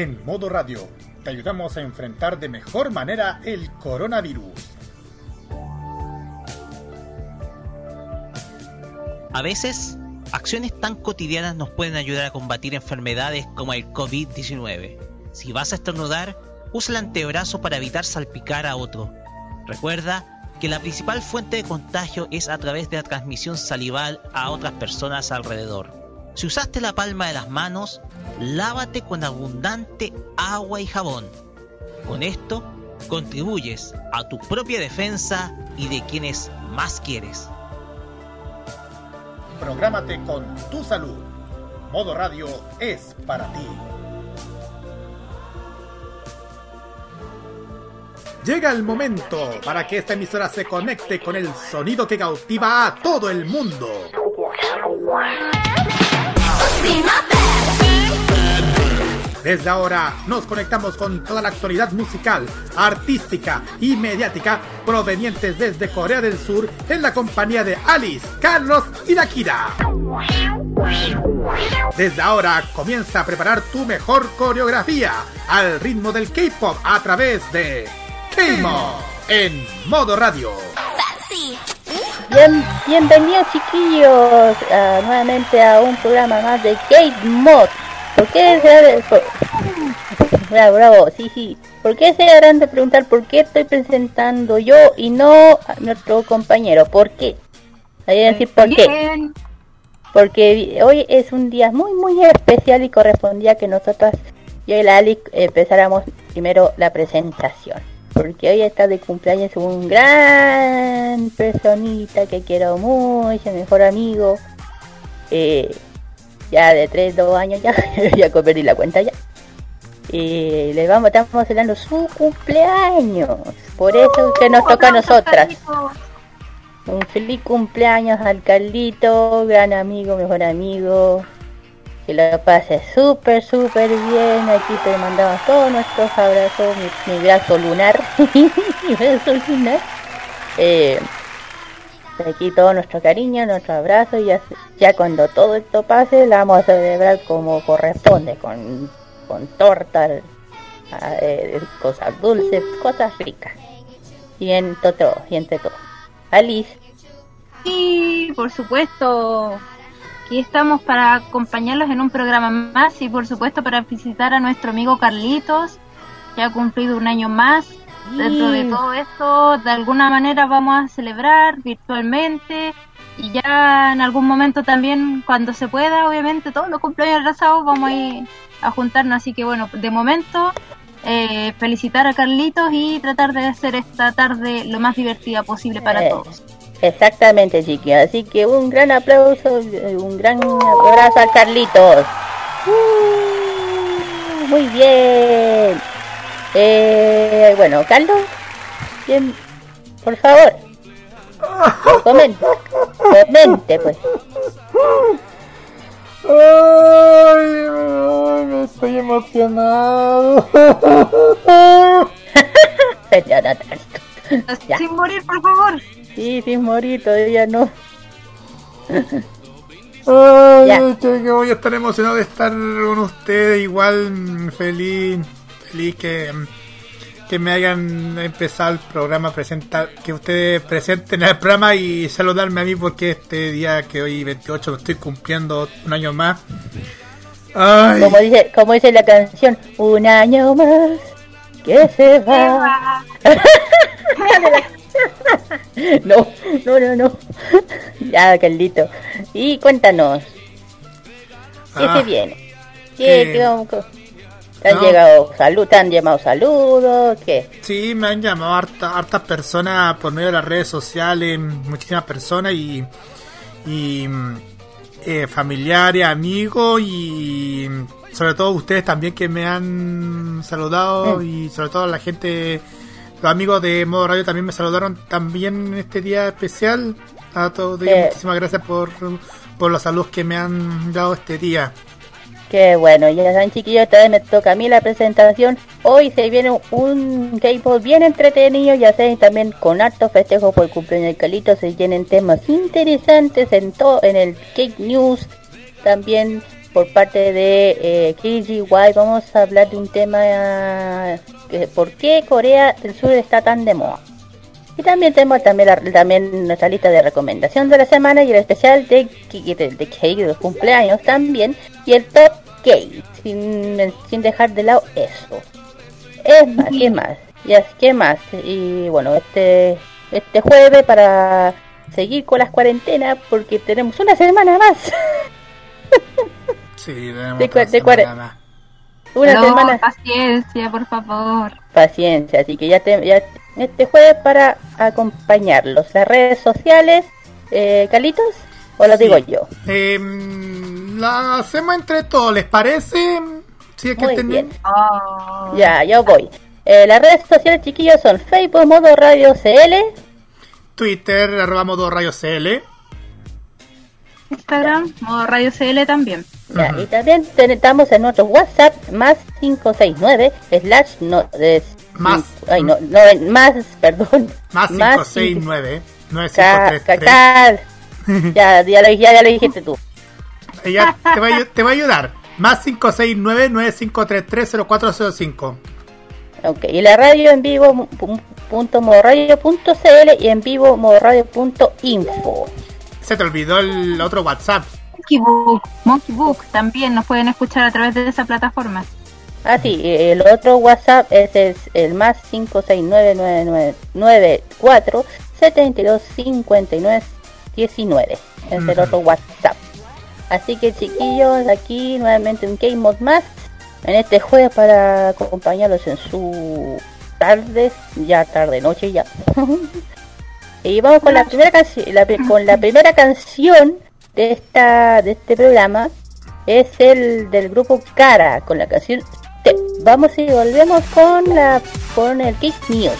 En modo radio, te ayudamos a enfrentar de mejor manera el coronavirus. A veces, acciones tan cotidianas nos pueden ayudar a combatir enfermedades como el COVID-19. Si vas a estornudar, usa el antebrazo para evitar salpicar a otro. Recuerda que la principal fuente de contagio es a través de la transmisión salival a otras personas alrededor. Si usaste la palma de las manos, lávate con abundante agua y jabón. Con esto, contribuyes a tu propia defensa y de quienes más quieres. Prográmate con tu salud. Modo Radio es para ti. Llega el momento para que esta emisora se conecte con el sonido que cautiva a todo el mundo. Desde ahora nos conectamos con toda la actualidad musical, artística y mediática provenientes desde Corea del Sur en la compañía de Alice, Carlos y Nakira. Desde ahora comienza a preparar tu mejor coreografía al ritmo del K-pop a través de K-Mod en modo radio. Bien, bienvenidos chiquillos nuevamente a un programa más de K-Mod. ¿Por qué se bravo, bravo, sí, sí. ¿Por qué se harán de preguntar por qué estoy presentando yo y no a nuestro compañero? ¿Por qué? Ahí decir por qué. Porque hoy es un día muy, muy especial y correspondía que nosotras y el Ali empezáramos primero la presentación porque hoy está de cumpleaños un gran personita que quiero mucho, mejor amigo. Eh, ya de 3, 2 años ya, ya perdí la cuenta ya. Y le vamos, estamos celebrando su cumpleaños. Por eso que nos toca a nosotras. Un feliz cumpleaños al Carlito, gran amigo, mejor amigo, que lo pase súper, súper bien. Aquí te mandamos todos nuestros abrazos, mi, brazo lunar. mi brazo lunar. Eh, aquí todo nuestro cariño, nuestro abrazo. Y ya, ya cuando todo esto pase, la vamos a celebrar como corresponde, con, con torta, eh, cosas dulces, cosas ricas. Y en todo, y entre todo. Alice. Sí, por supuesto aquí estamos para acompañarlos en un programa más y por supuesto para visitar a nuestro amigo Carlitos, que ha cumplido un año más. Dentro de todo esto, de alguna manera vamos a celebrar virtualmente y ya en algún momento también, cuando se pueda, obviamente todos los cumpleaños atrasados vamos a ir a juntarnos. Así que bueno, de momento eh, felicitar a Carlitos y tratar de hacer esta tarde lo más divertida posible para eh, todos. Exactamente, chiquillos. Así que un gran aplauso, un gran abrazo a Carlitos. Uh, muy bien. Eh, bueno, Carlos, bien, por favor. Comente, comente pues. Ay, me estoy emocionado. Sin morir, por favor. Sí, sin morir, todavía no. Ay, que voy a estar emocionado de estar con ustedes, igual feliz, feliz que, que me hayan empezado el programa, presentar, que ustedes presenten el programa y saludarme a mí porque este día que hoy 28 lo estoy cumpliendo un año más. Como dice, como dice la canción, un año más que se va. no, no, no, no. ya, Carlito. Y cuéntanos. ¿Qué se ah, viene? ¿Qué, ¿Te han llegado salud, te han llamado saludos? ¿Qué? Sí, me han llamado hartas personas por medio de las redes sociales, muchísimas personas y, y eh, familiares, amigos y sobre todo ustedes también que me han saludado mm. y sobre todo la gente los amigos de Modo Radio también me saludaron también en este día especial. A todos muchísimas gracias por, por los saludos que me han dado este día. Qué bueno, ya saben chiquillos, esta vez me toca a mí la presentación. Hoy se viene un K-pop bien entretenido, ya saben, también con alto festejo por el cumpleaños de Calito, se vienen temas interesantes en todo, en el Cake News, también por parte de eh, KGY vamos a hablar de un tema por qué Corea del Sur está tan de moda. Y también tenemos también, la- también nuestra lista de recomendación de la semana y el especial de, de, de Cake de los cumpleaños también y el top Cake sin, sin dejar de lado eso. Es más, ¿qué más? Ya, ¿qué más? Y bueno, este este jueves para seguir con las cuarentenas porque tenemos una semana más. Sí, tenemos De de semana más. Una no, semana paciencia, por favor. paciencia, así que ya, te, ya este jueves para acompañarlos. Las redes sociales, eh, Calitos, o lo digo yo. Em, la hacemos entre todos, ¿les parece? Sí, es que Muy bien. Oh. Ya, ya voy. Eh, las redes sociales, chiquillos, son Facebook, Modo Radio CL, Twitter, arroba modo rayo CL. Instagram, modo Radio CL también. Ya, y también estamos en nuestro WhatsApp más 569 slash no es Más. ay no, no más perdón Más cinco- 569 Ca- 9533. cacal. ya, ya, lo, ya, ya lo dijiste tú Ella te va, a te va a ayudar. Más 569 9533 0405. ok y la radio en vivo punto modoradio.cl y en vivo modoradio.info Se te olvidó el otro WhatsApp. Monkey Book, Monkey Book también nos pueden escuchar a través de esa plataforma. ah sí el otro WhatsApp es el, el más 5699994 7259 19 es el otro WhatsApp. Así que chiquillos aquí nuevamente un Game Mod más en este jueves para acompañarlos en su tarde ya tarde noche ya. Y vamos con la primera canción la con la primera canción de esta de este programa es el del grupo Cara con la canción Step. Vamos y volvemos con la con el Kick News.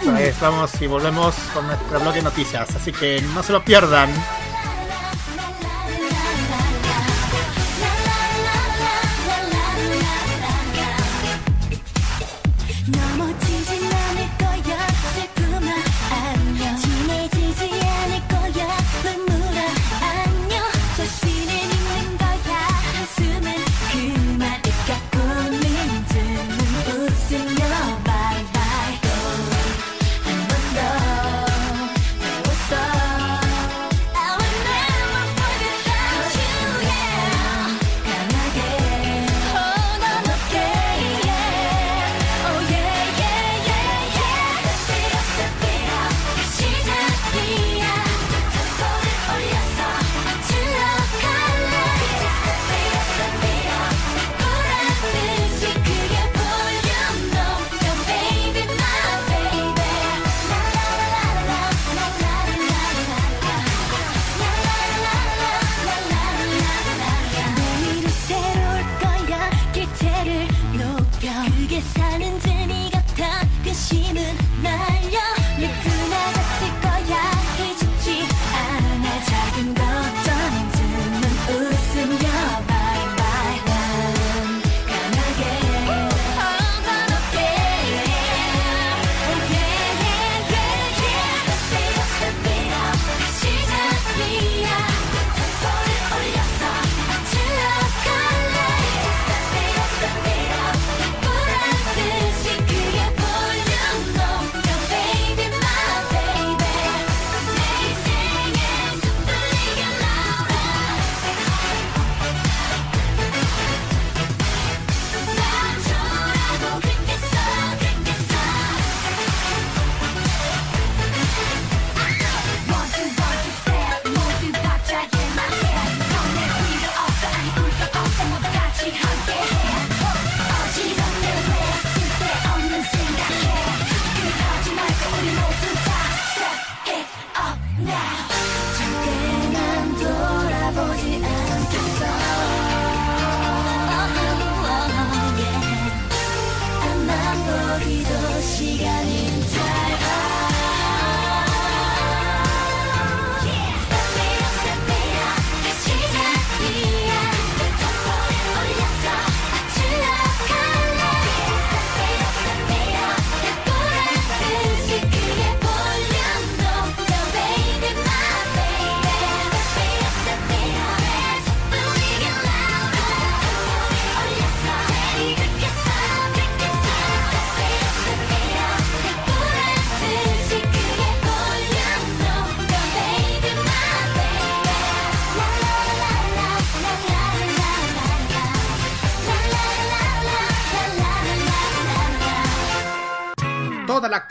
Eso es, vamos y volvemos con nuestro bloque de noticias. Así que no se lo pierdan.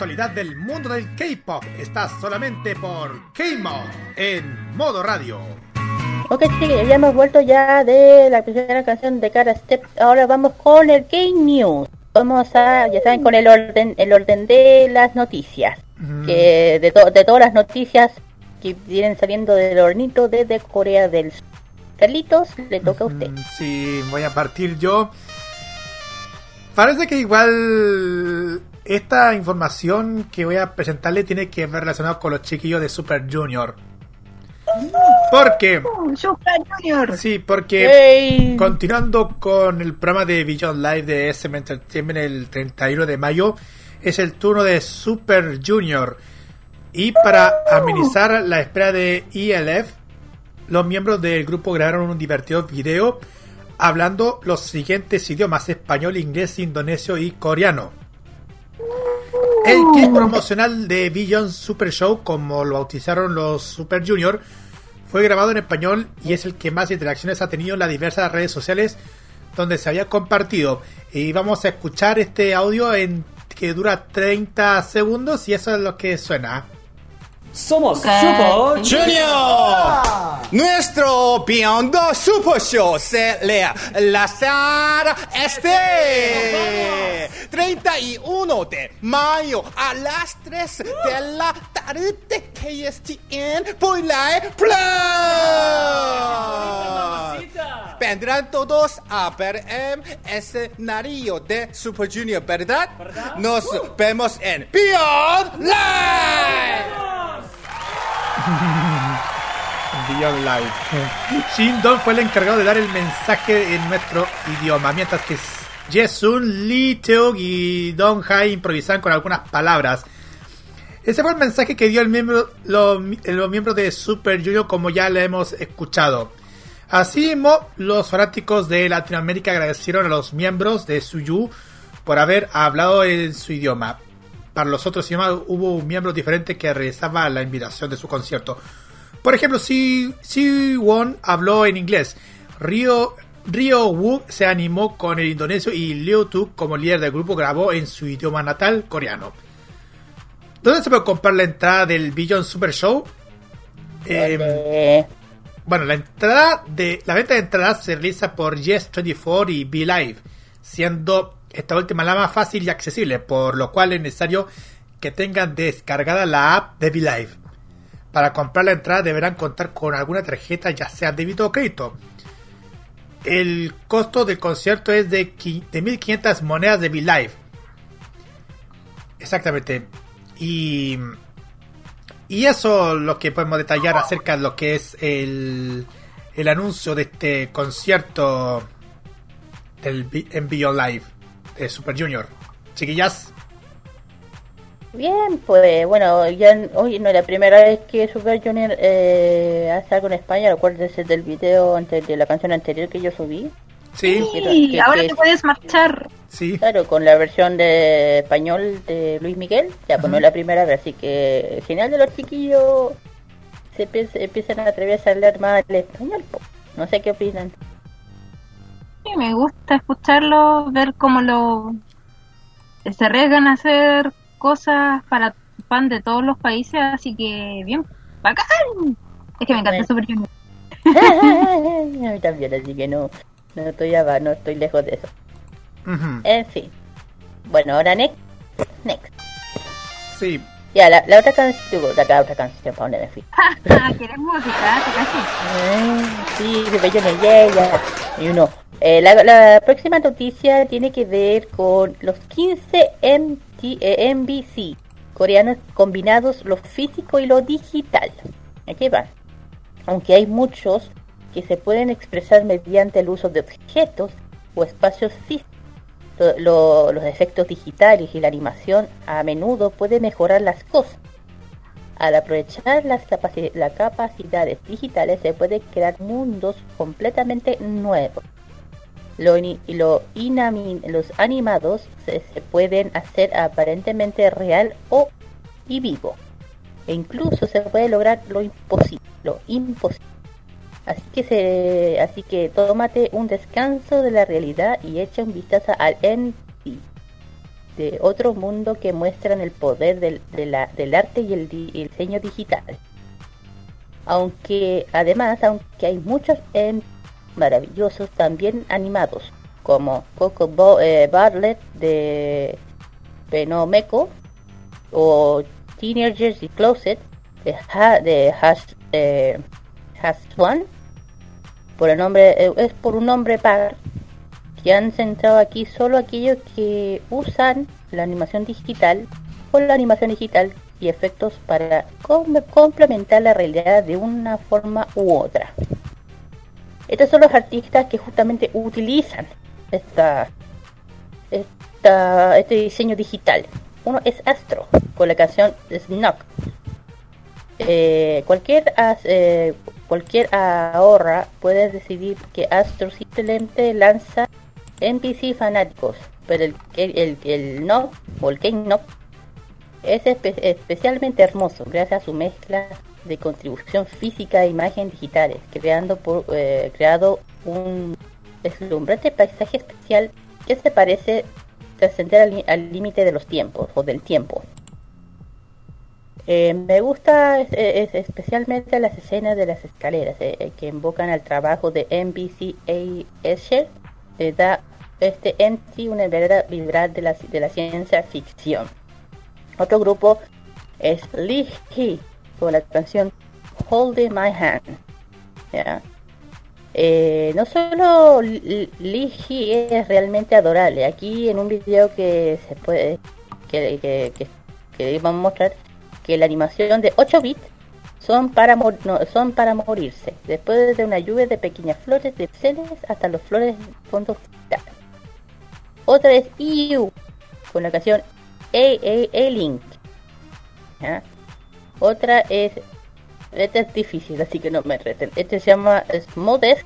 Actualidad del mundo del K-pop está solamente por K-Mod en modo radio. Ok, sí, ya hemos vuelto ya de la primera canción de Cara Step. Ahora vamos con el Game News. Vamos a, ya saben, con el orden, el orden de las noticias. Que de, to- de todas las noticias que vienen saliendo del hornito desde Corea del Sur. Carlitos, le toca a usted. Sí, voy a partir yo. Parece que igual esta información que voy a presentarle tiene que ver relacionado con los chiquillos de Super Junior. Porque, Super Junior. sí, porque continuando con el programa de Beyond Live de SM Entertainment el 31 de mayo, es el turno de Super Junior. Y para amenizar la espera de ELF, los miembros del grupo grabaron un divertido video hablando los siguientes idiomas: español, inglés, indonesio y coreano. El kit promocional de Beyond Super Show, como lo bautizaron los Super Junior, fue grabado en español y es el que más interacciones ha tenido en las diversas redes sociales donde se había compartido. Y vamos a escuchar este audio en que dura 30 segundos y eso es lo que suena. Somos. Super Junior. Nuestro Beyond Super Show se le lanzará este 31 de mayo a las 3 de la tarde KSTN por Live Plus. Vendrán todos a ver el escenario de Super Junior, ¿verdad? Nos vemos en Beyond Live. Beyond Live. Shin Don fue el encargado de dar el mensaje en nuestro idioma, mientras que Jesun, Lee Teog y Don Hai improvisaban con algunas palabras. Ese fue el mensaje que dio el miembro, los, los miembros de Super Junior, como ya le hemos escuchado. Asimismo, los fanáticos de Latinoamérica agradecieron a los miembros de Suyu por haber hablado en su idioma. Para los otros idiomas hubo un miembro diferente que realizaba la invitación de su concierto. Por ejemplo, si, si Won habló en inglés, Ryo, Ryo Woo se animó con el indonesio y Liu Tu, como líder del grupo, grabó en su idioma natal, coreano. ¿Dónde se puede comprar la entrada del Beyond Super Show? Eh, bueno, la entrada de la venta de entradas se realiza por Yes24 y Be Live, siendo esta última la más fácil y accesible, por lo cual es necesario que tengan descargada la app de Be Live. Para comprar la entrada deberán contar con alguna tarjeta, ya sea débito o crédito. El costo del concierto es de, qui- de 1500 monedas de Be Live. Exactamente. Y y eso es lo que podemos detallar acerca de lo que es el, el anuncio de este concierto del en Live de Super Junior. Chiquillas, bien, pues bueno, ya hoy no es la primera vez que Super Junior eh, hace algo en España, acuérdense del video de la canción anterior que yo subí. sí, Sí, que- ahora que- te puedes marchar. sí, Claro, con la versión de español de Luis Miguel, ya pues no es la primera vez, así que genial de los chiquillos se empie- empiezan a atreverse a hablar más el español. po. No sé qué opinan. Me gusta escucharlo, ver cómo lo se arriesgan a hacer cosas para fan de todos los países, así que bien, bacán. Es que me encanta Bueno. Super Junior. a mí también, así que no, no estoy abajo, no estoy lejos de eso. ujú, En fin. Bueno, ahora next. Next. sí. Ya, la, la otra canción, la, la otra canción, ¿para dónde me fui? ¿Quieres música? Te. Ah, sí, Super Junior, ya, ya. Y uno. Eh, la, la próxima noticia tiene que ver con los 15 MT, MBC coreanos combinados lo físico y lo digital. Aquí van. Aunque hay muchos que se pueden expresar mediante el uso de objetos o espacios físicos. Lo- lo- los efectos digitales y la animación a menudo puede mejorar las cosas. Al aprovechar las, las capacidades digitales se puede crear mundos completamente nuevos. Lo lo los animados se, pueden hacer aparentemente real o y vivo. E incluso se puede lograr lo imposible, lo imposible. Así que se, así que tómate un descanso de la realidad y echa un vistazo al NT. de otro mundo que muestran el poder del, del arte y el, diseño digital. Aunque además, aunque hay muchos en maravillosos también animados, como Coco Bo- eh, Bartlett de Penomeco o Teenagers y Closet de, ha de Has, eh, Haswan, por el nombre, eh, es por un nombre par que han centrado aquí solo aquellos que usan la animación digital o la animación digital y efectos para com- complementar la realidad de una forma u otra. Estos son los artistas que justamente utilizan esta, este diseño digital. Uno es Astro con la canción Snuck. Eh, cualquier eh, cualquier ahorra puede decidir que Astro simplemente lanza NPC fanáticos, pero el el, el, no o el no es espe- especialmente hermoso gracias a su mezcla de contribución física e imagen digitales, creando por, eh, creado un deslumbrante paisaje especial que se parece trascender al límite de los tiempos o del tiempo. Eh, me gusta es- es- especialmente las escenas de las escaleras eh, eh, que invocan al trabajo de NBC Escher. Le da este ente una verdadera vibrar de la, de la ciencia ficción. Otro grupo es Lee con la canción Holding My Hand. ¿ya? Eh, no solo Li- Lee Hee es realmente adorable. Aquí en un video que se puede que, que, que, vamos a mostrar que la animación de 8 bits son para no, son para morirse. Después de una lluvia de pequeñas flores de pixeles hasta los flores de fondo digital. Otra es EU con la canción A Link. ¿ya? Otra es esta es difícil, así que no me reten. Este se llama Smodest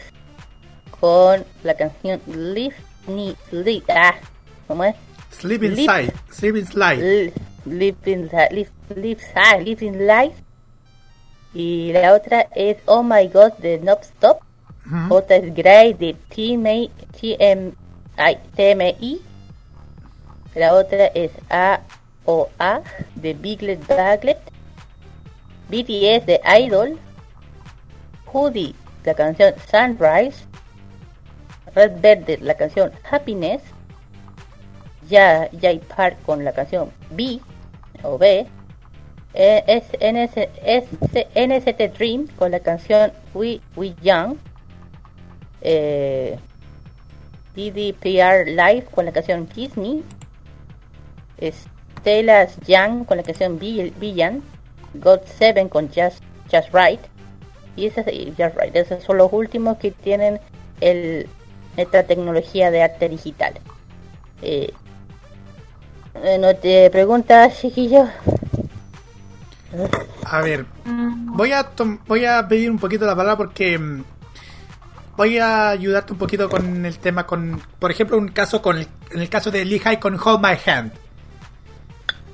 con la canción Live Ni Live. Ah, ¿cómo es? Sleep Inside. Sleep Inside. Live in Li- live, live, live in life. Y la otra es Oh My God de Non Stop. Otra es Grey de TMI, TMI. La otra es AOA de Biglet Baglet. BTS de Idol. Hoodie, la canción Sunrise. Red Verde, la canción Happiness. Ya Jay Park con la canción B o B. S- NST Dream con la canción We We Young. Eh, DDPR Live con la canción Kiss Me. Stella's Young con la canción Vill- Villan. God 7 con Just, Just Right. Y esas, Just Right. Esos son los últimos que tienen el, esta tecnología de arte digital. Eh, no te preguntas, chiquillo. A ver, voy a voy a pedir un poquito la palabra porque mm, voy a ayudarte un poquito con el tema con, por ejemplo, un caso con el, en el caso de Lehigh con Hold My Hand.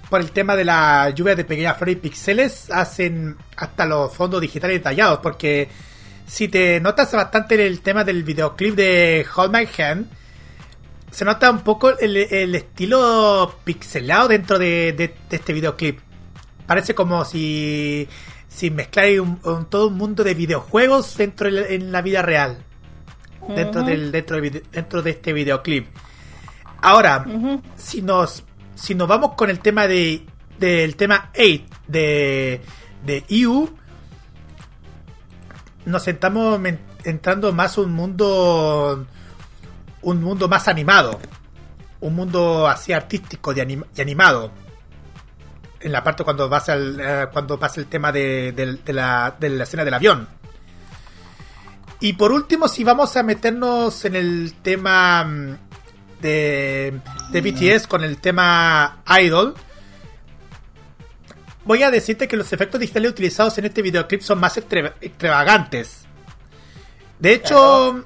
Por el tema de la lluvia de pequeñas flores y píxeles hacen hasta los fondos digitales detallados porque si te notas bastante el tema del videoclip de Hold My Hand se nota un poco el, el estilo pixelado dentro de, de- de este videoclip. Parece como si, si mezclara un, un- todo un mundo de videojuegos dentro de, la- en la vida real. Dentro, Ujú. del, dentro, de, vide- dentro de este videoclip. Ahora, si nos si nos vamos con el tema de del tema 8 de de EU nos estamos entrando más un mundo un mundo más animado un mundo así artístico de anim- y animado. En la parte cuando pasa el, eh, cuando pasa el tema de, de la, de la escena del avión. Y por último si vamos a meternos en el tema mm, de, BTS con el tema Idol voy a decirte que los efectos digitales utilizados en este videoclip son más extravagantes de hecho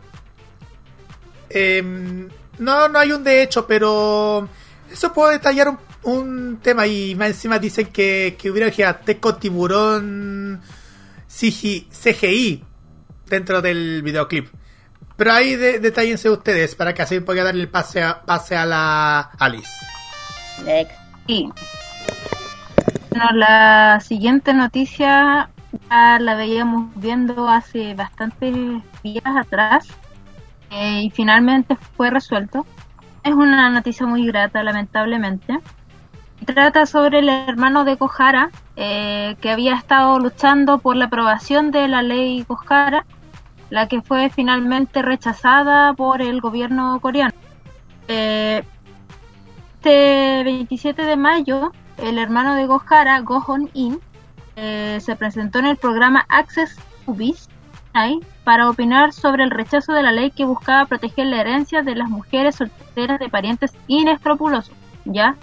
em, no, no hay un de hecho, pero eso puedo detallar un, tema y más encima dicen que, que hubiera gigantesco tiburón CGI dentro del videoclip. Pero ahí de, detállense ustedes para que así pueda darle el pase a, pase a la Alice. Sí. Bueno, la siguiente noticia ya la veíamos viendo hace bastantes días atrás eh, y finalmente fue resuelto. Es una noticia muy grata, lamentablemente. Trata sobre el hermano de Kohara, eh, que había estado luchando por la aprobación de la ley Kohara, la que fue finalmente rechazada por el gobierno coreano. Eh, este 27 de mayo, el hermano de Gohara, Gohon In, eh, se presentó en el programa Access Ubis para opinar sobre el rechazo de la ley que buscaba proteger la herencia de las mujeres solteras de parientes inescrupulosos. ¿Ya?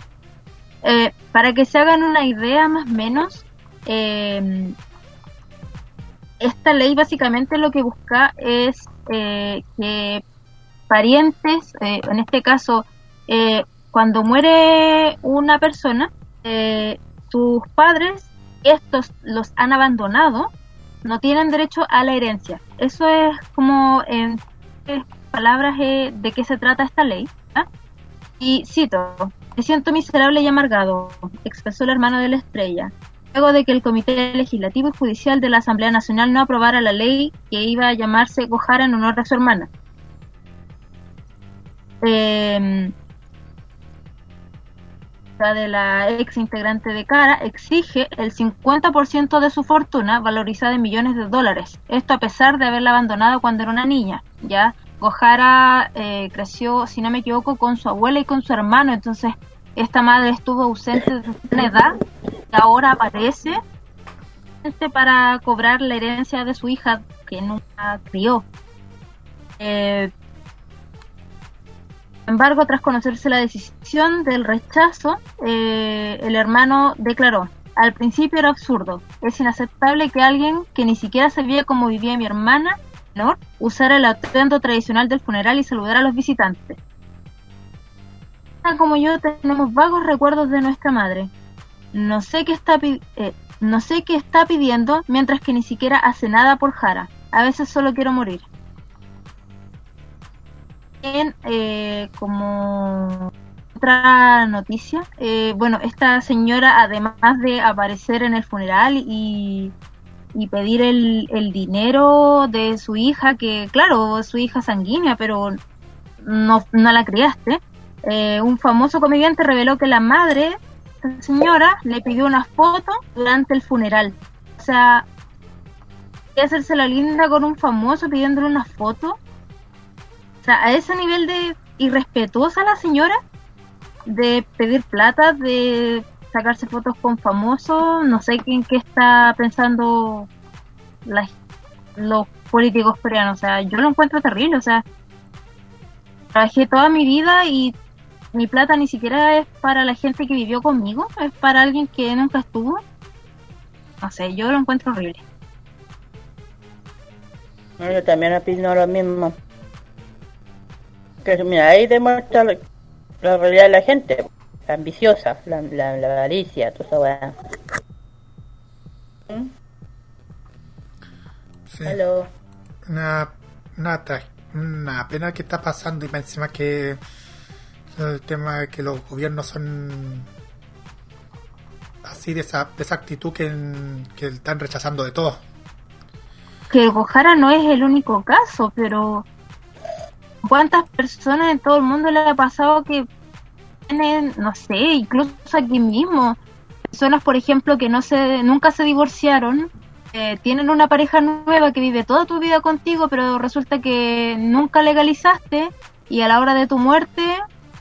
Eh, para que se hagan una idea más o menos, eh, esta ley básicamente lo que busca es eh, que parientes, eh, en este caso, eh, cuando muere una persona, eh, sus padres, estos los han abandonado, no tienen derecho a la herencia. Eso es como en palabras de qué se trata esta ley. ¿ah? Y cito, me siento miserable y amargado, expresó el hermano de la estrella, luego de que el Comité Legislativo y Judicial de la Asamblea Nacional no aprobara la ley que iba a llamarse Gojara en honor a su hermana. Eh, de la ex integrante de Cara exige el 50% de su fortuna valorizada en millones de dólares. Esto a pesar de haberla abandonado cuando era una niña. Ya Gojara eh, creció, si no me equivoco, con su abuela y con su hermano. Entonces esta madre estuvo ausente desde una edad y ahora aparece para cobrar la herencia de su hija que nunca crió. Eh, sin embargo, tras conocerse la decisión del rechazo, eh, el hermano declaró, al principio era absurdo, es inaceptable que alguien que ni siquiera sabía cómo vivía mi hermana menor usara el atuendo tradicional del funeral y saludara a los visitantes. Como yo tenemos vagos recuerdos de nuestra madre. No sé qué está, eh, no sé qué está pidiendo mientras que ni siquiera hace nada por Jara. A veces solo quiero morir también, eh, como otra noticia, eh, bueno, esta señora, además de aparecer en el funeral y, y pedir el, el dinero de su hija, que claro, su hija sanguínea, pero no, no la criaste, eh, un famoso comediante reveló que la madre, esta señora, le pidió una foto durante el funeral. O sea, hacerse la linda con un famoso pidiéndole una foto. O sea, a ese nivel de irrespetuosa la señora, de pedir plata, de sacarse fotos con famosos, no sé en qué está pensando la- los políticos coreanos. O sea, yo lo encuentro terrible. O sea, trabajé toda mi vida y mi plata ni siquiera es para la gente que vivió conmigo, es para alguien que nunca estuvo. No sé, yo lo encuentro horrible. No, Yo también opino lo mismo. Que mira, ahí demuestra la, la realidad de la gente, la ambiciosa, la, la, la avaricia, toda esa weá. ¿Mm? Sí. Una, una, una pena que está pasando y más encima que el tema de que los gobiernos son así de esa, de esa actitud que, que están rechazando de todo. Que Gojara no es el único caso, pero ¿cuántas personas en todo el mundo le ha pasado que tienen, no sé, incluso aquí mismo, personas, por ejemplo, que no se, nunca se divorciaron, eh, tienen una pareja nueva que vive toda tu vida contigo, pero resulta que nunca legalizaste y a la hora de tu muerte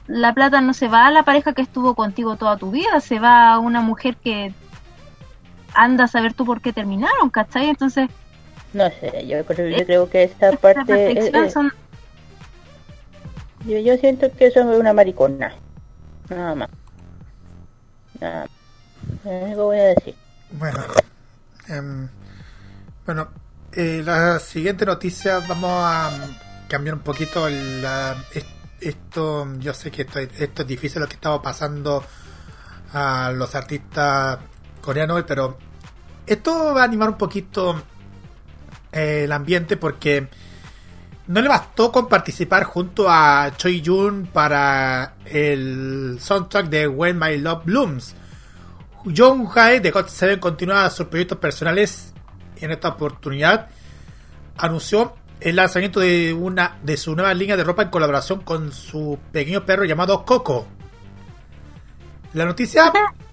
la plata no se va a la pareja que estuvo contigo toda tu vida, se va a una mujer que anda a saber tú por qué terminaron, ¿cachai? Entonces, No sé, yo creo, yo creo que esta parte... eh, reflexiones eh, son yo, yo siento que eso es una maricona. Nada más. Nada más. Lo voy a decir. Bueno, em, bueno, eh, la siguiente noticia vamos a mm, cambiar un poquito la, es- esto. Yo sé que esto, es difícil lo que estamos pasando a los artistas coreanos, pero esto va a animar un poquito eh, el ambiente porque No le bastó con participar junto a Choi Jun para el soundtrack de When My Love Blooms. Jung Hae de God Seven continúa sus proyectos personales en esta oportunidad anunció el lanzamiento de una de su nueva línea de ropa en colaboración con su pequeño perro llamado Coco. La noticia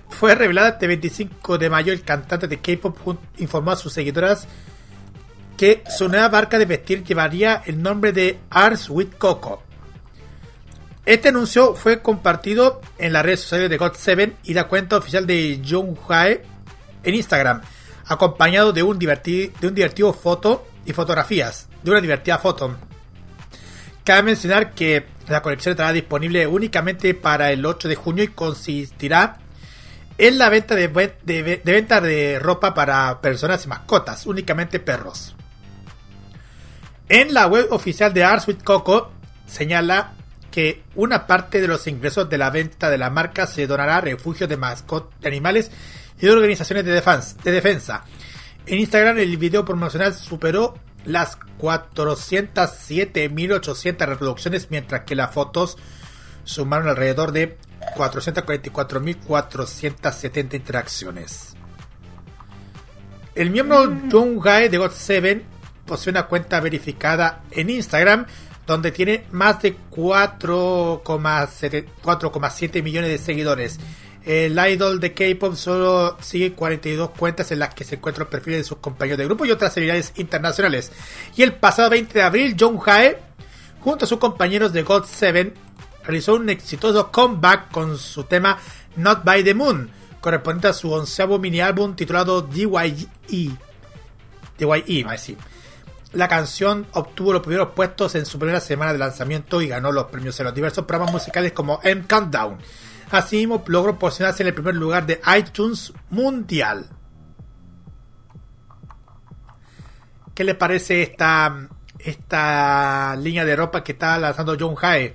fue revelada este 25 de mayo. El cantante de K-pop informó a sus seguidoras que su nueva marca de vestir llevaría el nombre de Arts with Coco. Este anuncio fue compartido en las redes sociales de God7 y la cuenta oficial de Jung Hae en Instagram, acompañado de un, de un divertido foto y fotografías, de una divertida foto. Cabe mencionar que la colección estará disponible únicamente para el 8 de junio y consistirá en la venta de, de de venta de ropa para personas y mascotas, únicamente perros. En la web oficial de Arts with Coco señala que una parte de los ingresos de la venta de la marca se donará a refugios de mascotas de animales y de organizaciones de defensa. En Instagram el video promocional superó las 407.800 reproducciones, mientras que las fotos sumaron alrededor de 444.470 interacciones. El miembro Jung Gae de God7 posee una cuenta verificada en Instagram donde tiene más de 4,7 4,7 millones de seguidores. El idol de K-pop solo sigue 42 cuentas en las que se encuentran perfiles de sus compañeros de grupo y otras celebridades internacionales. Y el pasado 20 de abril, Jung Hae, junto a sus compañeros de God7, realizó un exitoso comeback con su tema Not by the Moon, correspondiente a su onceavo mini álbum titulado DYE. DYE, va a decir. La canción obtuvo los primeros puestos en su primera semana de lanzamiento y ganó los premios en los diversos programas musicales como M Countdown. Asimismo, logró posicionarse en el primer lugar de iTunes Mundial. ¿Qué le parece esta, esta línea de ropa que está lanzando John Hae?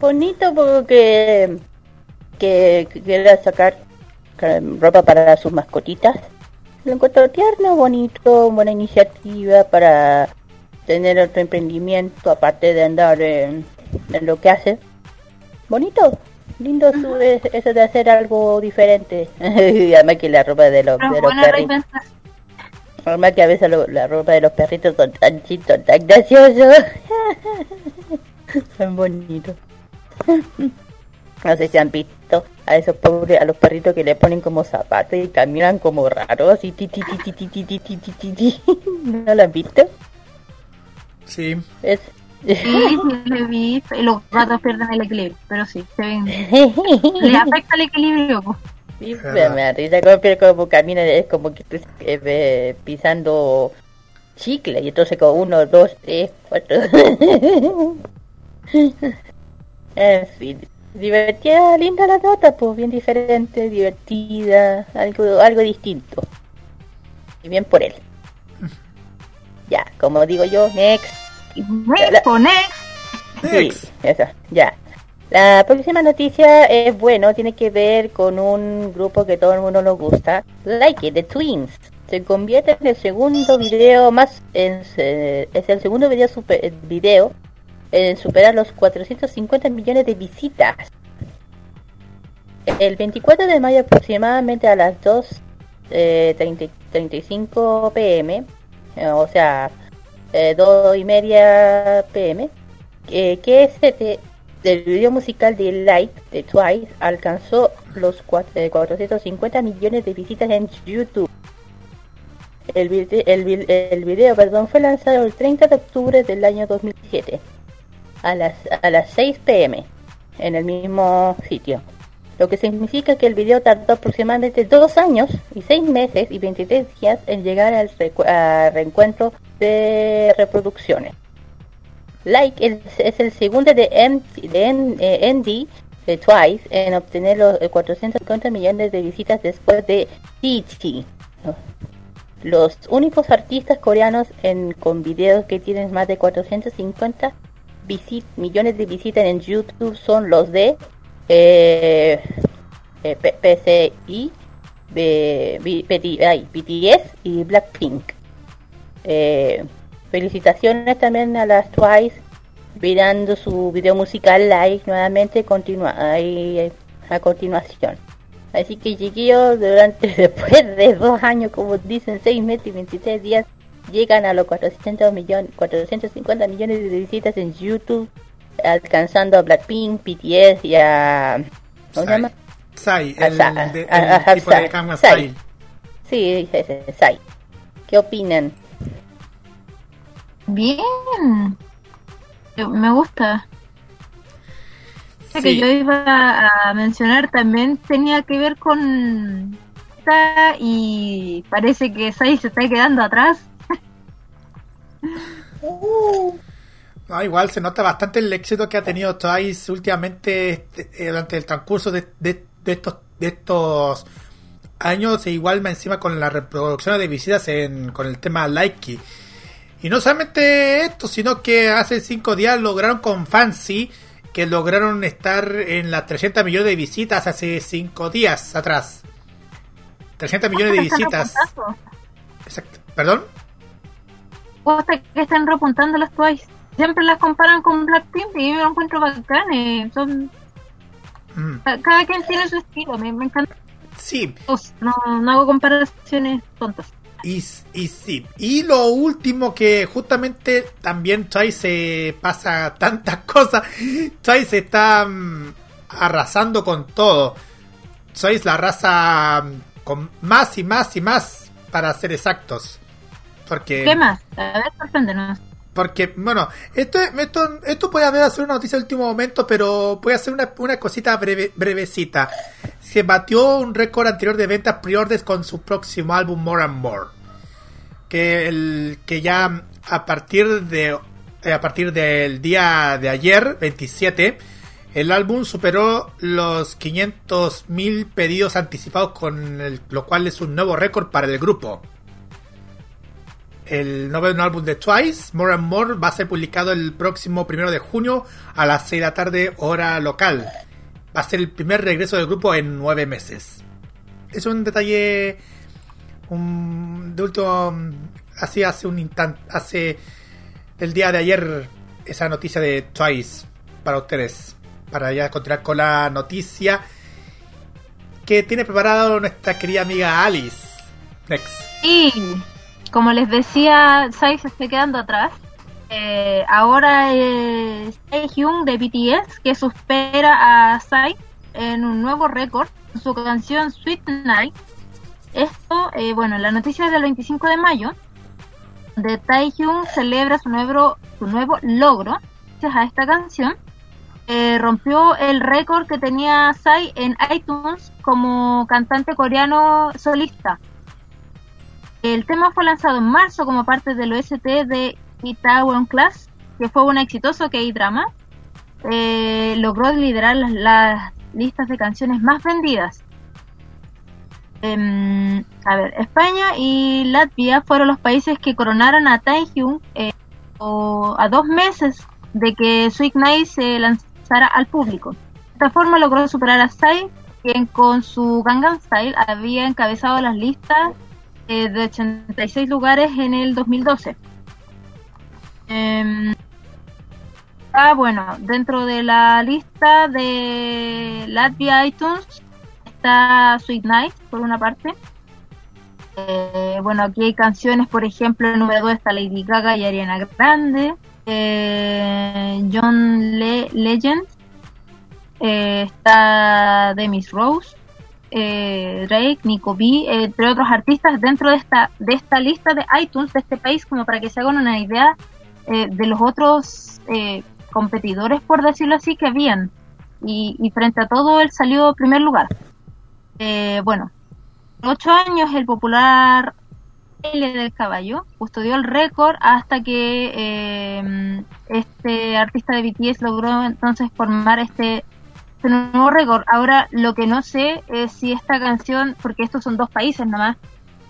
Bonito porque que, quiera sacar eh, ropa para sus mascotitas. Lo encuentro tierno, bonito, buena iniciativa para tener otro emprendimiento aparte de andar en, en lo que hace. Bonito, lindo su, es- eso de hacer algo diferente. Y Además que la ropa de los, Pero de los buena perritos. Además que a veces lo- la ropa de los perritos son tan chitos, tan graciosos. son bonitos. No sé si han visto a esos pobres, a los perritos que le ponen como zapatos y caminan como raros y ti ti ti ti ti ti ti ti ti ti ti. ¿No lo han visto? Sí. Es... Sí, sí, lo he visto. Y los gatos pierden el equilibrio, pero sí, se ven. Les afecta el equilibrio. Sí, me, me da risa como, camina, es como que eh, pisando chicle y entonces como uno, dos, tres, cuatro. en fin, divertida, linda la nota, pues bien diferente, divertida, algo, algo distinto. Y bien por él. Ya, como digo yo, next. Next, next. Sí, eso, ya. La próxima noticia es bueno, tiene que ver con un grupo que todo el mundo nos gusta, Like It, The Twins. Se convierte en el segundo video más, en, eh, es el segundo video, super, eh, video en superar los 450 millones de visitas. El 24 de mayo aproximadamente a las 2 eh, 30 35 pm, eh, o sea, eh, 2 y media pm, eh, que este del video musical de Light de Twice alcanzó los cua- eh, 450 millones de visitas en YouTube. El, vide- el, el video perdón, fue lanzado el 30 de octubre del año 2007 a las, a las 6 pm en el mismo sitio. Lo que significa que el video tardó aproximadamente dos años y seis meses y 23 días en llegar al reencuentro de reproducciones. Like es, el segundo de, M, de N- eh, de Twice en obtener los eh, 450 millones de visitas después de TT. Los únicos artistas coreanos en, con videos que tienen más de 450 visit- millones de visitas en YouTube son los de eh, eh, PCI, BTS y Blackpink. Eh, felicitaciones también a las Twice, mirando su video musical live nuevamente continua ahí, a continuación. Así que chiquillos, durante después de dos años, como dicen, seis meses y 26 días, llegan a los 400 millones, 450 millones de visitas en YouTube, alcanzando a Blackpink, BTS y a... ¿Cómo se llama? Sai, A el, a- el a- tipo de Sai. Sí, ese, ese, Sai. ¿Qué opinan? Bien. Me gusta. Que yo iba a mencionar también tenía que ver con esta y parece que Sai se está quedando atrás. No, igual se nota bastante el éxito que ha tenido Twice últimamente este, eh, durante el transcurso de, de- de estos de estos años e igual encima con la reproducción de visitas en, con el tema Likey. Y no solamente esto, sino que hace cinco días lograron con Fancy que lograron estar en las 300 millones de visitas hace cinco días atrás. 300 millones de visitas. Exacto. ¿Perdón? Gusta que están repuntando las Twice. Siempre las comparan con Blackpink y yo lo encuentro bacán. eh, Son, Mm, cada quien tiene su estilo. Me, me encanta. Sí, No, no hago comparaciones tontas. Y, y sí, y lo último que justamente también Twice se pasa tantas cosas, Twice está mm, arrasando con todo. Twice la arrasa mm, con más y más y más para ser exactos. Porque, ¿Qué más? A ver, sorpréndenos. Porque bueno, esto, esto, esto puede haber sido una noticia de último momento, pero voy a hacer una, una cosita breve, brevecita. Se batió un récord anterior de ventas pre-orders con su próximo álbum More and More. Que, el, que ya a partir de eh, a partir del día de ayer, 27, el álbum superó los 500.000 pedidos anticipados, con el- lo cual es un nuevo récord para el grupo. El noveno álbum de Twice, More and More, va a ser publicado el próximo primero de junio a las 6 de la tarde, hora local. Va a ser el primer regreso del grupo en nueve meses. Es un detalle un, de último. Así hace un instante. Hace el día de ayer esa noticia de Twice para ustedes. Para ya continuar con la noticia que tiene preparado nuestra querida amiga Alice. Next. Como les decía, Sai se está quedando atrás. Eh, ahora es Taehyung de BTS que supera a Sai en un nuevo récord su canción Sweet Night. Esto, eh, bueno, la noticia es del 25 de mayo de Taehyung celebra su nuevo, su nuevo logro gracias a esta canción. Eh, rompió el récord que tenía Sai en iTunes como cantante coreano solista. El tema fue lanzado en marzo como parte del OST de Itaewon Class, que fue un exitoso K-drama. Eh, logró liderar las, listas de canciones más vendidas. Em, a ver, España y Latvia fueron los países que coronaron a Taehyung eh, a dos meses de que Sweet Night se lanzara al público. De esta forma logró superar a Psy, quien con su Gangnam Style había encabezado las listas eh, de 86 lugares en el 2012. Em, ah, bueno, dentro de la lista de Latvia iTunes está Sweet Night, por una parte. Eh, bueno, aquí hay canciones, por ejemplo, el número 2 está Lady Gaga y Ariana Grande. Eh, John Le Legend. Eh, está Demis Rose. Eh, Drake, Nico B, eh, entre otros artistas dentro de esta, de esta lista de iTunes de este país, como para que se hagan una idea eh, de los otros eh, competidores, por decirlo así, que habían. Y, frente a todo, él salió primer lugar. Eh, bueno, ocho años el popular L del caballo custodió el récord hasta que eh, este artista de BTS logró entonces formar este, nuevo récord. Ahora lo que no sé es si esta canción, porque estos son dos países nomás,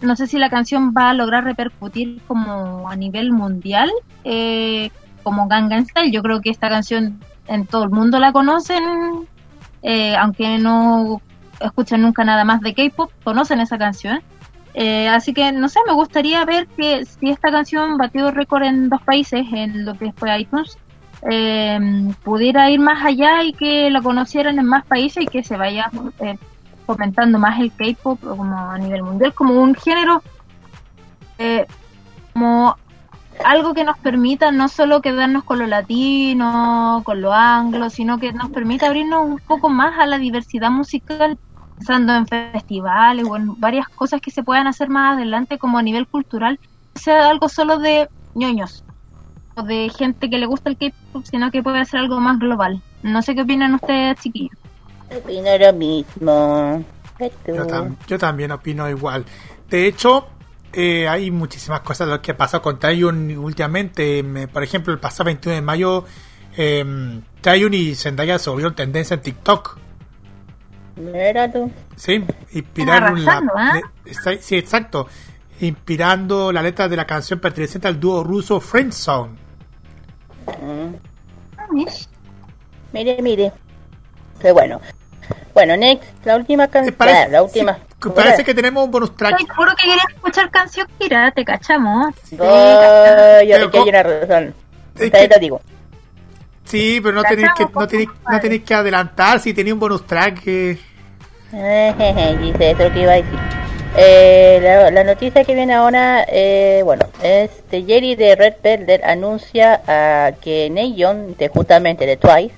no sé si la canción va a lograr repercutir como a nivel mundial, eh, como Gangnam Style. Yo creo que esta canción en todo el mundo la conocen, eh, aunque no escuchan nunca nada más de K-pop, conocen esa canción. Eh, así que, no sé, me gustaría ver que si esta canción batió récord en dos países, en lo que fue iTunes, eh, pudiera ir más allá y que la conocieran en más países y que se vaya eh, fomentando más el K-pop como a nivel mundial, como un género, eh, como algo que nos permita no solo quedarnos con lo latino, con lo anglo, sino que nos permita abrirnos un poco más a la diversidad musical, pensando en festivales o en varias cosas que se puedan hacer más adelante como a nivel cultural, sea algo solo de ñoños de gente que le gusta el K-pop, sino que puede ser algo más global. No sé qué opinan ustedes, chiquillos. Opino lo mismo. Yo, tam- yo también opino igual. De hecho, eh, hay muchísimas cosas de lo que ha pasado con Taeyun últimamente. Me- por ejemplo, el pasado 21 de mayo, eh, Taeyun y Zendaya se volvieron tendencia en TikTok. Mira tú. Sí, inspiraron la. está- sí, exacto. Inspirando la letra de la canción perteneciente al dúo ruso Friendzone. Mire, mire. Pero bueno. Bueno, next, la última Eh, canción. parece, la última. sí, que parece que tenemos un bonus track. Ay, juro que quería escuchar canción Kira, te cachamos. Ay, yo Pero que hay una razón. Es Te que- lo digo. Sí, pero no tenéis que, no tenéis, no tenéis que adelantar si tenía un bonus track. eh. Dice eso lo que iba a decir. Eh, la, la noticia que viene ahora, eh, bueno, este Jerry de Red Velvet anuncia ah, que Neon, de justamente de Twice,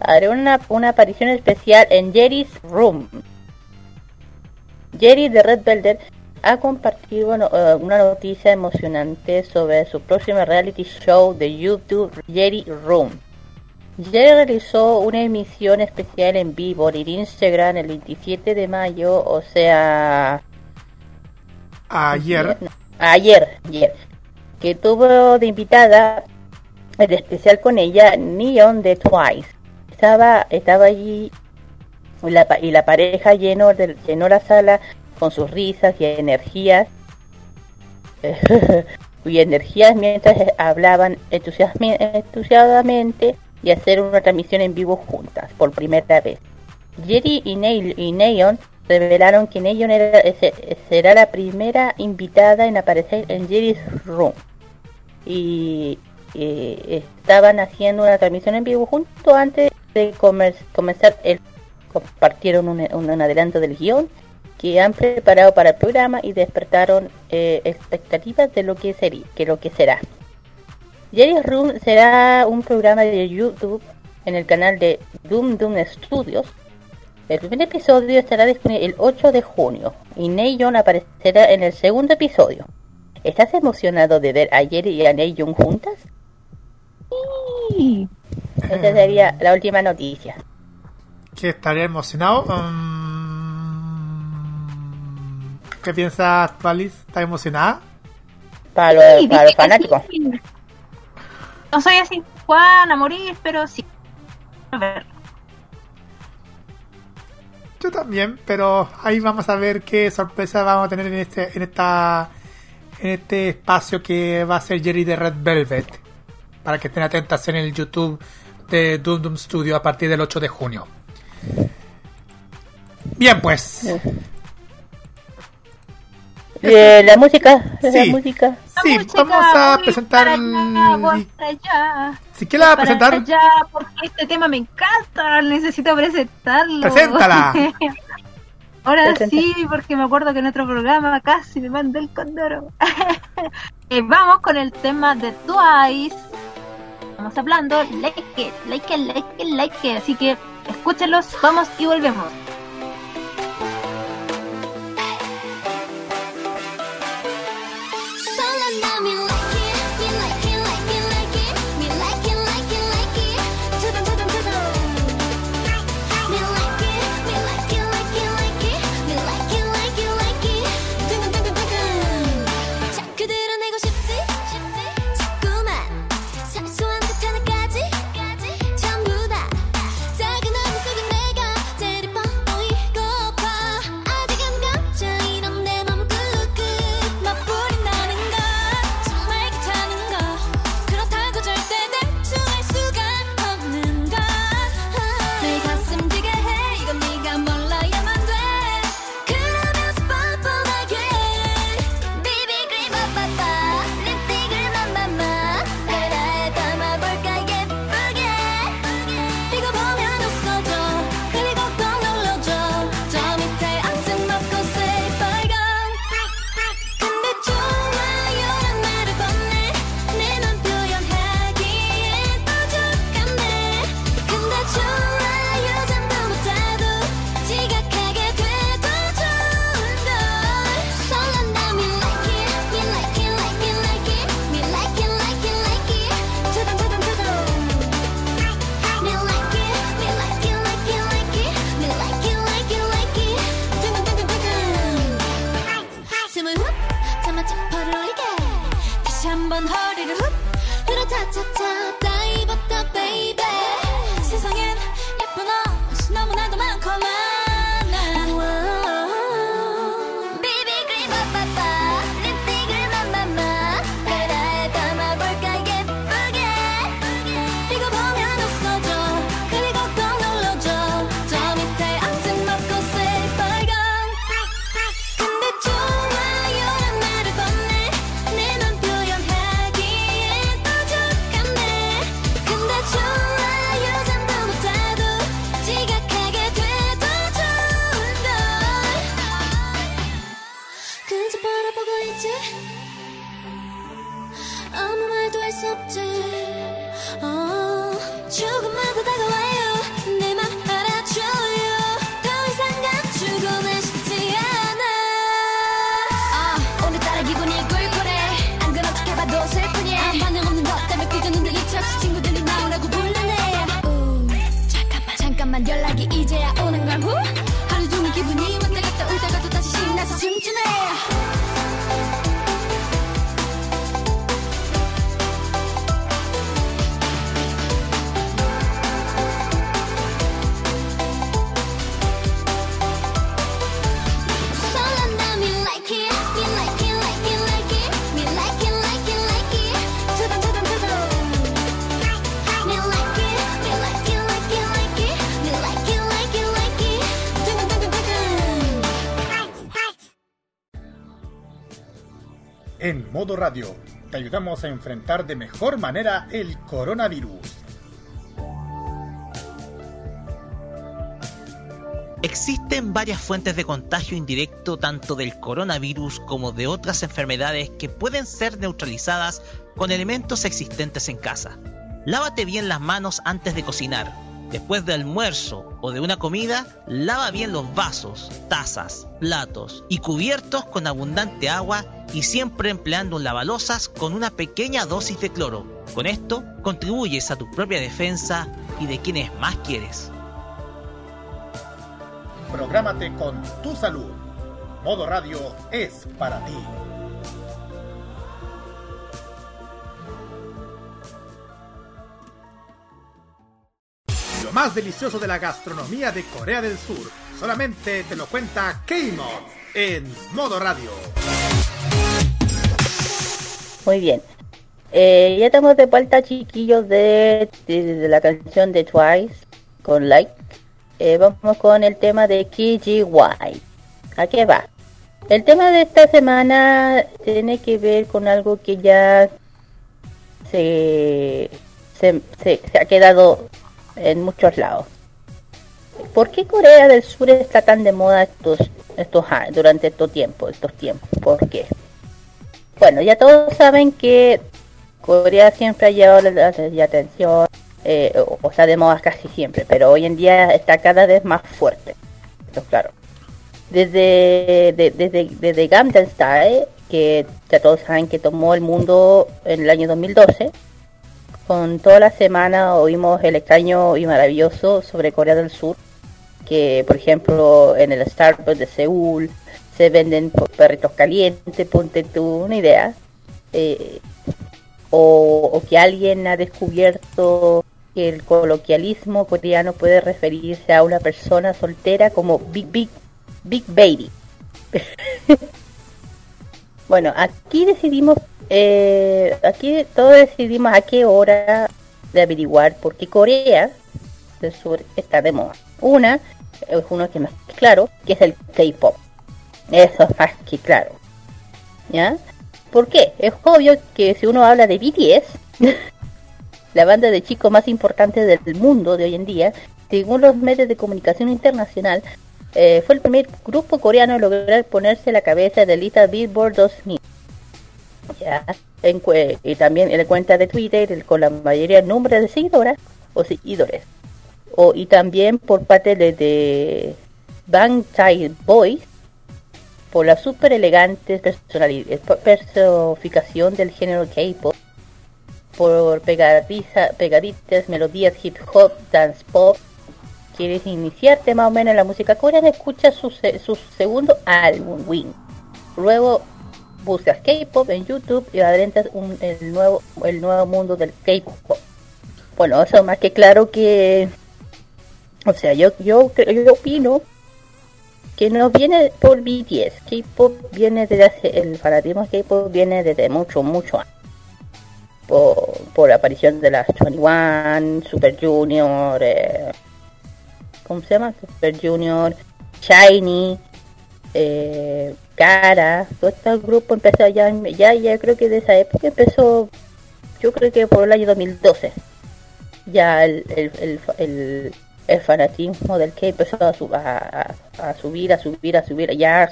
hará una, una aparición especial en Jerry's Room. Jerry de Red Velvet ha compartido eh, una noticia emocionante sobre su próximo reality show de YouTube, Jerry Room. Jerry realizó una emisión especial en vivo en Instagram el 27 de mayo, o sea, Ayer. ayer, ayer, que tuvo de invitada el especial con ella Neon de Twice. Estaba, estaba allí y la, y la pareja llenó, del- llenó la sala con sus risas y energías y energías mientras hablaban entusiasmadamente y hacer una transmisión en vivo juntas por primera vez. Jerry y, Neil, y Neon revelaron que ese- será la primera invitada en aparecer en Jerry's Room. Y, estaban haciendo una transmisión en vivo juntos antes de comenzar el compartieron un, adelanto del guion que han preparado para el programa y despertaron eh, expectativas de lo que sería, lo que será. Jerry's Room será un programa de YouTube en el canal de Doom Doom Studios. El primer episodio estará disponible el 8 de junio y Neyon aparecerá en el segundo episodio. ¿Estás emocionado de ver a Jerry y a Neyon juntas? Sí. Esa sería la última noticia. que estaría emocionado. Mm, ¿Qué piensas, Alice? ¿Estás emocionada? Para los, Sí, para los fanáticos. sí. No soy así Juan a morir, pero sí. A ver. Yo también, pero ahí vamos a ver qué sorpresa vamos a tener en este, en esta, en este espacio que va a ser Jerry de Red Velvet. Para que estén atentas en el YouTube de Doom Doom Studio a partir del 8 de junio. Bien, pues. Eh, la música, Sí. la música. Sí, vamos a presentar. para allá, voy para allá, Si quieres presentar, allá, porque este tema me encanta, necesito presentarlo. Preséntala. Ahora Presenta. sí, porque me acuerdo que en otro programa casi me mandó el condoro. Eh, vamos con el tema de Twice. Estamos hablando like it, like it, like it, like it. Así que escúchenlos, vamos y volvemos. Me like modo radio, te ayudamos a enfrentar de mejor manera el coronavirus. Existen varias fuentes de contagio indirecto tanto del coronavirus como de otras enfermedades que pueden ser neutralizadas con elementos existentes en casa. Lávate bien las manos antes de cocinar. Después del almuerzo o de una comida, lava bien los vasos, tazas, platos y cubiertos con abundante agua y siempre empleando lavalosas con una pequeña dosis de cloro. Con esto contribuyes a tu propia defensa y de quienes más quieres. Prográmate con tu salud. Modo radio es para ti. Más delicioso de la gastronomía de Corea del Sur solamente te lo cuenta K-Mod en Modo Radio. Muy bien. Eh, ya estamos de vuelta, chiquillos, de, la canción de Twice con Like. Eh, vamos con el tema de KGY. ¿A qué va? El tema de esta semana tiene que ver con algo que ya se, se, se- se ha quedado en muchos lados. ¿Por qué Corea del Sur está tan de moda estos, estos durante estos tiempos, estos tiempos? ¿Por qué? Bueno, ya todos saben que Corea siempre ha llevado la, atención, eh, o, o está de moda casi siempre, pero hoy en día está cada vez más fuerte. Claro. Desde, de- desde, desde Gangnam Style, que ya todos saben que tomó el mundo en el año 2012, con toda la semana oímos el extraño y maravilloso sobre Corea del Sur, que por ejemplo en el Starbucks de Seúl se venden perritos calientes, ponte tú una idea, eh, o, o que alguien ha descubierto que el coloquialismo coreano puede referirse a una persona soltera como Big Big Big Baby. bueno, aquí decidimos, eh, aquí todos decidimos a qué hora de averiguar por qué Corea del Sur está de moda. Una, es uno que más claro, que es el K-pop. Eso es más que claro. ¿Ya? ¿Por qué? Es obvio que si uno habla de BTS, la banda de chicos más importante del mundo de hoy en día, según los medios de comunicación internacional, eh, fue el primer grupo coreano en lograr ponerse la cabeza de lista Billboard 2000. Ya, en y también en la cuenta de Twitter con la mayoría número de seguidoras o seguidores. O, y también por parte de, de Bangtai Boys por la super elegante personalidad, personificación del género K-pop, por pegadiza, pegaditas melodías hip hop, dance pop. ¿Quieres iniciarte más o menos en la música coreana? Escucha su, su segundo álbum, Wing. Luego buscas K-pop en YouTube y adentras un, el, nuevo, el nuevo mundo del K-pop. Bueno, eso más que claro que. O sea, yo, yo, yo opino que no viene por BTS. K-pop viene desde hace. El fanatismo K-pop viene desde mucho, mucho antes. Por, por la aparición de las 21, Super Junior, eh, ¿cómo se llama? Super Junior, Shiny, eh, Cara, todo este grupo empezó ya, ya, ya creo que de esa época empezó, yo creo que por el año 2012, ya el, el, el, el, fanatismo del que empezó a, su- a, a- subir, a subir, a subir, ya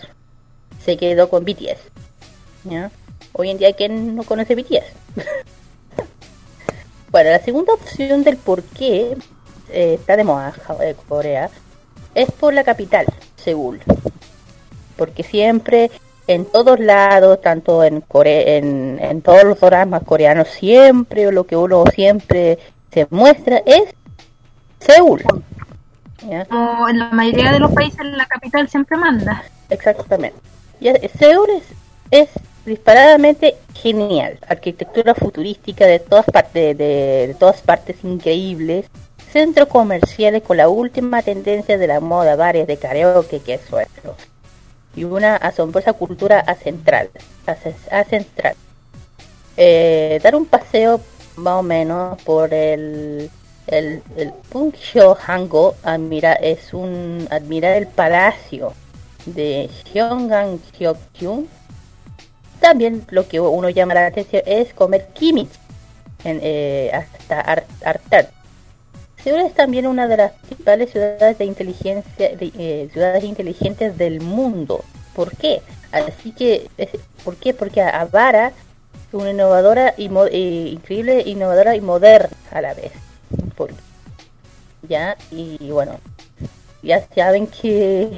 se quedó con BTS, ¿ya? Hoy en día, ¿quién no conoce BTS? Bueno, la segunda opción del por qué eh, está de moda eh, Corea es por la capital, Seúl. Porque siempre, en todos lados, tanto en Corea, en, en todos los dramas coreanos, siempre lo que uno siempre se muestra es Seúl. ¿Ya? Como en la mayoría de los países, la capital siempre manda. Exactamente. Ya, Seúl es, es disparadamente genial. Arquitectura futurística de todas partes, de, de todas partes increíbles. Centros comerciales con la última tendencia de la moda, bares de karaoke, que es suelo. Y una asombrosa cultura acentral. ace- Ancestral. Eh, dar un paseo más o menos por el el, el Pungyo Hango admira, es un admirar el palacio de Gyeonggang Gyeokgyun. También lo que uno llama la atención es comer kimchi en, eh, hasta Ar- Artar. Seúl es también una de las principales ciudades de inteligencia, de, eh, ciudades inteligentes del mundo. ¿Por qué? Así que, es- ¿por qué? Porque Avara una innovadora y mo- increíble, innovadora y moderna a la vez. Por- ya, y bueno, ya saben que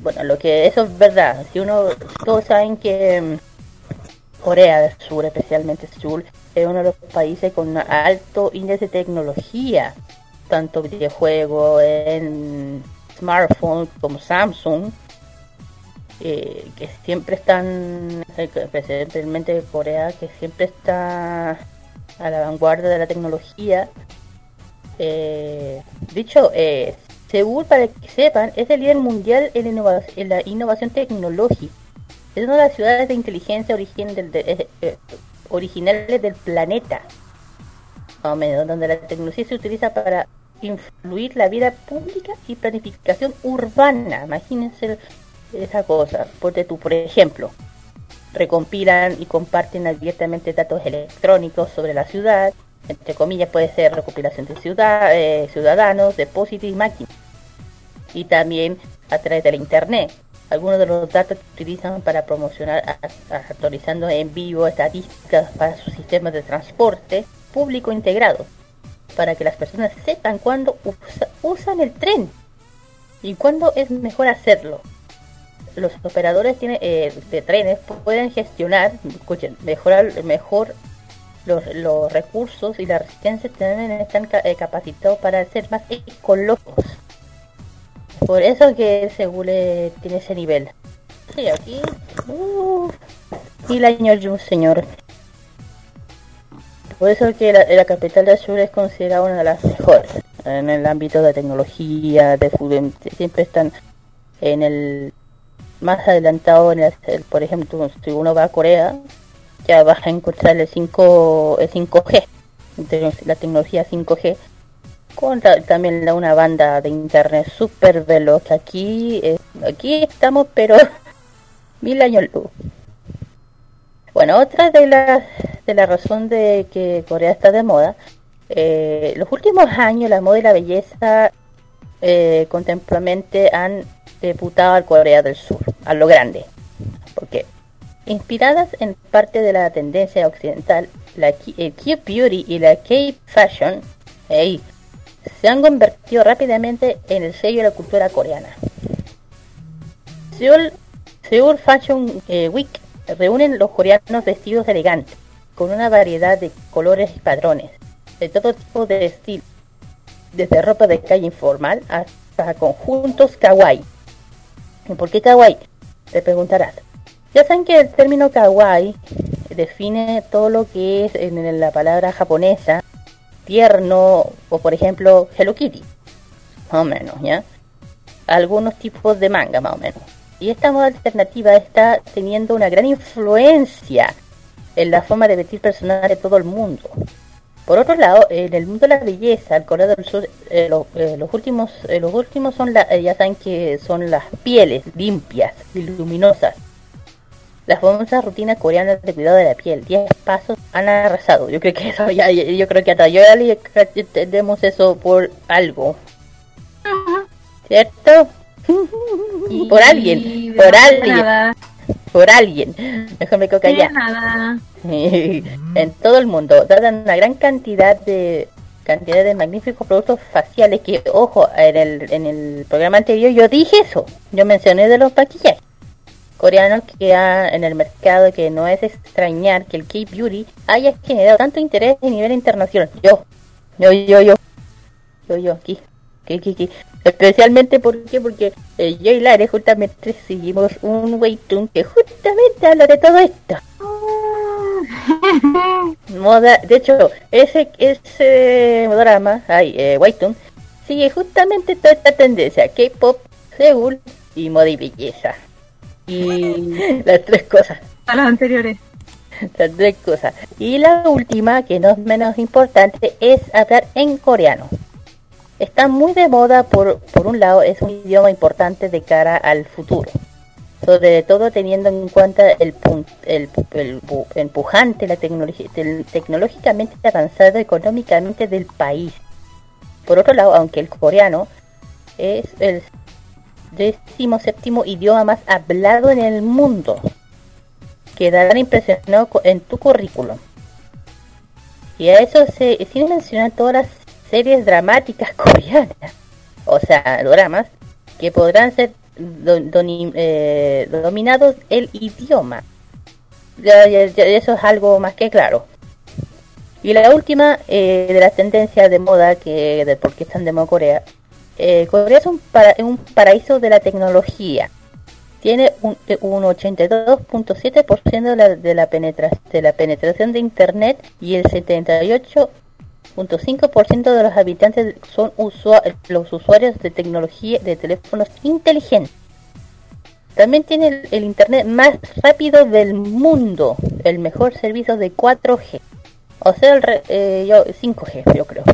bueno, lo que eso es verdad. Si uno, todos saben que mm, Corea del Sur, especialmente Seúl, es uno de los países con alto índice de tecnología, tanto videojuegos, en smartphones como Samsung, eh, que siempre están, eh, especialmente Corea, que siempre está a la vanguardia de la tecnología. Eh, dicho, eh, Seúl, para que sepan, es el líder mundial en, la innovación tecnológica. Es una de las ciudades de inteligencia origen del- de- originales del planeta. Donde la tecnología se utiliza para influir la vida pública y planificación urbana. Imagínense esa cosa. Porque tú, por ejemplo, recompilan y comparten abiertamente datos electrónicos sobre la ciudad. Entre comillas puede ser recopilación de ciudad, eh, ciudadanos, depósitos y máquinas. Y también a través del internet. Algunos de los datos que utilizan para promocionar actualizando en vivo estadísticas para sus sistemas de transporte público integrado. Para que las personas sepan cuándo usa- usan el tren y cuándo es mejor hacerlo los operadores tiene, eh, de trenes pueden gestionar, escuchen, mejorar mejor los, recursos y la resistencia también están ca- eh, capacitados para ser más ecológicos. Por eso que eh, tiene ese nivel. Sí, aquí. Uh, y el año de un señor. Por eso que la, la capital de Seúl es considerada una de las mejores en el ámbito de tecnología, de fútbol, siempre están en el más adelantado en el, por ejemplo si uno va a Corea ya vas a encontrar el 5 el 5G te- la tecnología 5G con ta- también la- una banda de internet súper veloz aquí eh, aquí estamos pero mil años luz bueno otra de las de la razón de que Corea está de moda eh, los últimos años la moda y la belleza eh, han debutado al Corea del Sur, a lo grande. Porque inspiradas en parte de la tendencia occidental, la el Cute Beauty y la K-Fashion ey, se han convertido rápidamente en el sello de la cultura coreana. Seoul, Fashion eh, Week reúnen los coreanos vestidos elegantes, con una variedad de colores y patrones, de todo tipo de estilo, desde ropa de calle informal hasta conjuntos kawaii. ¿Y por qué kawaii? Te preguntarás. Ya saben que el término kawaii define todo lo que es en la palabra japonesa tierno o por ejemplo Hello Kitty. Más o menos, ¿ya? Algunos tipos de manga, más o menos. Y esta moda alternativa está teniendo una gran influencia en la forma de vestir personal de todo el mundo. Por otro lado, en el mundo de la belleza, el Corea del Sur, eh, lo- eh, los últimos, eh, los últimos son la, eh, ya saben que son las pieles limpias y luminosas. Las famosas rutinas coreanas de cuidado de la piel, 10 pasos, han arrasado. Yo creo que eso ya, yo creo que hasta yo ya le entendemos eso por algo. ¿Cierto? por alguien, Y por alguien. nada. por alguien. Mejor me callada. nada. en todo el mundo dan una gran cantidad de cantidad de magníficos productos faciales que ojo en el, en el programa anterior yo dije eso yo mencioné de los maquillajes coreanos que hay en el mercado que no es extrañar que el K-Beauty haya generado tanto interés a nivel internacional yo yo yo yo yo yo aquí aquí, aquí, aquí. especialmente ¿por qué? porque eh, yo y Lare justamente seguimos un webtoon que justamente habla de todo esto moda, de hecho, ese ese drama, ay, eh, Webtoon, sigue justamente toda esta tendencia, K-pop, Seúl y moda y belleza. Y las tres cosas, A los anteriores. las tres cosas. Y la última, que no es menos importante, es hablar en coreano. Está muy de moda por, por un lado, es un idioma importante de cara al futuro sobre todo teniendo en cuenta el, el, el bu- empujante, la tecnológicamente avanzado económicamente del país. Por otro lado, aunque el coreano es el décimo séptimo idioma más hablado en el mundo, quedarán impresionados en tu currículum. Y a eso se, sin mencionar todas las series dramáticas coreanas, o sea, dramas, que podrán ser do- eh, dominados el idioma. Eso es algo más que claro. Y la última eh, de las tendencias de moda que de por qué están de moda Corea. Eh, Corea es un, para- un paraíso de la tecnología. Tiene un, eh, un 82.7% de la, de, la penetración de Internet y el 78.5% de los habitantes son los usuarios de tecnología de teléfonos inteligentes. También tiene el, internet más rápido del mundo, el mejor servicio de 4G. O sea, el re- eh, yo 5G, yo creo.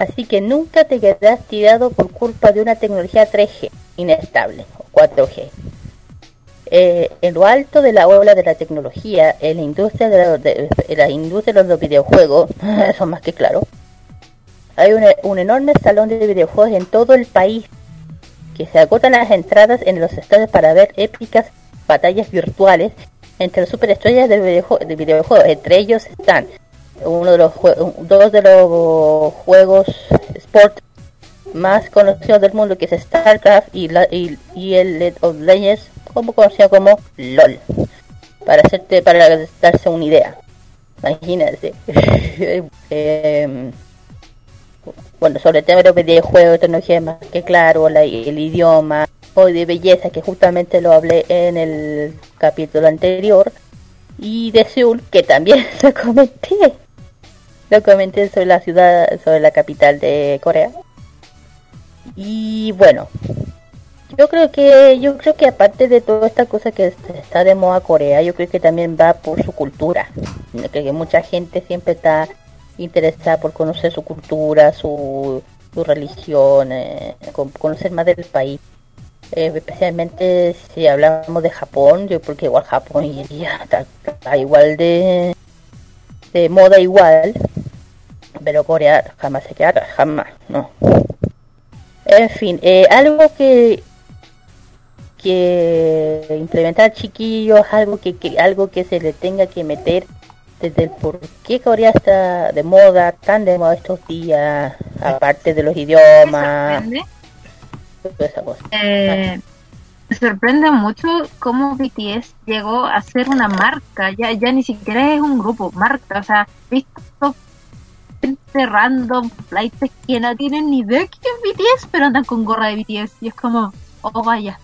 Así que nunca te quedarás tirado por culpa de una tecnología 3G inestable o 4G. Eh, en lo alto de la ola de la tecnología, en la industria de, la- de- la industria de los videojuegos, eso más que claro, hay un, un enorme salón de videojuegos en todo el país que se agotan las entradas en los estadios para ver épicas batallas virtuales entre las superestrellas de, videojue- de videojuegos. Entre ellos están uno de los dos de los juegos sport más conocidos del mundo que es StarCraft y, la- y, el League of Legends como conocido como LOL. Para hacerte para darse una idea. Imagínate. Em, bueno, sobre el tema de los videojuegos, tecnología más que claro, la- el idioma, o de belleza, que justamente lo hablé en el capítulo anterior, y de Seúl, que también lo comenté. Lo comenté sobre la ciudad, sobre la capital de Corea. Y bueno, yo creo que, yo creo que aparte de toda esta cosa que está de moda Corea, yo creo que también va por su cultura. Que mucha gente siempre está interesada por conocer su cultura, su, su religión, eh, con- conocer más del país. Eh, especialmente si hablamos de Japón, yo porque igual Japón iría está, está igual de, de moda igual, pero Corea jamás se quedará, jamás, no. En fin, eh, algo que que implementar chiquillos, algo que, que algo que se le tenga que meter desde el por qué Corea está de moda, tan de moda estos días, aparte de los Me idiomas, sorprende, toda esa cosa. eh, me sorprende mucho cómo BTS llegó a ser una marca. Ya, ya ni siquiera es un grupo, marca. O sea, visto gente random, flights que no tienen ni idea que es BTS, pero andan con gorra de BTS. Y es como, oh vaya.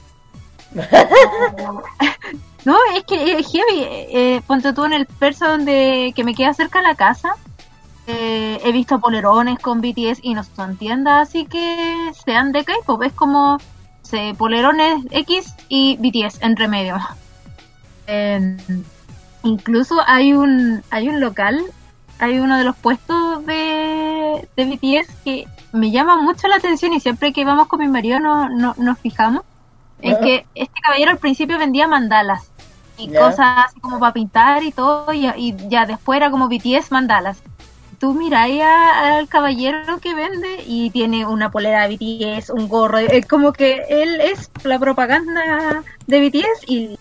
No, es que es heavy. Eh, ponte tú en el perso donde que me queda cerca de la casa. eh, he visto polerones con BTS y no son tiendas así que sean de K-pop. Es como se, polerones X y BTS entre medio. Eh, incluso hay un hay un local, hay uno de los puestos de, de BTS que me llama mucho la atención y siempre que vamos con mi marido no, no- nos fijamos. Es Ajá. que este caballero al principio vendía mandalas y cosas así como para pintar y todo, y, y ya después era como BTS mandalas. Tú miráis al caballero que vende y tiene una polera de BTS, un gorro, es como que él es la propaganda de BTS y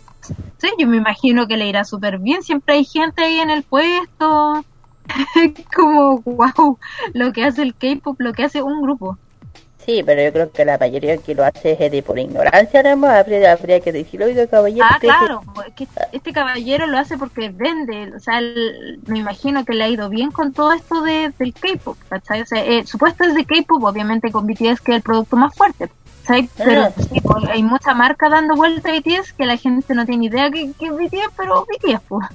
sé, yo me imagino que le irá súper bien. Siempre hay gente ahí en el puesto. Como, wow, lo que hace el K-pop, lo que hace un grupo. Sí, pero yo creo que la mayoría que lo hace es de por ignorancia, ¿no? Habría, habría que decirlo, oiga, caballero. Ah, claro, es que este caballero lo hace porque vende, o sea, me imagino que le ha ido bien con todo esto de, del K-pop, ¿cachai? O sea, eh, supuesto es de K-pop, obviamente con BTS que es el producto más fuerte, ¿cachai? Pero sí, pues, hay mucha marca dando vuelta a BTS que la gente no tiene idea que, que es BTS, pero BTS, pues.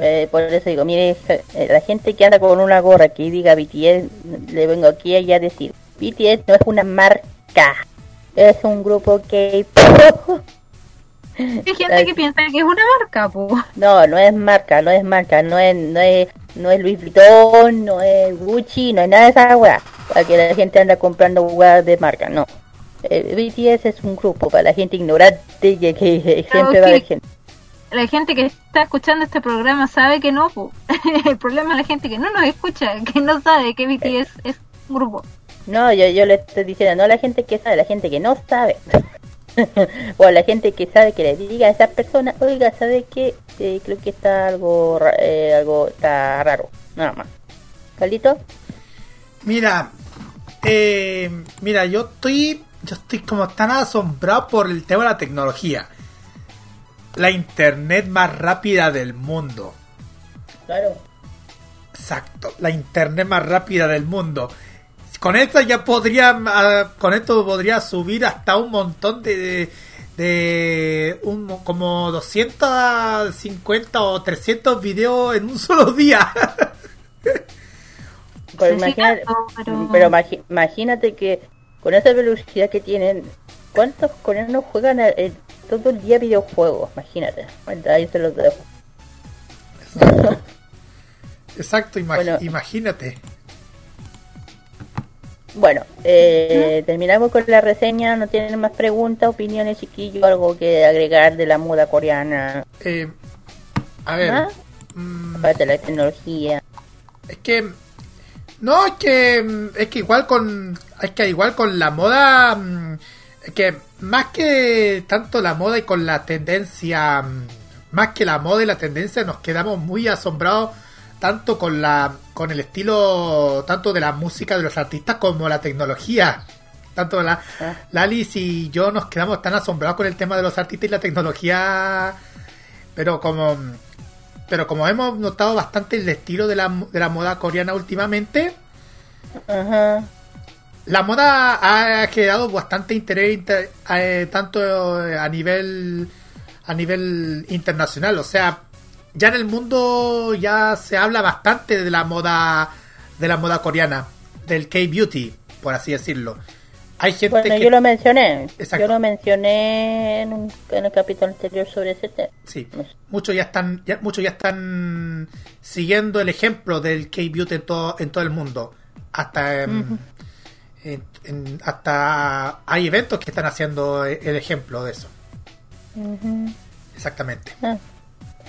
Eh, por eso digo, mire, eh, la gente que anda con una gorra que diga BTS, le vengo aquí a ya decir, BTS no es una marca, es un grupo K-pop. Hay gente que piensa que es una marca. No, no es marca, no es marca, no es, no es, no es Louis Vuitton, no es Gucci, no es nada de esa weá. Para que la gente anda comprando weá de marca, no. Eh, BTS es un grupo para la gente ignorante que, que siempre va a que- gente. La gente que está escuchando este programa sabe que no, pues. El problema es la gente que no nos escucha, que no sabe que BTS es un grupo. No, yo, yo le estoy diciendo, no la gente que sabe, la gente que no sabe. o la gente que sabe que le diga a esa persona, oiga, ¿sabe qué? Eh, creo que está algo, ra- eh, algo está raro, nada más. ¿Calito? Mira, eh, mira, yo estoy, yo estoy como tan asombrado por el tema de la tecnología. La internet más rápida del mundo. Claro. Exacto, la internet más rápida del mundo. Con esto ya podría, ah, con esto podría subir hasta un montón de, de, de un, como 250 o 300 videos en un solo día. Pero, cierto, pero- pero imagínate que con esa velocidad que tienen, ¿cuántos coreanos juegan a- todo el día videojuegos? Imagínate. Bueno, ahí se los dejo. Exacto, imag- Bueno. imagínate. Bueno, eh, terminamos con la reseña. ¿No tienen más preguntas, opiniones, chiquillos? ¿Algo que agregar de la moda coreana? Eh, a ver, ¿Ah? mm, Aparte de la tecnología. es que no es que es que igual con es que igual con la moda mm, que más que tanto la moda y con la tendencia mm, más que la moda y la tendencia nos quedamos muy asombrados tanto con la con el estilo tanto de la música de los artistas como la tecnología tanto la, Ah. la Alice y yo nos quedamos tan asombrados con el tema de los artistas y la tecnología pero como pero como hemos notado bastante el estilo de la, de la moda coreana últimamente Ajá. La moda ha generado bastante interés inter- eh, tanto eh, a nivel a nivel internacional o sea ya en el mundo ya se habla bastante de la moda de la moda coreana del K beauty por así decirlo hay gente Bueno, que yo lo mencioné. Exacto. Yo lo mencioné en, un, en el capítulo anterior sobre ese tema. sí muchos ya están ya, muchos ya están siguiendo el ejemplo del K beauty en todo en todo el mundo hasta em, en- en- hasta hay eventos que están haciendo el ejemplo de eso exactamente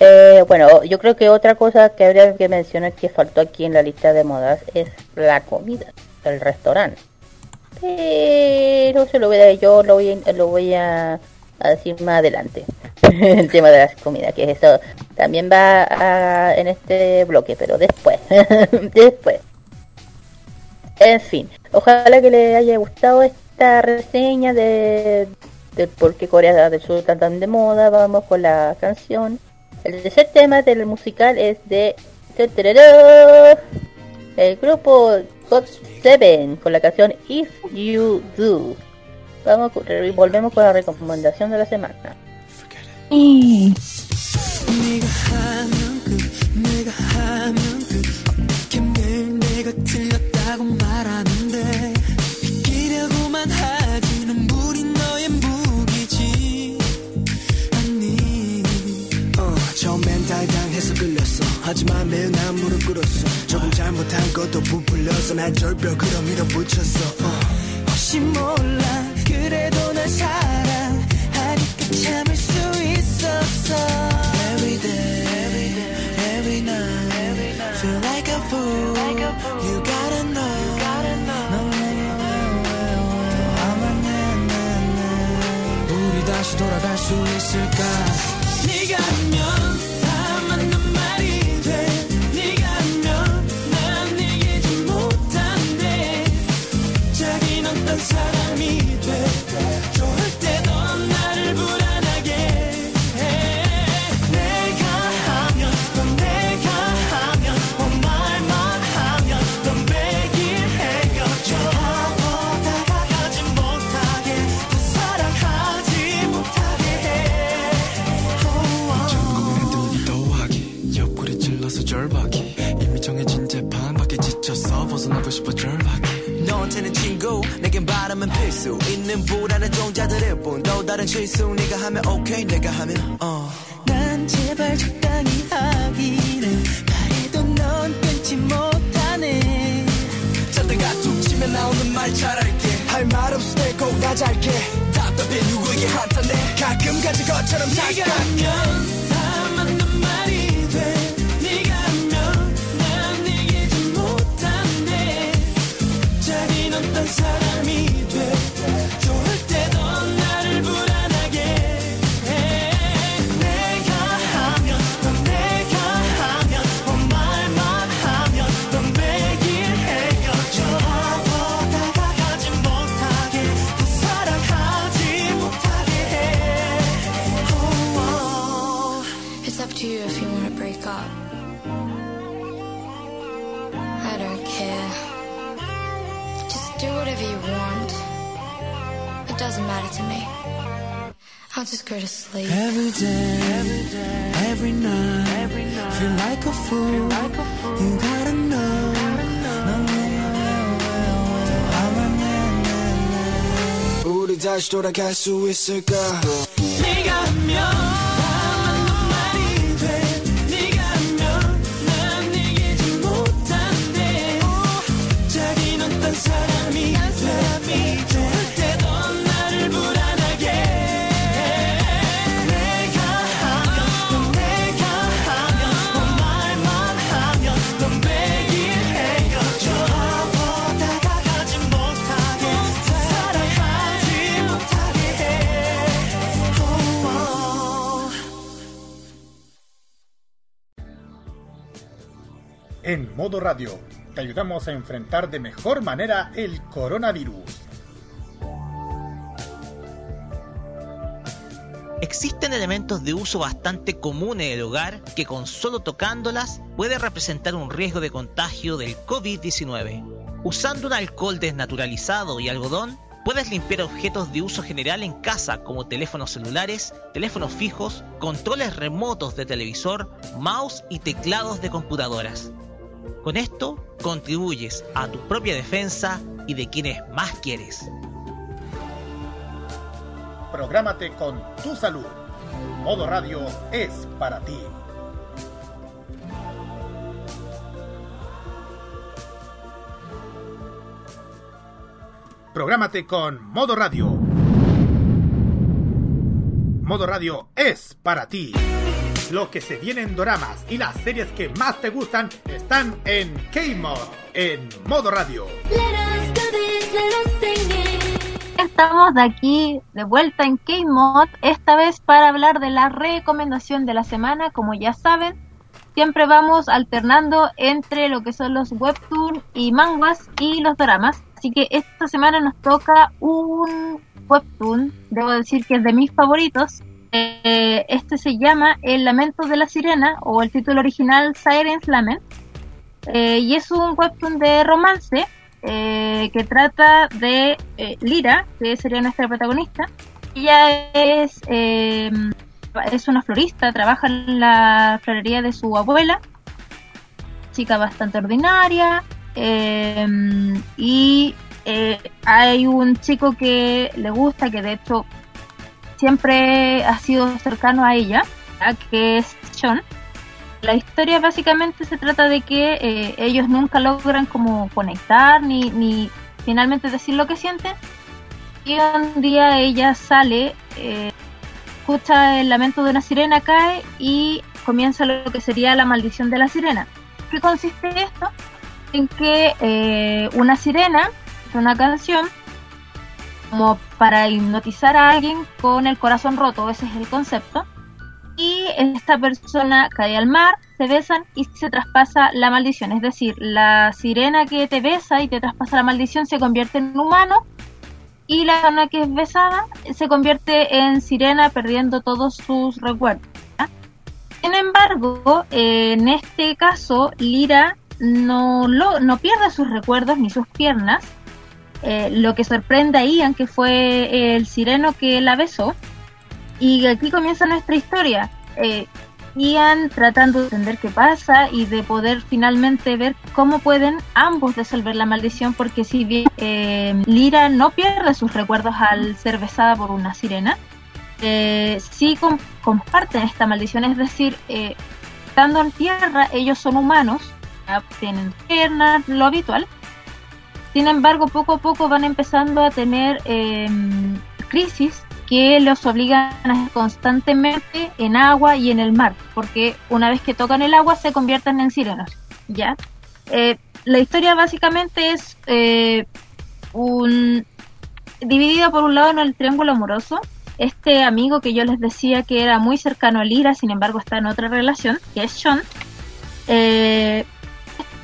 Eh, bueno, yo creo que otra cosa que habría que mencionar que faltó aquí en la lista de modas es la comida, el restaurante. Pero se lo voy a, yo lo voy, a- lo voy a, a decir más adelante. el tema de las comidas, que eso también va a- en este bloque, pero después. después. En fin, ojalá que les haya gustado esta reseña de, de por qué Corea del Sur está tan de moda. Vamos con la canción. El tercer tema del musical es de el grupo God Seven con la canción If You Do. Vamos, re- volvemos con la recomendación de la semana. Y 말하는데 비키려고만 하지 눈물이 너의 무기지. 아니. 어, 처음엔 달당해서 끌렸어. 하지만 매일 난 무릎 꿇었어. 조금 잘못한 것도 부풀려서 날 절벽으로 밀어붙였어. 어, 혹시 몰라. 그래도 날 사랑하니까 참을 수 있었어. Every day, every day, every night. Feel like a fool. You gotta know 다시 돌아갈 수 있을까? 네가 필수 있는 불안한 종자들일 뿐또 다른 실수 네가 하면 오케이 내가 하면 어 난 제발 적당히 하기를 바래도 넌 끊지 못하네. 찾다가 툭 치면 나오는 말 잘할게. 할 말 없을 때꼭 나 잘게. 답답해 누구에게 한탄해. 가끔 가진 것처럼 네가 잠깐. 하면 I'll just go to sleep. Every day, every day, every night, every night, feel like a fool. You gotta know. 넌 내가 왜, 왜, 왜, 왜. 우리 다시 돌아갈 수 있을까 네가 하면 modo radio, te ayudamos a enfrentar de mejor manera el coronavirus. Existen elementos de uso bastante comunes en el hogar que con solo tocándolas puede representar un riesgo de contagio del COVID-19. Usando un alcohol desnaturalizado y algodón, puedes limpiar objetos de uso general en casa como teléfonos celulares, teléfonos fijos, controles remotos de televisor, mouse y teclados de computadoras. Con esto contribuyes a tu propia defensa y de quienes más quieres. Prográmate con tu salud. Modo radio es para ti. Prográmate con Modo Radio. Modo Radio es para ti. Lo que se viene en doramas y las series que más te gustan están en K-Mod, en Modo Radio. Estamos de aquí de vuelta en K-Mod, esta vez para hablar de la recomendación de la semana. Como ya saben, siempre vamos alternando entre lo que son los webtoons y mangas y los dramas. Así que esta semana nos toca un webtoon, debo decir que es de mis favoritos. Eh, este se llama El Lamento de la Sirena o el título original Siren's Lament. Eh, y es un webtoon de romance eh, que trata de eh, Lira, que sería nuestra protagonista. Ella es, eh, es una florista, trabaja en la florería de su abuela, chica bastante ordinaria, y hay un chico que le gusta, que de hecho siempre ha sido cercano a ella, que es Sean. La historia básicamente se trata de que eh, ellos nunca logran como conectar ni, ni finalmente decir lo que sienten. Y un día ella sale, eh, escucha el lamento de una sirena, cae y comienza lo que sería la maldición de la sirena. ¿Qué consiste esto? En que eh, una sirena, una canción, como para hipnotizar a alguien con el corazón roto, ese es el concepto, y esta persona cae al mar, se besan y se traspasa la maldición. Es decir, la sirena que te besa y te traspasa la maldición se convierte en humano y la persona que es besada se convierte en sirena perdiendo todos sus recuerdos. Sin embargo, en este caso, Lira no, lo, no pierde sus recuerdos ni sus piernas. Eh, lo que sorprende a Ian, que fue el sireno que la besó. Y aquí comienza nuestra historia. Eh, Ian tratando de entender qué pasa y de poder finalmente ver cómo pueden ambos resolver la maldición, porque si bien eh, Lira no pierde sus recuerdos al ser besada por una sirena, eh, sí com- comparten esta maldición, es decir, eh, estando en tierra, ellos son humanos, tienen piernas, lo habitual. Sin embargo, poco a poco van empezando a tener eh, crisis que los obligan a estar constantemente en agua y en el mar, porque una vez que tocan el agua se convierten en sirenos, ¿ya? Eh, la historia básicamente es eh, un dividida por un lado en el triángulo amoroso, este amigo que yo les decía que era muy cercano a Lira, sin embargo está en otra relación, que es Sean, eh,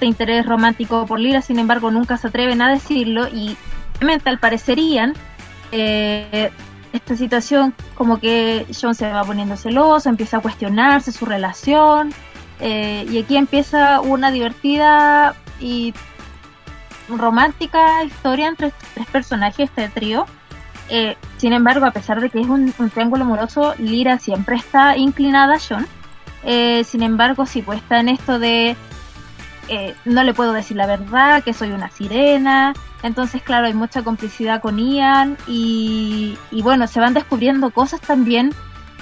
este interés romántico por Lira, sin embargo nunca se atreven a decirlo y al parecer Ian, eh, esta situación como que Sean se va poniendo celoso, empieza a cuestionarse su relación eh, y aquí empieza una divertida y romántica historia entre tres personajes, este trío. Eh, sin embargo, a pesar de que es un, triángulo amoroso, Lira siempre está inclinada a. Eh, sin embargo, sí, pues está en esto de eh, no le puedo decir la verdad, que soy una sirena. Entonces, claro, hay mucha complicidad con Ian y, y bueno, se van descubriendo cosas también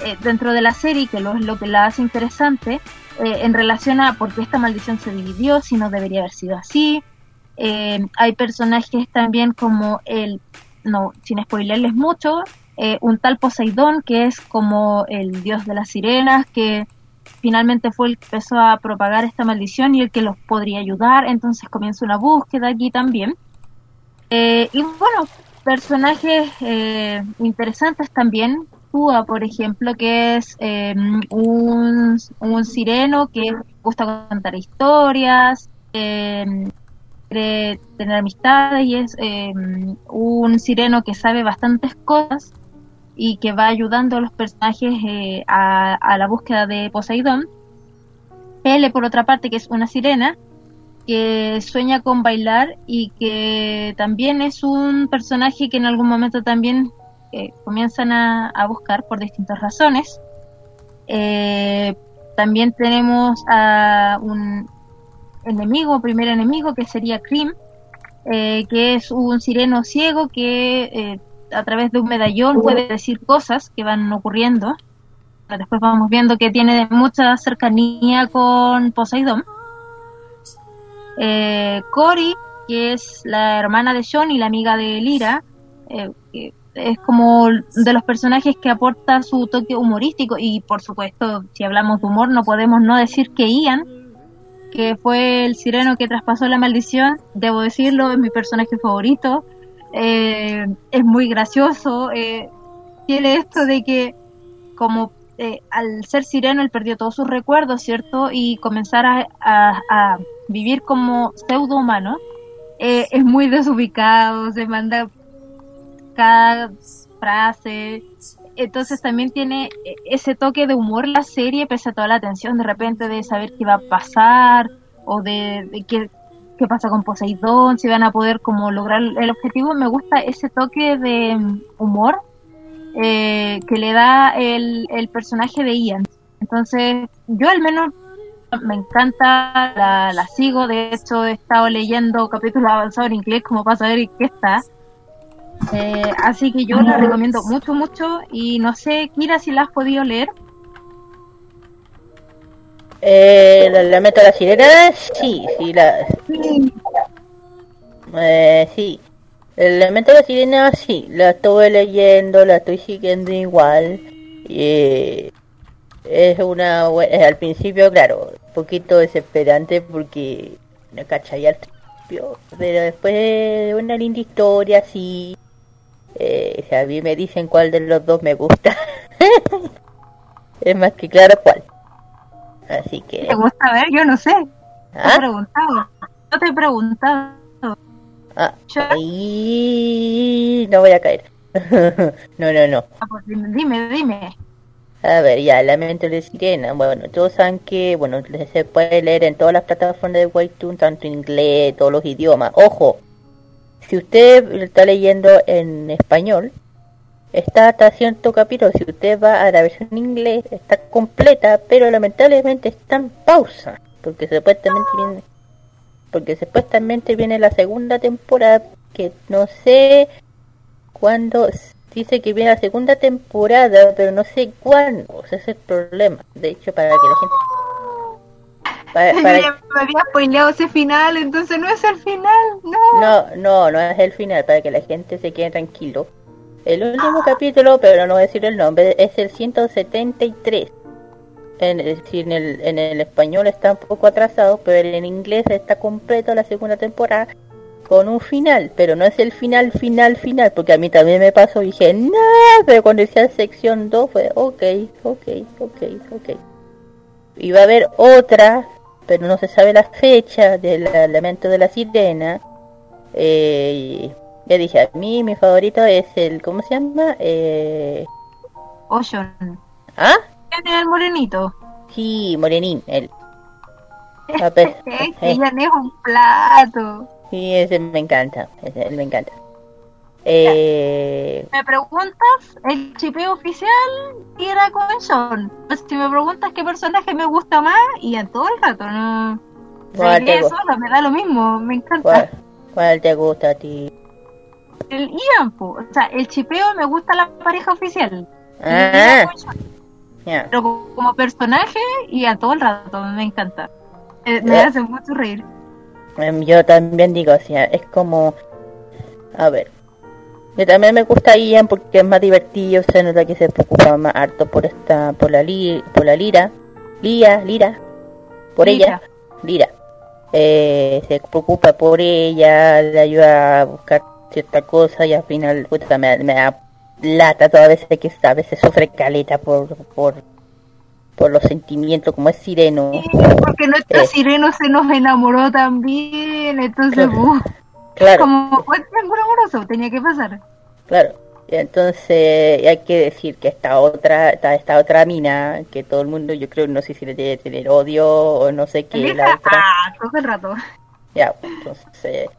eh, dentro de la serie que lo, es lo que la hace interesante eh, en relación a por qué esta maldición se dividió, si no debería haber sido así. Eh, hay personajes también como el, no, sin spoilerles mucho, un tal Poseidón que es como el dios de las sirenas, que finalmente fue el que empezó a propagar esta maldición y el que los podría ayudar, entonces comienza una búsqueda aquí también. Eh, y bueno, personajes eh, interesantes también, Tua, por ejemplo, que es eh, un, sireno que gusta contar historias, eh, quiere tener amistades y es eh, un sireno que sabe bastantes cosas y que va ayudando a los personajes eh, a, la búsqueda de Poseidón. Pele, por otra parte, que es una sirena que sueña con bailar y que también es un personaje que en algún momento también eh, comienzan a, buscar por distintas razones. Eh, también tenemos a un enemigo, primer enemigo, que sería Krim, que es un sireno ciego que a través de un medallón puede decir cosas que van ocurriendo. Después vamos viendo que tiene mucha cercanía con Poseidón. Eh, Cory, que es la hermana de John y la amiga de Lira, eh, es como de los personajes que aporta su toque humorístico y por supuesto, si hablamos de humor, no podemos no decir que Ian, que fue el sireno que traspasó la maldición, debo decirlo, es mi personaje favorito, eh, es muy gracioso, eh, tiene esto de que como eh, al ser sireno él perdió todos sus recuerdos, ¿cierto? Y comenzar a, a- vivir como pseudo humano, eh, es muy desubicado, se manda cada frase. Entonces también tiene ese toque de humor la serie, pese a toda la tensión de repente de saber qué va a pasar o de, qué, qué pasa con Poseidón, si van a poder como lograr el objetivo. Me gusta ese toque de humor eh, que le da el, el personaje de Ian. Entonces, yo al menos me encanta, la, la sigo, de hecho he estado leyendo capítulos avanzados en inglés como para saber en qué está. Eh, así que yo la recomiendo mucho, mucho y no sé, Kira, si la has podido leer. Eh, ¿la, la meto a la sirena? Sí, sí, la... Eh, sí. El elemento de la sirena, sí, la estuve leyendo, la estoy siguiendo igual. Y es una eh, al principio, claro, un poquito desesperante porque no cachai al principio, pero después una linda historia, sí. Eh, si a mí me dicen cuál de los dos me gusta. es más que claro cuál. Así que... ¿Te gusta ver? Yo no sé. No te ¿Ah? he preguntado. No te he preguntado. Ah, ahí no voy a caer. no, no, no. Ah, pues dime, dime. A ver, ya, Lamento de Sirena. Bueno, todos saben que, bueno, se puede leer en todas las plataformas de Webtoon, tanto en inglés, todos los idiomas. Ojo, si usted está leyendo en español, está hasta cierto capítulo. Si usted va a la versión en inglés, está completa, pero lamentablemente está en pausa. Porque supuestamente viene, porque supuestamente viene la segunda temporada, que no sé cuándo dice que viene la segunda temporada, pero no sé cuándo. Ese es el problema. De hecho, para que la gente. Para, para- me había spoileado ese final, entonces no es el final, no. No, no, no es el final, para que la gente se quede tranquilo. El último capítulo, pero no voy a decir el nombre, es el 173. En, decir, en el, en el español está un poco atrasado, pero en inglés está completo la segunda temporada con un final, pero no es el final, final, final, porque a mí también me pasó y dije, no, pero cuando decía sección 2 fue, ok, ok, ok, ok. Y va a haber otra, pero no se sabe la fecha del Lamento de la Sirena. Eh, ya dije, a mí mi favorito es el, ¿cómo se llama? Eh, Ocean. ¿Ah? ¿Quién es el morenito? Sí, Morenín, él. Pues, Es eh, un plato. sí, ese me encanta, ese él me encanta. Eh, Me preguntas, el chipeo oficial era con Sean. Pues si me preguntas qué personaje me gusta más, y a todo el rato, no. ¿Cuál te sola, me da lo mismo, me encanta. ¿cuál, cuál te gusta a ti? El Ian, po. o sea, el chipeo me gusta la pareja oficial. Ya. Pero co- como personaje y a todo el rato, me encanta. Eh, me Eh. hace mucho reír. Em, Yo también digo, o sea, es como, a ver, yo también me gusta Ian porque es más divertido, se nota que se preocupa más harto por esta, por la li, por la lira, Lía, Lira, por ella, Lira, eh, se preocupa por ella, le ayuda a buscar cierta cosa y al final, puta, me, me da lata todas veces que a veces sufre caleta por, por, por los sentimientos, como es sireno. Porque nuestro Eh. sireno se nos enamoró también, entonces, Claro. uh, Claro. como buen triángulo amoroso, tenía que pasar. Claro. Entonces hay que decir que esta otra, esta, esta otra mina, que todo el mundo yo creo, no sé si le debe tener odio o no sé qué, la otra. ah, todo el rato. Ya, pues, entonces,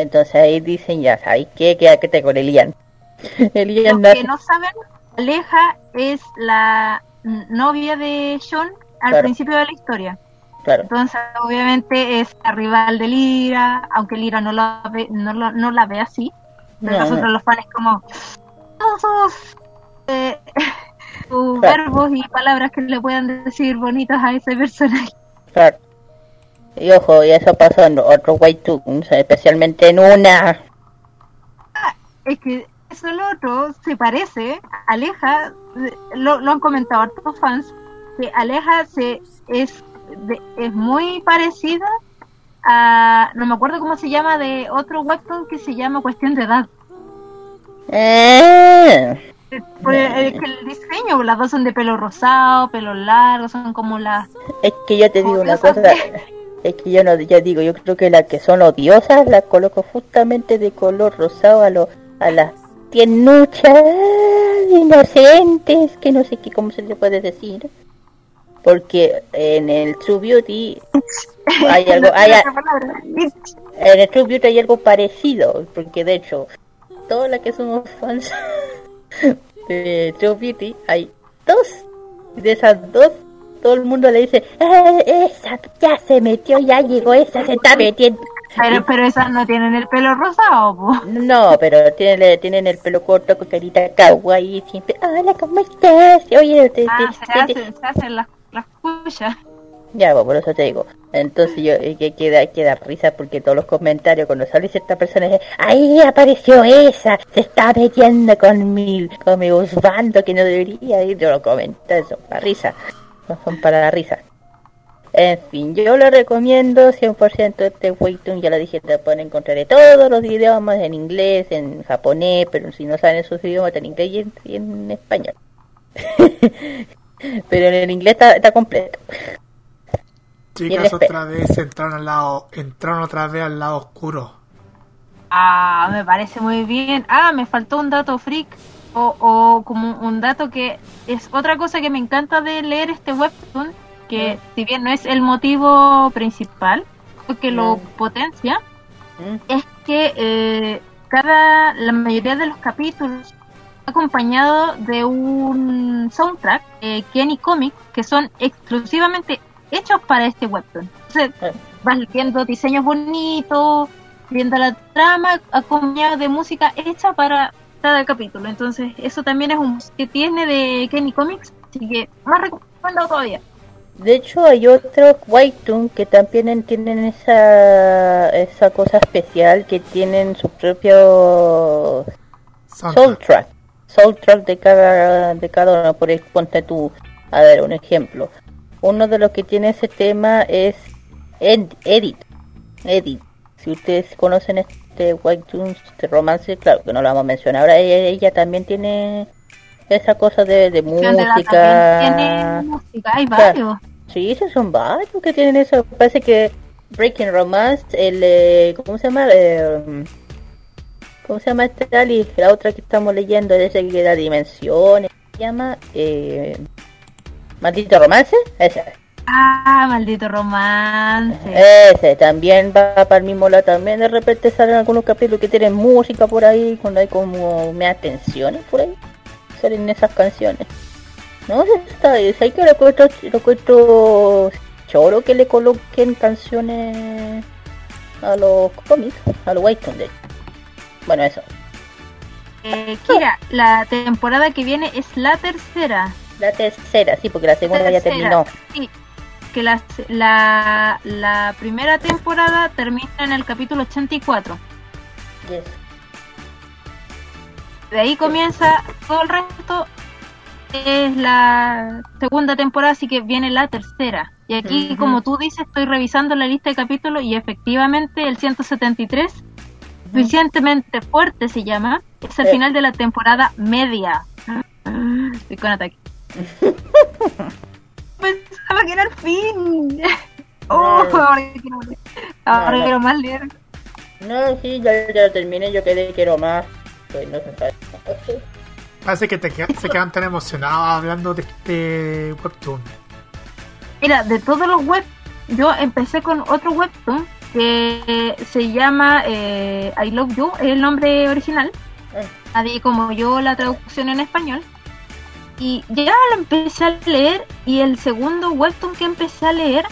entonces ahí dicen ya, ¿sabes qué? Quédate con el Ian. el Ian Los que no saben, Aleja es la novia de Sean al Claro. principio de la historia. Claro, Entonces, obviamente es la rival de Lira, aunque Lira no la ve, no, la- no la ve así. Pero No, nosotros no. los fans como todos sus, eh, sus Claro. verbos y palabras que le puedan decir bonitos a ese personaje. claro. Y ojo, y eso pasó en otros Webtoons, especialmente en una. Es que eso lo otro se parece, Aleja, lo, lo han comentado otros fans, que Aleja se es, de- es muy parecida a, no me acuerdo cómo se llama, de otro webtoon que se llama Cuestión de Edad. Eh, Por el, el- que el diseño, las dos son de pelo rosado, pelo largo, son como las... es que yo te digo una cosa. Es que yo no, ya digo, yo creo que las que son odiosas las coloco justamente de color rosado a, lo, a las tiernuchas, inocentes, que no sé qué, cómo se le puede decir. Porque en el True Beauty hay algo, hay, palabra. en el True Beauty hay algo parecido, porque de hecho, todas las que somos fans de True Beauty, hay dos. De esas dos, todo el mundo le dice, "Ah, esa ya se metió, ya llegó, esa se está metiendo. Pero, pero esas no tienen el pelo rosado, po. No, pero tienen, tienen el pelo corto con carita kawaii, siempre, hola, ¿cómo estás? Oye, te, Ah, te- se te- hacen, se hacen las, las cuyas. Ya, pues, por eso te digo. Entonces yo eh, que queda, queda risa porque todos los comentarios cuando sale esta persona es, ahí apareció esa, se está metiendo con mi, con mi Osvaldo que no debería ir. Yo lo comento, eso, para risa. No son para la risa. En fin, yo lo recomiendo 100% este Webtoon, ya lo dije, te pueden encontrar todos los idiomas, en inglés, en japonés, pero si no saben esos idiomas, en inglés y en, y en español. Pero en el inglés está, está completo. Chicas, otra vez entraron al lado, entraron otra vez al lado oscuro. Ah, me parece muy bien. Ah, me faltó un dato freak. O, o como un dato que es otra cosa que me encanta de leer este webtoon, que si bien no es el motivo principal, que lo Mm. potencia, Mm. es que eh, cada la mayoría de los capítulos acompañado de un soundtrack eh, Kenny Comics que son exclusivamente hechos para este webtoon. Entonces vas viendo diseños bonitos, viendo la trama acompañado de música hecha para cada capítulo. Entonces eso también es un que tiene de Kenny Comics, así que más recomendado todavía. De hecho, hay otros Webtoon que también tienen esa, esa cosa especial que tienen su propio soundtrack. Soundtrack de cada, de cada uno. Por ejemplo, ponte tú, a ver, un ejemplo. Uno de los que tiene ese tema es Ed- Edit. Edit. Si ustedes conocen este Webtoon de romance, claro que no lo vamos a mencionar. Ahora ella, ella también tiene esa cosa de, música. tiene música, hay Claro. varios. Sí, esos son varios que tienen eso. Parece que Breaking Romance, el. eh, ¿Cómo se llama? Eh, ¿Cómo se llama este Ali? La otra que estamos leyendo, de ese que da dimensiones. Se llama. Eh, Maldito Romance. Ese. Ah, maldito romance. Ese también va para el mismo lado. También de repente salen algunos capítulos que tienen música por ahí, cuando hay como me atenciones por ahí. Salen esas canciones. No sé, está. Hay que lo encuentro, lo encuentro choro que le coloquen canciones a los cómics, a los White de hecho. Bueno, eso. Eh, Kira, la temporada que viene es la tercera. La tercera, sí, porque la segunda ya terminó. Sí, que la, la, la primera temporada termina en el capítulo 84. Yes. De ahí comienza todo el resto. Es la segunda temporada, así que viene la tercera. Y aquí, como tú dices, estoy revisando la lista de capítulos y efectivamente el 173, suficientemente fuerte se llama, es el Eh. final de la temporada media. Estoy con ataque. Era el fin. Oh, No. ahora quiero, ahora No, no. quiero más leer. No, sí, ya, ya lo terminé. Yo quedé, quiero más. Pues no se sabe. Parece que te se quedan tan emocionados hablando de este webtoon. Mira, de todos los web, yo empecé con otro webtoon que se llama eh, I Love You, es el nombre original. Así como yo la traducción en español. Y ya lo empecé a leer y el segundo webtoon que empecé a leer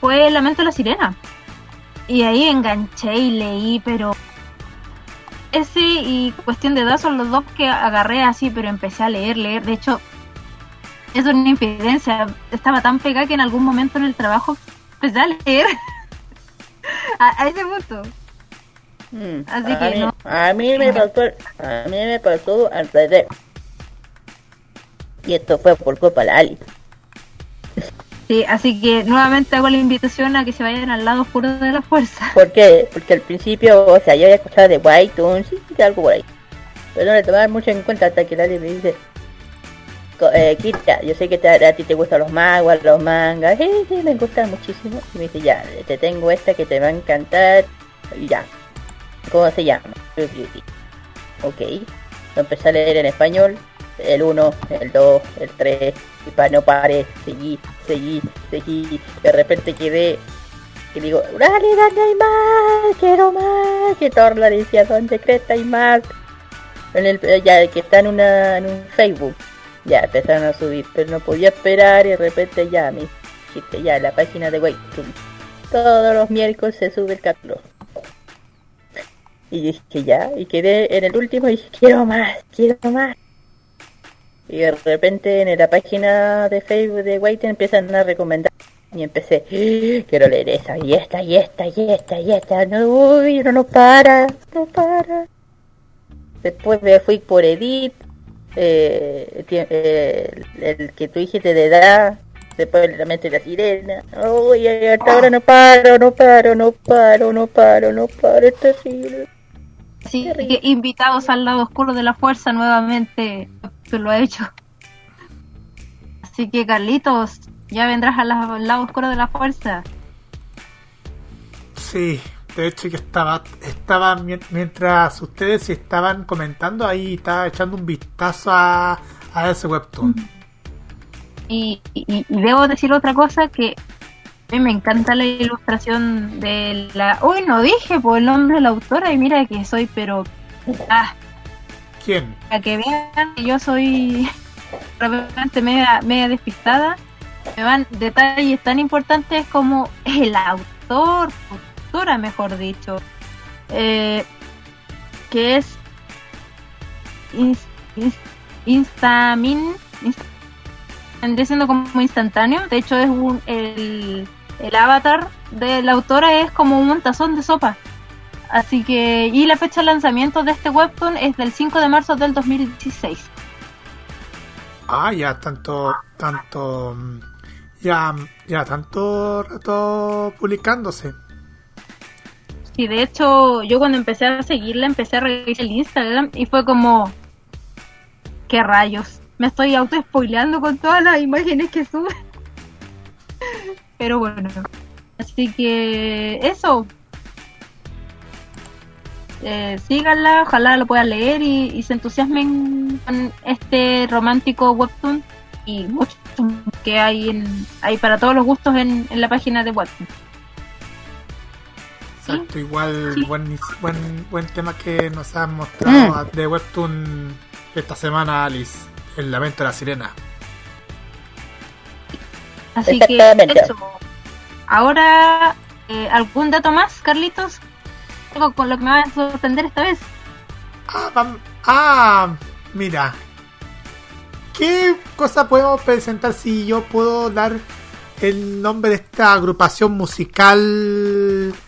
fue Lamento de la Sirena. Y ahí enganché y leí, pero ese y Cuestión de Edad son los dos que agarré así, pero empecé a leer, leer. De hecho, es una impidencia. Estaba tan pegada que en algún momento en el trabajo empecé a leer. a, a ese punto. Mm, Así a, que mí, no. a mí me pasó, a mí me pasó al revés. Y esto fue por culpa de la Ali. Sí, así que nuevamente hago la invitación a que se vayan al lado oscuro de la fuerza. ¿Por qué? Porque al principio, o sea, yo había escuchado de White sí, sí, algo por ahí. Pero no le tomaba mucho en cuenta hasta que la Ali me dice, eh, Kira, yo sé que te- a ti te gustan los manguas, los mangas, sí, sí, me gustan muchísimo. Y me dice, ya, te tengo esta que te va a encantar. Y ya, ¿cómo se llama? Ok, lo empecé a leer en español, el 1, el 2, el 3, y para no pare, seguí, seguí, seguí. De repente quedé y digo, dale, dale, hay más, quiero más. Que Torla decía, ¿dónde crees que hay más? En el, eh, ya que está en, una, un Facebook. Ya empezaron a subir, pero no podía esperar y de repente ya me dijiste, ya la página de Waitum. Todos los miércoles se sube el capítulo. Y dije ya, y quedé en el último y dije, quiero más, quiero más. Y de repente en la página de Facebook de Waiting empiezan a recomendar. Y empecé, "Ah, quiero leer esa, y esta, y esta, y esta, y esta. No, uy, no, no para, no para. Después me fui por Edith, eh, eh, el, que tú dijiste de edad, después la mente de la sirena. Uy, hasta ahora no paro, no paro, no paro, no paro, no paro, es terrible. Así que invitados al lado oscuro de la fuerza nuevamente, tú lo has hecho. Así que Carlitos, ya vendrás al la- al lado oscuro de la fuerza. Sí, de hecho yo estaba, estaba mien- mientras ustedes estaban comentando ahí, estaba echando un vistazo a, a ese webtoon. Y, y- y debo decir otra cosa que a mí me encanta la ilustración de la... Uy, no dije por el nombre de la autora y mira que soy, pero... Ah, ¿Quién? para que vean que yo soy realmente media, media despistada, me van detalles tan importantes como el autor, autora mejor dicho, eh, que es ins- ins- Instamin, inst- siendo como instantáneo, de hecho es un, el, el avatar de la autora es como un tazón de sopa. Así que, y la fecha de lanzamiento de este webtoon es del 5 de marzo del 2016. Ah, ya tanto, tanto, mm, ya, ya tanto rato publicándose. Y de hecho, yo cuando empecé a seguirla, empecé a revisar el Instagram y fue como, ¿qué rayos? Me estoy auto-spoileando con todas las imágenes que sube. Pero bueno, así que eso. Eh, síganla, ojalá lo puedan leer y, y se entusiasmen con este romántico webtoon y mucho que hay en, hay para todos los gustos en, en la página de webtoon. Exacto, igual Sí. buen, buen, buen tema que nos han mostrado de webtoon esta semana Alice, el lamento de la sirena. Así que eso. Ahora, eh, ¿algún dato más, Carlitos? Algo con lo que me va a sorprender esta vez. Ah, vam- ah, mira. ¿Qué cosa podemos presentar si yo puedo dar el nombre de esta agrupación musical?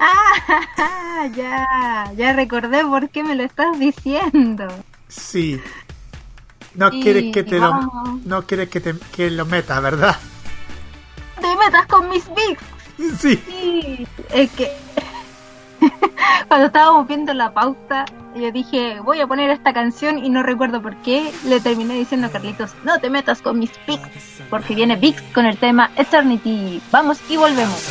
Ah, ya, ya recordé por qué me lo estás diciendo. Sí. No Sí, quieres que te lo, no quieres que te que lo meta, ¿verdad? Te metas con mis bigs. Sí. Sí, es que cuando estábamos viendo la pauta, yo dije, voy a poner esta canción y no recuerdo por qué. Le terminé diciendo a Carlitos, no te metas con mis bigs, porque viene Bigs con el tema Eternity. Vamos y volvemos.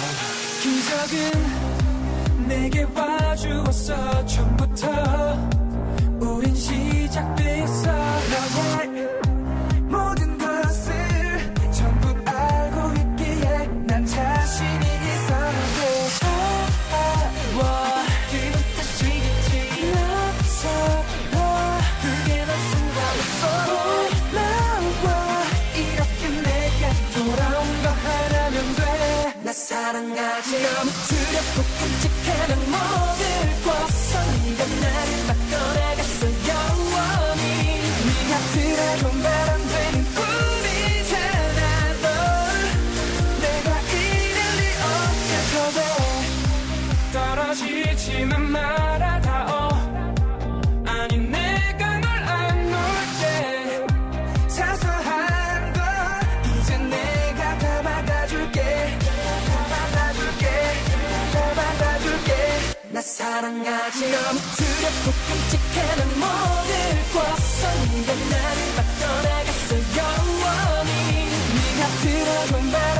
사랑하지 너무 두렵고 끔찍한 모든 벗어 네가 나를 바꿔나갔어 영원히 네 곁을 건말 안 되는 꿈이잖아 널 내가 이럴 리 거래 떨어 지지만 말아 닿어 아니 내가 널 안놓을게. 사소한 거 이제 내가 다 받아줄게. 다 받아줄게. 다 받아줄게. 나 사랑하지 너무 두렵고 끔찍한 모든 벗어 네가 나를 바꿔나갔어. 영원히 네가 들어도 말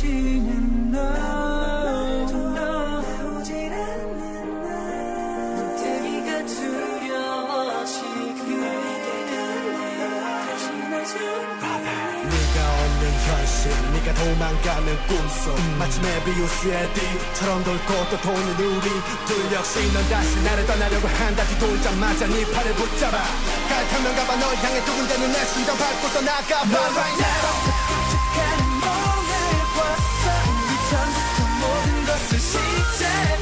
흐려지는 너 나오질 않는 나 대비가 두려워지고 다시 날 네가 도망가는 꿈속. 마치 메비우스의 띠처럼 돌고 또 도는 우리 둘 역시 넌 다시 나를 떠나려고 한다. 뒤돌자마자 네 팔을 붙잡아. 갈타면 가봐 널 향해 두근대는 내 심장 밟고 떠나가봐. Right now to see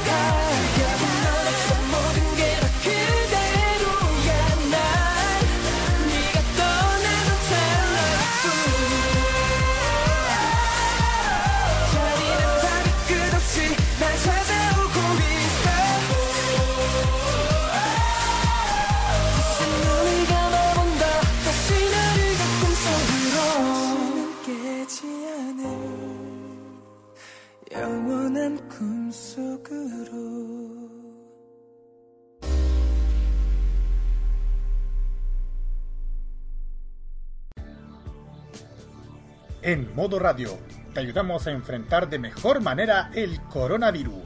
En modo radio, te ayudamos a enfrentar de mejor manera el coronavirus.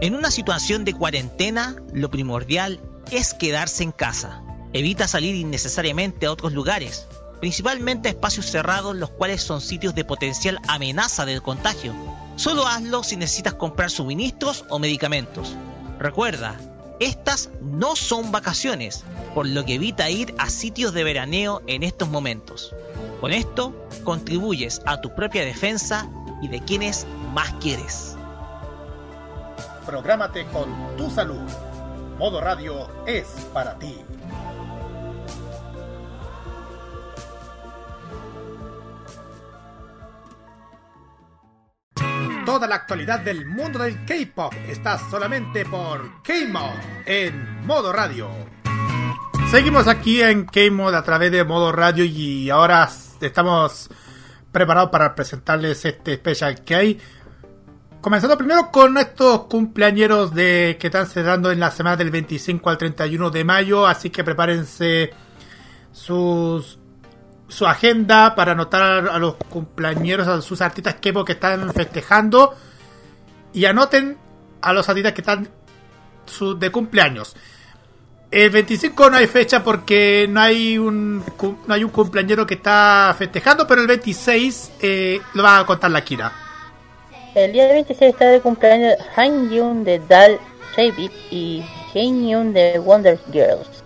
En una situación de cuarentena, lo primordial es quedarse en casa. Evita salir innecesariamente a otros lugares, principalmente a espacios cerrados los cuales son sitios de potencial amenaza de contagio. Solo hazlo si necesitas comprar suministros o medicamentos. Recuerda, estas no son vacaciones, por lo que evita ir a sitios de veraneo en estos momentos. Con esto, contribuyes a tu propia defensa y de quienes más quieres. Prográmate con tu salud. Modo radio es para ti. Toda la actualidad del mundo del K-pop está solamente por K-Mod en modo radio. Seguimos aquí en K-Mod a través de modo radio y ahora estamos preparados para presentarles este Special K. Comenzando primero con estos cumpleañeros de que están cerrando en la semana del 25 al 31 de mayo, así que prepárense sus su agenda para anotar a los cumpleañeros, a sus artistas que que están festejando y anoten a los artistas que están su- de cumpleaños. El 25 no hay fecha porque no hay un no hay un cumpleañero que está festejando, pero el 26 eh, lo va a contar la Kira. El día 26 está de cumpleaños Han Yun de Dal J-Beat y Hein Yun de Wonder Girls.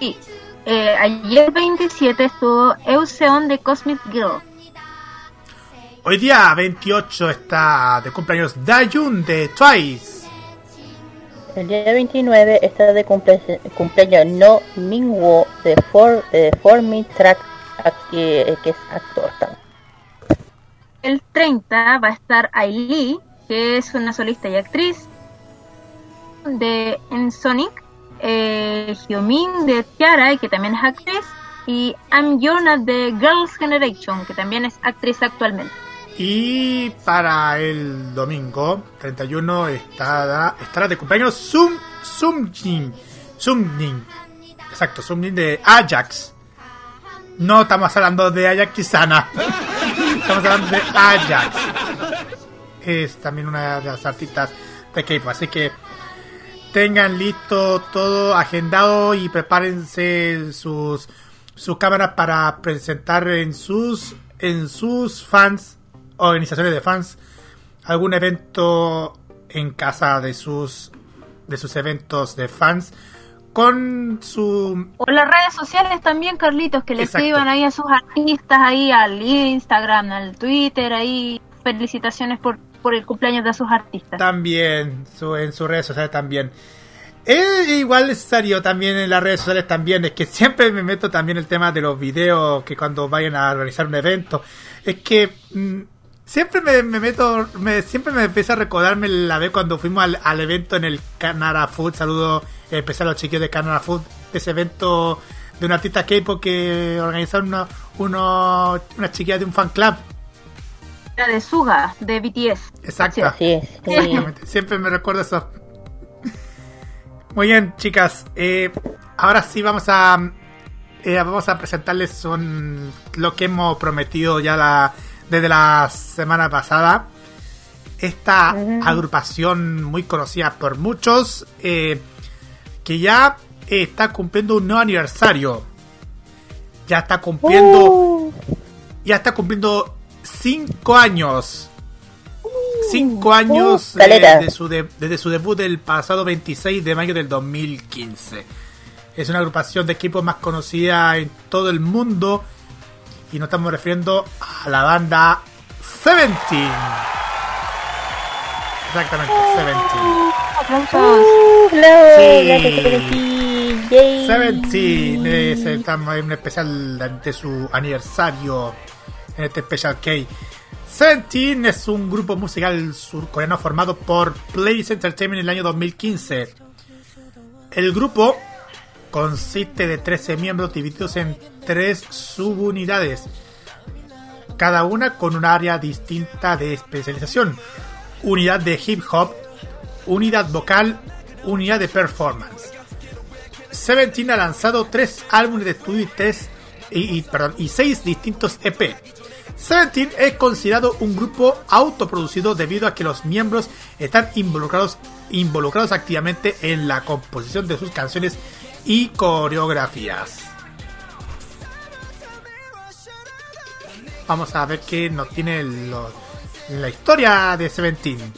Sí. Eh, ayer 27 estuvo Euseon de Cosmic Girl. Hoy día 28 está de cumpleaños Dayun de Twice. El día 29 está de cumple- cumpleaños No Minwo de For, de For Me Track, que, que es actor también. El 30 va a estar Ailee, que es una solista y actriz de Sonic, eh, Hyomin de Tiara, que también es actriz, y Am Yona de Girls' Generation, que también es actriz actualmente. Y para el domingo 31 estará, estará de cumpleaños Sum Sumjin. Sumjin. Exacto, Sumjin de Ajax. No estamos hablando de Ajax Kisana. Estamos hablando de Ajax. Es también una de las artistas de K-pop. Así que tengan listo todo agendado y prepárense sus sus cámaras para presentar en sus en sus fans organizaciones de fans algún evento en casa de sus de sus eventos de fans con su O las redes sociales también, Carlitos, que le escriban ahí a sus artistas, ahí al Instagram, al Twitter, ahí felicitaciones por, por el cumpleaños de sus artistas. también en sus redes sociales también. Es igual necesario también en las redes sociales también es que siempre me meto también el tema de los videos que cuando vayan a realizar un evento. Es que mm, siempre me, me meto me, siempre me empieza a recordarme la vez cuando fuimos al, al evento en el Canara Food. Saludo especial a los chiquillos de Canara Food ese evento de un artista K-pop que organizaron una, uno, una chiquilla de un fan club La de Suga, de BTS. Exacto. Sí. Exactamente. Siempre me recuerdo eso. Muy bien, chicas. Eh, ahora sí vamos a eh, vamos a presentarles un, lo que hemos prometido ya la, desde la semana pasada. Esta agrupación muy conocida por muchos eh, que ya está cumpliendo un nuevo aniversario. Ya está cumpliendo ya está cumpliendo cinco años. Cinco años uh, eh, de su de- desde su debut del pasado 26 de mayo del 2015. Es una agrupación de equipos más conocida en todo el mundo y nos estamos refiriendo a la banda Seventeen. Exactamente, Seventeen. Uh, bravo, Sí. Seventeen. Seventeen es, estamos en un especial de su aniversario en este Special K. Seventeen es un grupo musical surcoreano formado por Place Entertainment en el año 2015. El grupo consiste de 13 miembros divididos en tres subunidades, cada una con un área distinta de especialización. Unidad de hip hop, unidad vocal, unidad de performance. Seventeen ha lanzado tres álbumes de estudio y tres y, y, perdón, y seis distintos EP. Seventeen es considerado un grupo autoproducido debido a que los miembros están involucrados, involucrados activamente en la composición de sus canciones y coreografías. Vamos a ver qué nos tiene la historia de Seventeen.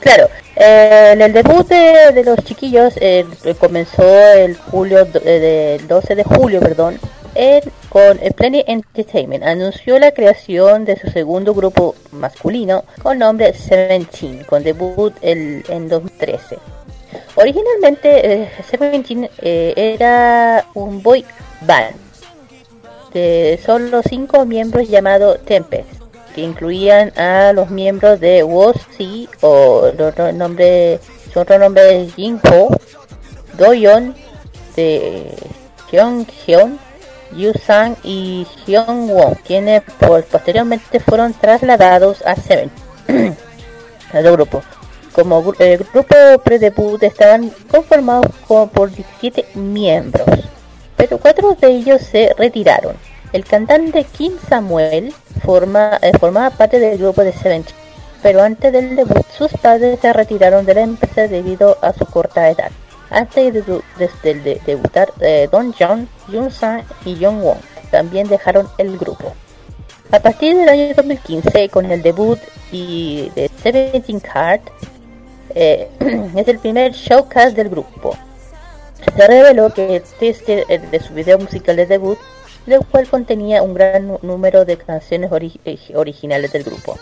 Claro, eh, en el debut de, los chiquillos eh, comenzó el julio eh, del 12 de julio, perdón, en- con Plenty Entertainment. Anunció la creación de su segundo grupo masculino con nombre Seventeen, con debut el, en 2013. Originalmente eh, Seventeen eh, era un boy band de solo cinco miembros llamado Tempest, que incluían a los miembros de WOC o el otro nombre, su otro nombre es Jin Ho, Doyeon, de Hyun Hyun, Yu Sang y Hyun Won, quienes posteriormente fueron trasladados a Seven, al grupo. Como el grupo pre-debut estaban conformados con- por 17 miembros pero cuatro de ellos se retiraron. El cantante Kim Samuel forma, eh, formaba parte del grupo de Seventeen, pero antes del debut sus padres se retiraron de la empresa debido a su corta edad. Antes de, debutar, eh, Don John, Jun Sang y Jung Won también dejaron el grupo. A partir del año 2015, con el debut y de Seventeen Card, eh, es el primer showcast del grupo. Se reveló que el teaser eh, de su video musical de debut, el cual contenía un gran número de canciones eh, originales del grupo.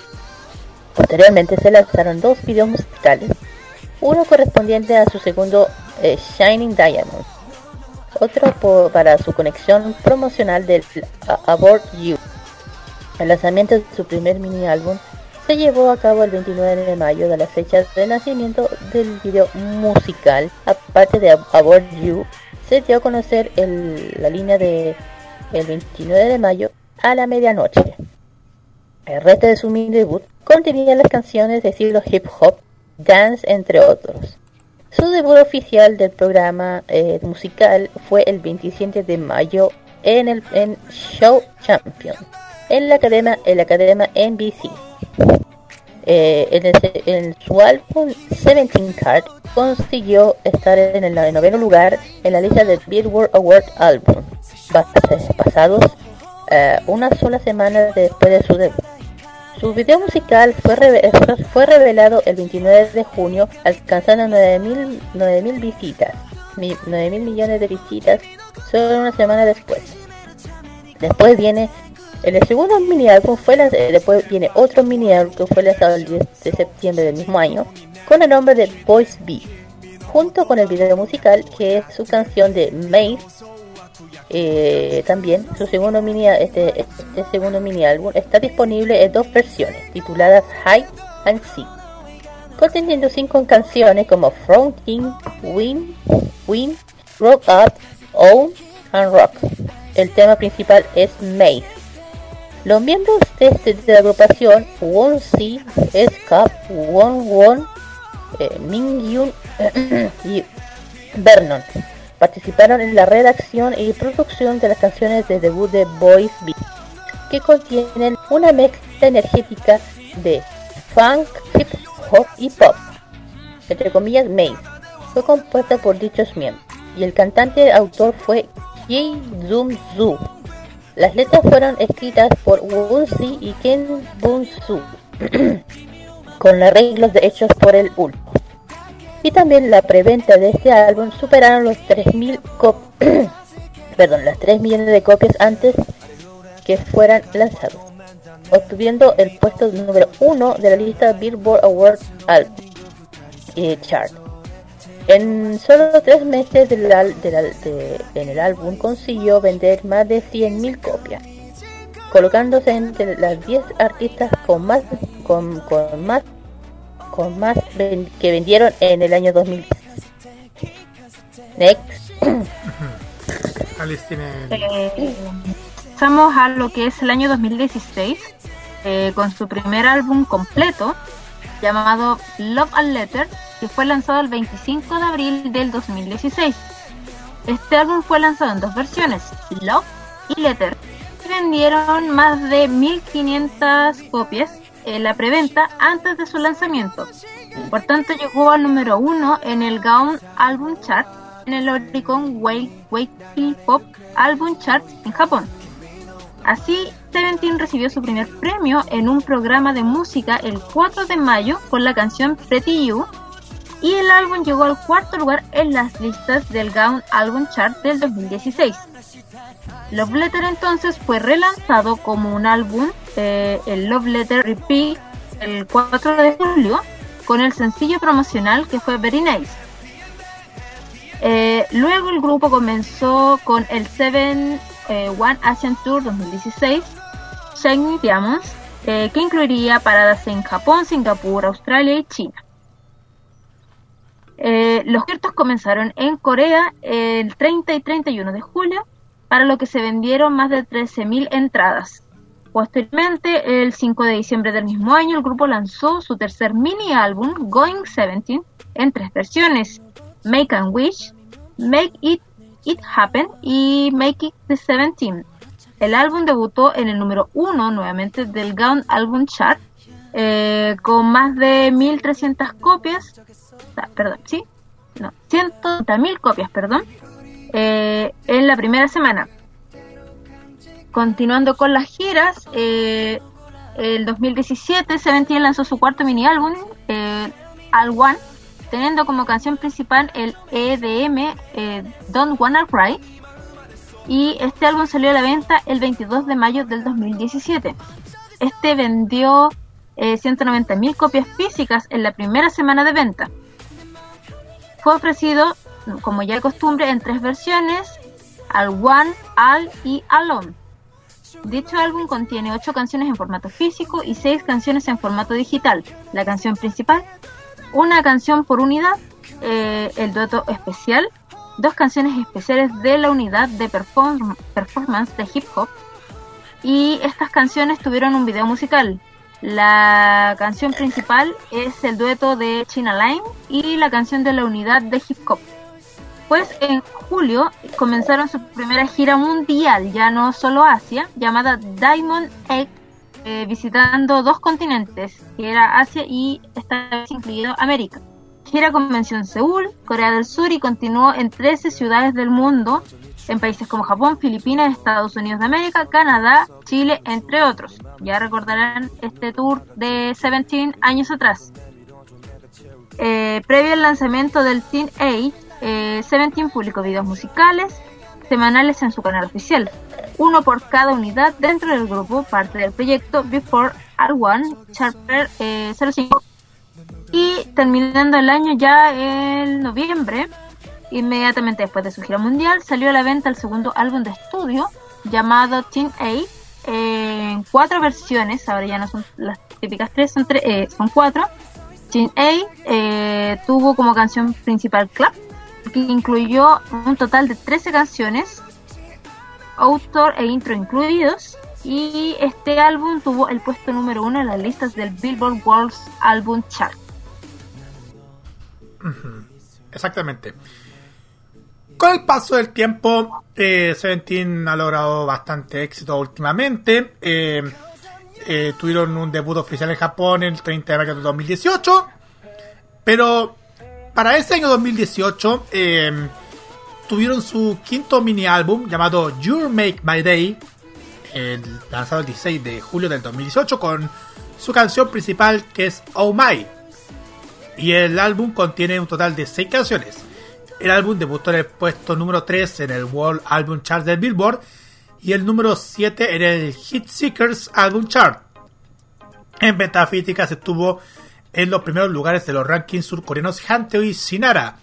Posteriormente se lanzaron dos videos musicales, uno correspondiente a su segundo eh, Shining Diamond, otro para su conexión promocional del Abort You. El lanzamiento de su primer mini álbum se llevó a cabo el 29 de mayo de la fecha de nacimiento del video musical. Aparte de Ab- Abort You, se dio a conocer la línea de el 29 de mayo a la medianoche. El resto de su mini debut contenía las canciones de estilo hip hop, dance, entre otros. Su debut oficial del programa eh, musical fue el 27 de mayo en el en Show Champion en la cadena en la NBC. Eh, en, en su álbum Seventeen Card consiguió estar en el noveno lugar en la lista de Billboard Award Album, pasados eh, una sola semana después de su debut. Su video musical fue, fue- revelado el 29 de junio, alcanzando 9.000 9.000 visitas, mi- 9.000 millones de visitas, solo una semana después. Después viene el segundo mini álbum fue después viene otro mini álbum que fue lanzado el 10 de septiembre del mismo año con el nombre de Boys B, junto con el video musical que es su canción de Maze eh, también su segundo mini este, este segundo mini álbum está disponible en dos versiones tituladas High and Sea conteniendo cinco canciones como Fronting, Win, Win, Rock Up, Own and Rock. El tema principal es Maze. Los miembros de, este- de la agrupación Won Si, Scap, Won Won, eh, Min Yoon y Vernon participaron en la redacción y producción de las canciones de debut de Boys B, que contienen una mezcla energética de funk, hip hop y pop, entre comillas Maze. Fue compuesta por dichos miembros y el cantante autor fue Ji Zoom Zoo. Las letras fueron escritas por Woo Si y Ken Bun Soo, con arreglos de hechos por el Ulpo. Y también la preventa de este álbum superaron los 3.000 cop perdón, las 3 millones de copias antes que fueran lanzados, obtuviendo el puesto número 1 de la lista Billboard Award Album eh, Chart. En solo tres meses del al- del al- de- en el álbum consiguió vender más de 100.000 copias, colocándose entre las 10 artistas con más con, con más con más ven- que vendieron en el año 2000. Next. Alice tiene. Eh, Pasamos a lo que es el año 2016 eh, con su primer álbum completo llamado Love and Letter que fue lanzado el 25 de abril del 2016. Este álbum fue lanzado en dos versiones, Love y Letter. y Vendieron más de 1500 copias la preventa antes de su lanzamiento. Por tanto, llegó al número uno en el Gaon Album Chart en el Oricon Weekly Pop Album Chart en Japón. Así, Seventeen recibió su primer premio en un programa de música el 4 de mayo con la canción Pretty You y el álbum llegó al cuarto lugar en las listas del Gaon Album Chart del 2016. Love Letter entonces fue relanzado como un álbum, eh, el Love Letter Repeat, el 4 de julio, con el sencillo promocional que fue Very Nice. Eh, luego el grupo comenzó con el 7 eh, One Asian Tour 2016, Shiny Diamonds, que incluiría paradas en Japón, Singapur, Australia y China. Los conciertos comenzaron en Corea el 30 y 31 de julio, para lo que se vendieron más de 13.000 entradas. Posteriormente, el 5 de diciembre del mismo año, el grupo lanzó su tercer mini álbum, Going 17, en tres versiones, Make and Wish, Make It, It Happen y Make It the 17. El álbum debutó en el número 1 nuevamente del Gaon Album Chart, eh, con más de 1.300 copias, perdón, sí, no, 130.000 copias, perdón, eh, en la primera semana. Continuando con las giras, eh, el 2017 Seventeen lanzó su cuarto mini álbum, eh, All One, teniendo como canción principal el EDM eh, Don't Wanna Cry. Y este álbum salió a la venta el 22 de mayo del 2017. Este vendió eh, 190.000 copias físicas en la primera semana de venta. Fue ofrecido, como ya de costumbre, en tres versiones, Al One, Al y Alone. Dicho álbum contiene 8 canciones en formato físico y 6 canciones en formato digital. La canción principal, una canción por unidad, eh, el dueto especial, dos canciones especiales de la unidad de perform- performance de hip hop y estas canciones tuvieron un video musical. La canción principal es el dueto de China Line y la canción de la unidad de hip hop. Pues en julio comenzaron su primera gira mundial, ya no solo Asia, llamada Diamond Egg, eh, visitando dos continentes, que era Asia y esta vez incluido América. Gira comenzó en Seúl, Corea del Sur y continuó en 13 ciudades del mundo, en países como Japón, Filipinas, Estados Unidos de América, Canadá, Chile, entre otros. Ya recordarán este tour de 17 años atrás. Eh, previo al lanzamiento del Teen A, eh, Seventeen publicó videos musicales semanales en su canal oficial, uno por cada unidad dentro del grupo, parte del proyecto Before R1 Charter eh, 05. Y terminando el año ya en noviembre, inmediatamente después de su gira mundial, salió a la venta el segundo álbum de estudio llamado Teen A, en cuatro versiones, ahora ya no son las típicas tres, son, tre- eh, son cuatro. Teen A eh, tuvo como canción principal Clap, que incluyó un total de 13 canciones, autor e intro incluidos, y este álbum tuvo el puesto número uno en las listas del Billboard World Album Chart. Exactamente. Con el paso del tiempo, eh, Seventeen ha logrado bastante éxito últimamente. Eh, eh, tuvieron un debut oficial en Japón el 30 de mayo de 2018. Pero para ese año 2018 eh, tuvieron su quinto mini álbum llamado You Make My Day, lanzado el 16 de julio del 2018 con su canción principal que es Oh My. Y el álbum contiene un total de 6 canciones. El álbum debutó en el puesto número 3 en el World Album Chart del Billboard y el número 7 en el Hit Seekers Album Chart. En ventas físicas estuvo en los primeros lugares de los rankings surcoreanos Hanteo y Sinara,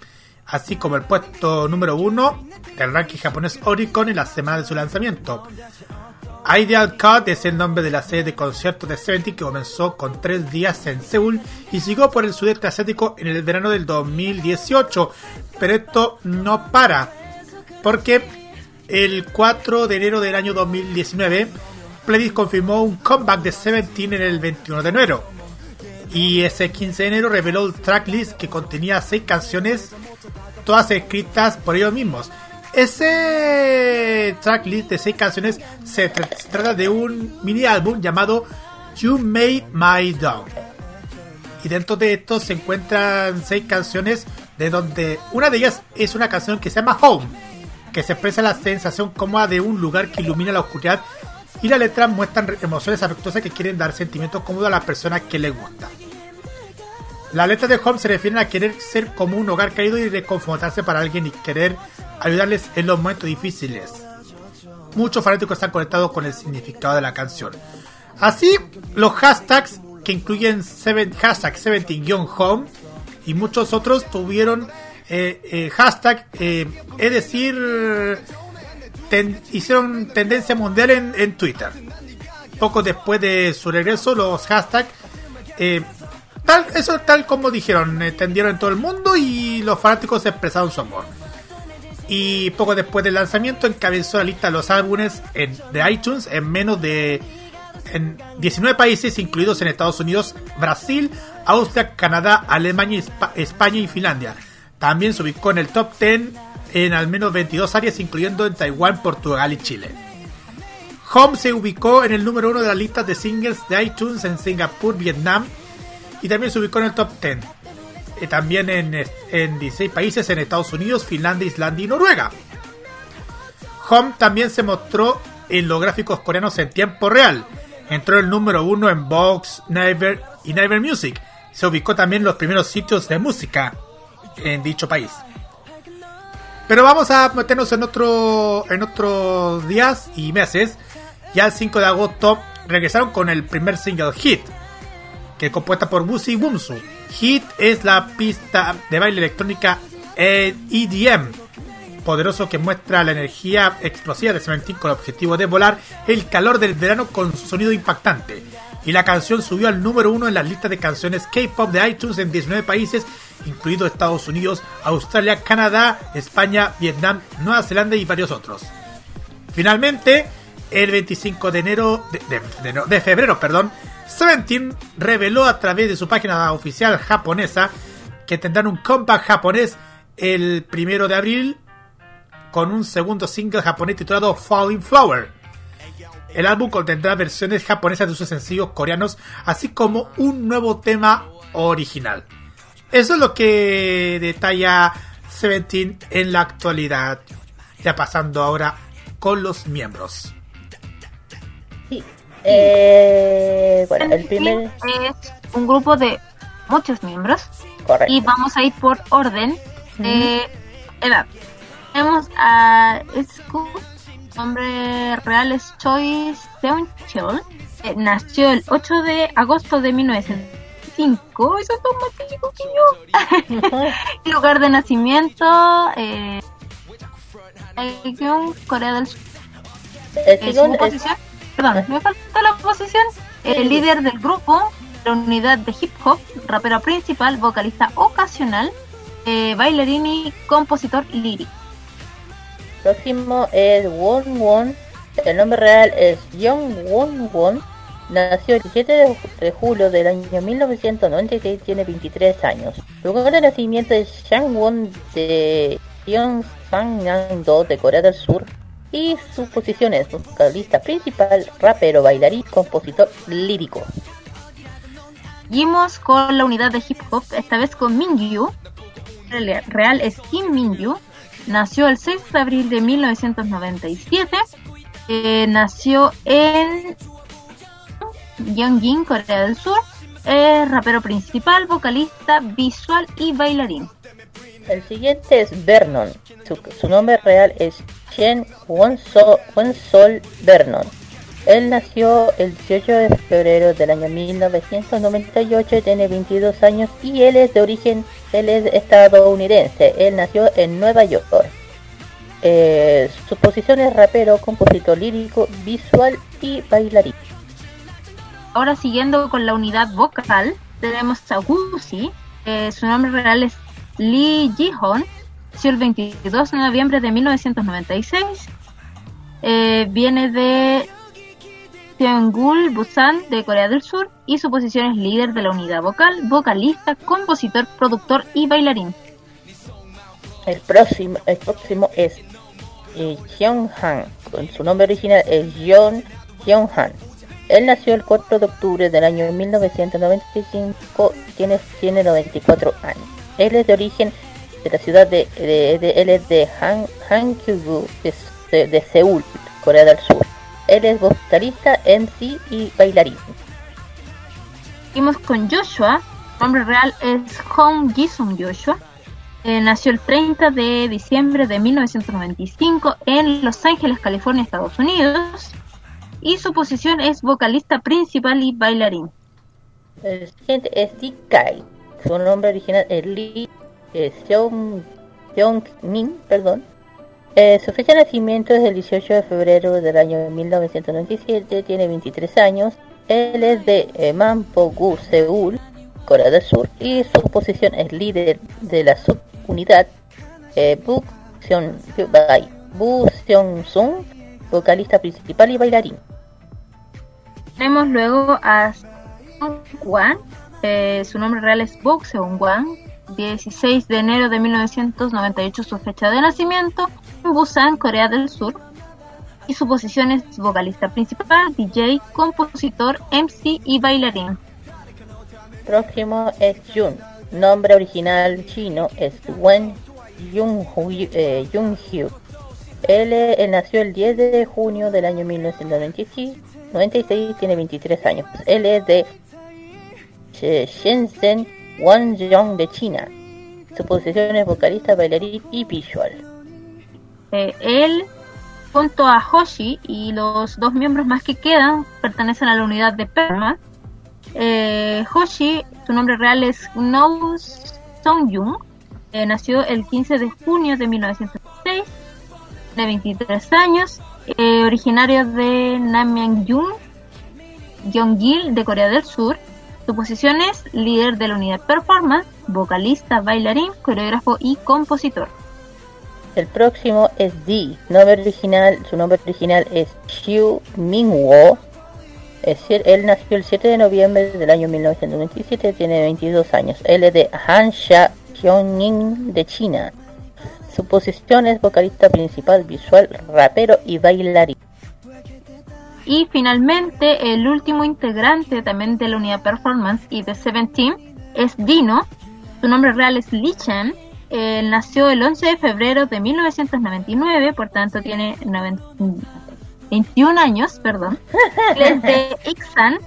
así como el puesto número 1 del ranking japonés Oricon en la semana de su lanzamiento. Ideal Cut es el nombre de la serie de conciertos de Seventeen que comenzó con tres días en Seúl y siguió por el sudeste asiático en el verano del 2018. Pero esto no para, porque el 4 de enero del año 2019, Pledis confirmó un comeback de Seventeen en el 21 de enero. Y ese 15 de enero reveló el tracklist que contenía seis canciones, todas escritas por ellos mismos. Ese tracklist de seis canciones se, tra- se trata de un mini álbum llamado You Made My Dog. Y dentro de esto se encuentran seis canciones de donde una de ellas es una canción que se llama Home, que se expresa la sensación cómoda de un lugar que ilumina la oscuridad y las letras muestran emociones afectuosas que quieren dar sentimientos cómodos a la persona que les gusta. Las letras de Home se refieren a querer ser como un hogar caído y reconfortarse para alguien y querer ayudarles en los momentos difíciles. Muchos fanáticos están conectados con el significado de la canción. Así, los hashtags que incluyen seven, hashtag 17-home y muchos otros tuvieron eh, eh, hashtag, eh, es decir, hicieron tendencia mundial en, en Twitter. Poco después de su regreso, los hashtags, eh, tal, eso tal como dijeron, eh, tendieron en todo el mundo y los fanáticos expresaron su amor. Y poco después del lanzamiento encabezó la lista de los álbumes en, de iTunes en menos de en 19 países, incluidos en Estados Unidos, Brasil, Austria, Canadá, Alemania, Espa- España y Finlandia. También se ubicó en el top 10 en al menos 22 áreas, incluyendo en Taiwán, Portugal y Chile. Home se ubicó en el número uno de las listas de singles de iTunes en Singapur, Vietnam y también se ubicó en el top 10. Eh, también en, en 16 países en Estados Unidos, Finlandia, Islandia y Noruega. Home también se mostró en los gráficos coreanos en tiempo real. Entró el número uno en Vox, Naver y Naver Music. Se ubicó también en los primeros sitios de música en dicho país. Pero vamos a meternos en otro en otros días y meses. Ya el 5 de agosto regresaron con el primer single Hit, que es compuesta por Busi Bumsu. Hit es la pista de baile electrónica EDM, poderoso que muestra la energía explosiva de Seventeen con el objetivo de volar el calor del verano con su sonido impactante. Y la canción subió al número uno en las listas de canciones K-pop de iTunes en 19 países, incluidos Estados Unidos, Australia, Canadá, España, Vietnam, Nueva Zelanda y varios otros. Finalmente, el 25 de enero de febrero, perdón, Seventeen reveló a través de su página oficial japonesa que tendrán un comeback japonés el primero de abril con un segundo single japonés titulado Falling Flower. El álbum contendrá versiones japonesas de sus sencillos coreanos, así como un nuevo tema original. Eso es lo que detalla Seventeen en la actualidad. Ya pasando ahora con los miembros. Eh, bueno, el primer. es un grupo de muchos miembros Correcto. y vamos a ir por orden de edad. Tenemos a Scoop, nombre real es Choi Seung-cheol. Eh, nació el 8 de agosto de 1905. Eso es más que yo. Lugar de nacimiento, eh, Corea del Sur. Eh, su posición, perdón, me falta la posición. El líder del grupo, la unidad de hip hop, rapero principal, vocalista ocasional, eh, bailarín y compositor lírico. próximo es Won Won. El nombre real es Young Won Won. Nació el 17 de, julio del año 1996, tiene 23 años. Lugar de nacimiento es Shangwon de Gyeongsang-do de Corea del Sur. Y su posición es vocalista principal, rapero, bailarín, compositor lírico. Seguimos con la unidad de hip hop, esta vez con Mingyu. El real es Kim Mingyu. Nació el 6 de abril de 1997. Eh, nació en Gyeongjin, Corea del Sur. Es rapero principal, vocalista, visual y bailarín. El siguiente es Vernon. Su, su nombre real es Won-so- Won-sol Vernon. Él nació el 18 de febrero del año 1998, tiene 22 años y él es de origen, él es estadounidense. Él nació en Nueva York. Eh, su posición es rapero, compositor lírico, visual y bailarín. Ahora siguiendo con la unidad vocal, tenemos a Wuxi. Eh, su nombre real es Lee Ji-hoon. Nació el 22 de noviembre de 1996. Eh, viene de Seonggul, Busan, de Corea del Sur. Y su posición es líder de la unidad vocal, vocalista, compositor, productor y bailarín. El próximo, el próximo es eh, Jeong-han. Con su nombre original es Jeon Jeong-han. Él nació el 4 de octubre del año 1995 y tiene, tiene 94 años. Él es de origen de la ciudad de, de- de- él es de Han, de, de- de Seúl, Corea del Sur. Él es vocalista, MC y bailarín. Seguimos con Joshua. Su nombre real es Hong Jisung Joshua. Eh, nació el 30 de diciembre de 1995 en Los Ángeles, California, Estados Unidos. Y su posición es vocalista principal y bailarín. El siguiente es Dick. Su nombre original es Lee eh, Seong, Min, perdón. Eh, su fecha de nacimiento es el 18 de febrero del año 1997. Tiene 23 años. Él es de eh, Manpogu, Seúl, Corea del Sur. Y su posición es líder de la subunidad eh, Seon, Bu Seong Sung, vocalista principal y bailarín. Tenemos luego a Seung Wan. Eh, su nombre real es Seung Wan. 16 de enero de 1998 su fecha de nacimiento en Busan, Corea del Sur. Y su posición es vocalista principal, DJ, compositor, MC y bailarín. Próximo es Jun. Nombre original chino es Wen Jung eh, Jung-hyu. Él, eh, nació el 10 de junio del año 1996 96, tiene 23 años. Él es de Sh- Shenzhen, Guangdong de China. Su posición es vocalista, bailarín y visual. Eh, él, junto a Hoshi y los dos miembros más que quedan, pertenecen a la unidad de Perma. Eh, Hoshi, su nombre real es No Song-jung. Eh, nació el 15 de junio de 1906, de 23 años, eh, originario de Namyang-jung, Gyeonggil de Corea del Sur. Su posición es líder de la unidad Performance, vocalista, bailarín, coreógrafo y compositor. El próximo es D. Nombre original, su nombre original es Xiu Mingwo. Es decir, él nació el 7 de noviembre del año 1997, tiene 22 años. Él es de Hansha, Gyeongning de China. Su posición es vocalista principal, visual, rapero y bailarín. Y finalmente, el último integrante también de la unidad Performance y de Seventeen es Dino. Su nombre real es Lee Chan. Él nació el 11 de febrero de 1999, por tanto tiene noven- 21 años, perdón. Él es de Iksan,